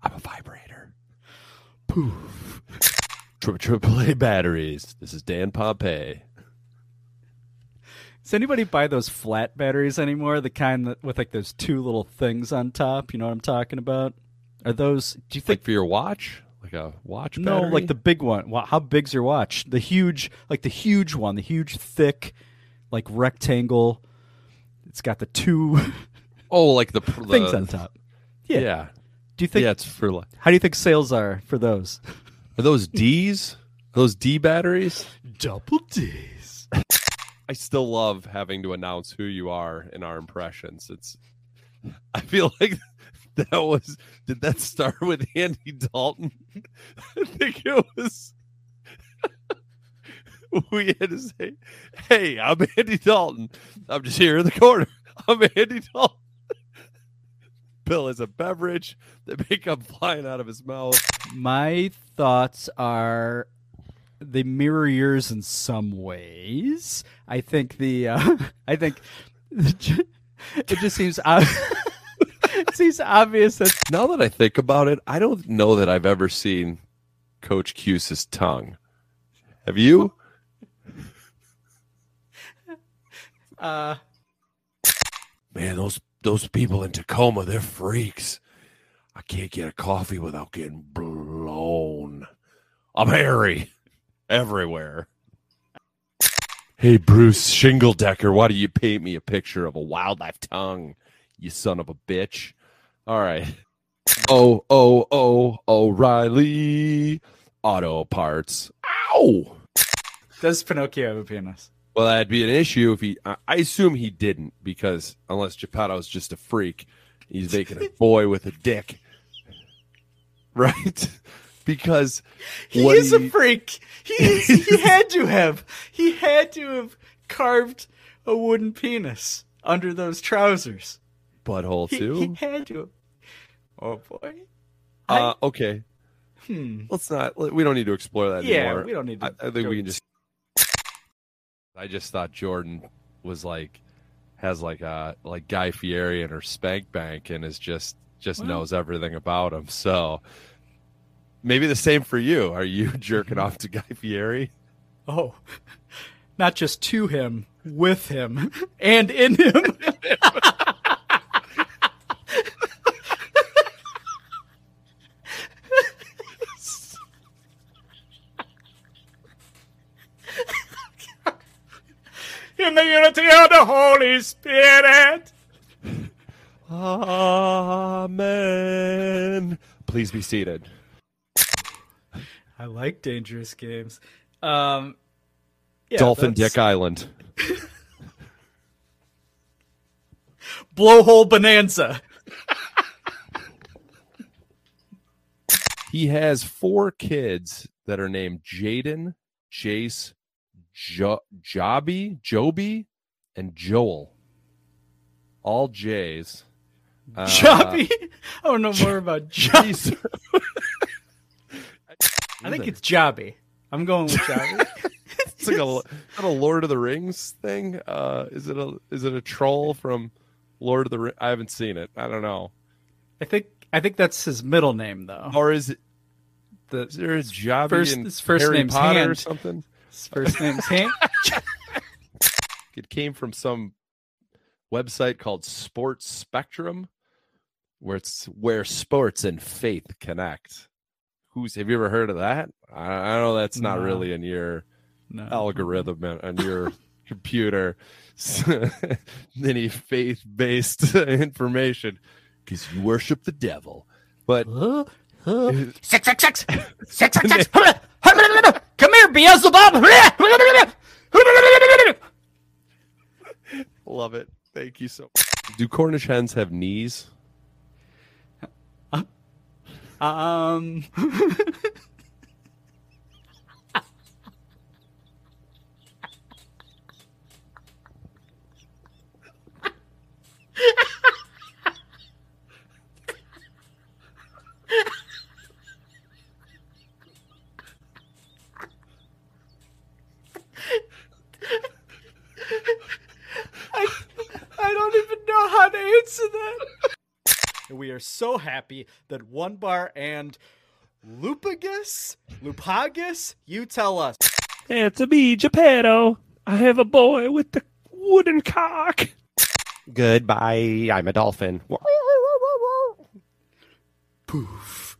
a vibrator. Poof. Tri- Triple A batteries. This is Dan Pompey. Does anybody buy those flat batteries anymore? The kind that with like those two little things on top. You know what I'm talking about? Are those? Do you think Like for your watch? Like a watch battery? no, like the big one? Wow, how big's your watch? The huge, like the huge one, the huge, thick, like rectangle. It's got the two Oh, like the, the things on top. Yeah. Yeah. Do you think? Yeah, it's for like. How do you think sales are for those? Are those D's? Are those D batteries? Double D's. I still love having to announce who you are in our impressions. It's I feel like that was did that start with Andy Dalton? I think it was we had to say, Hey, I'm Andy Dalton. I'm just here in the corner. I'm Andy Dalton. Bill is a beverage that may come flying out of his mouth. My thoughts are they mirror yours in some ways. I think the uh, I think it just seems ob- it seems obvious that Now that I think about it, I don't know that I've ever seen Coach Cuse's tongue. Have you? uh Man, those those people in Tacoma, they're freaks. I can't get a coffee without getting blown. I'm hairy everywhere. Hey, Bruce Shingledecker, why do you paint me a picture of a wildlife tongue, you son of a bitch? All right. Oh, oh, oh, O'Reilly Auto Parts. Ow! does Pinocchio have a penis? Well, that'd be an issue if he. I I assume he didn't because unless Geppetto's just a freak, he's making a boy with a dick, right? Because He is he- a freak. He is, he had to have. He had to have carved a wooden penis under those trousers. Butthole too. he had to. Oh boy. uh, okay, Hmm. let's not. We don't need to explore that Yeah, anymore. we don't need to I, I think we can just. I just thought Jordan was like has like a like Guy Fieri in her spank bank and is just just knows everything about him. So maybe the same for you. Are you jerking off to Guy Fieri? Oh, not just to him, with him, and in him. Unity of the Holy Spirit. Amen. Please be seated. I like dangerous games. Um, yeah, Dolphin that's- Dick Island. blowhole bonanza. He has four kids that are named Jaden, Jace, jo- Jobby, Joby, and Joel. All J's. Uh, Jobby? I don't know more about Jobby. I think it's Jobby. I'm going with Jobby. it's like a, a Lord of the Rings thing. Uh, is it a is it a troll from Lord of the Rings? I haven't seen it. I don't know. I think I think that's his middle name though. Or is it? The, is there a Jobby first, in his first Harry name's Potter Hand. or something? His first name's Hank. It came from some website called Sports Spectrum, where it's where sports and faith connect. Who's have you ever heard of that? I, I know that's not No. really in your No. algorithm on your computer. Any faith based information because you worship the devil. But Sex, sex, sex, sex, sex, sex. Come here, Beelzebub. love it. Thank you so much. Do Cornish hens have knees? Um. to that. And we are so happy that One Bar and Lupagus, Lupagus, you tell us. It's a me, Geppetto. I have a boy with the wooden cock. Goodbye. I'm a dolphin. Poof.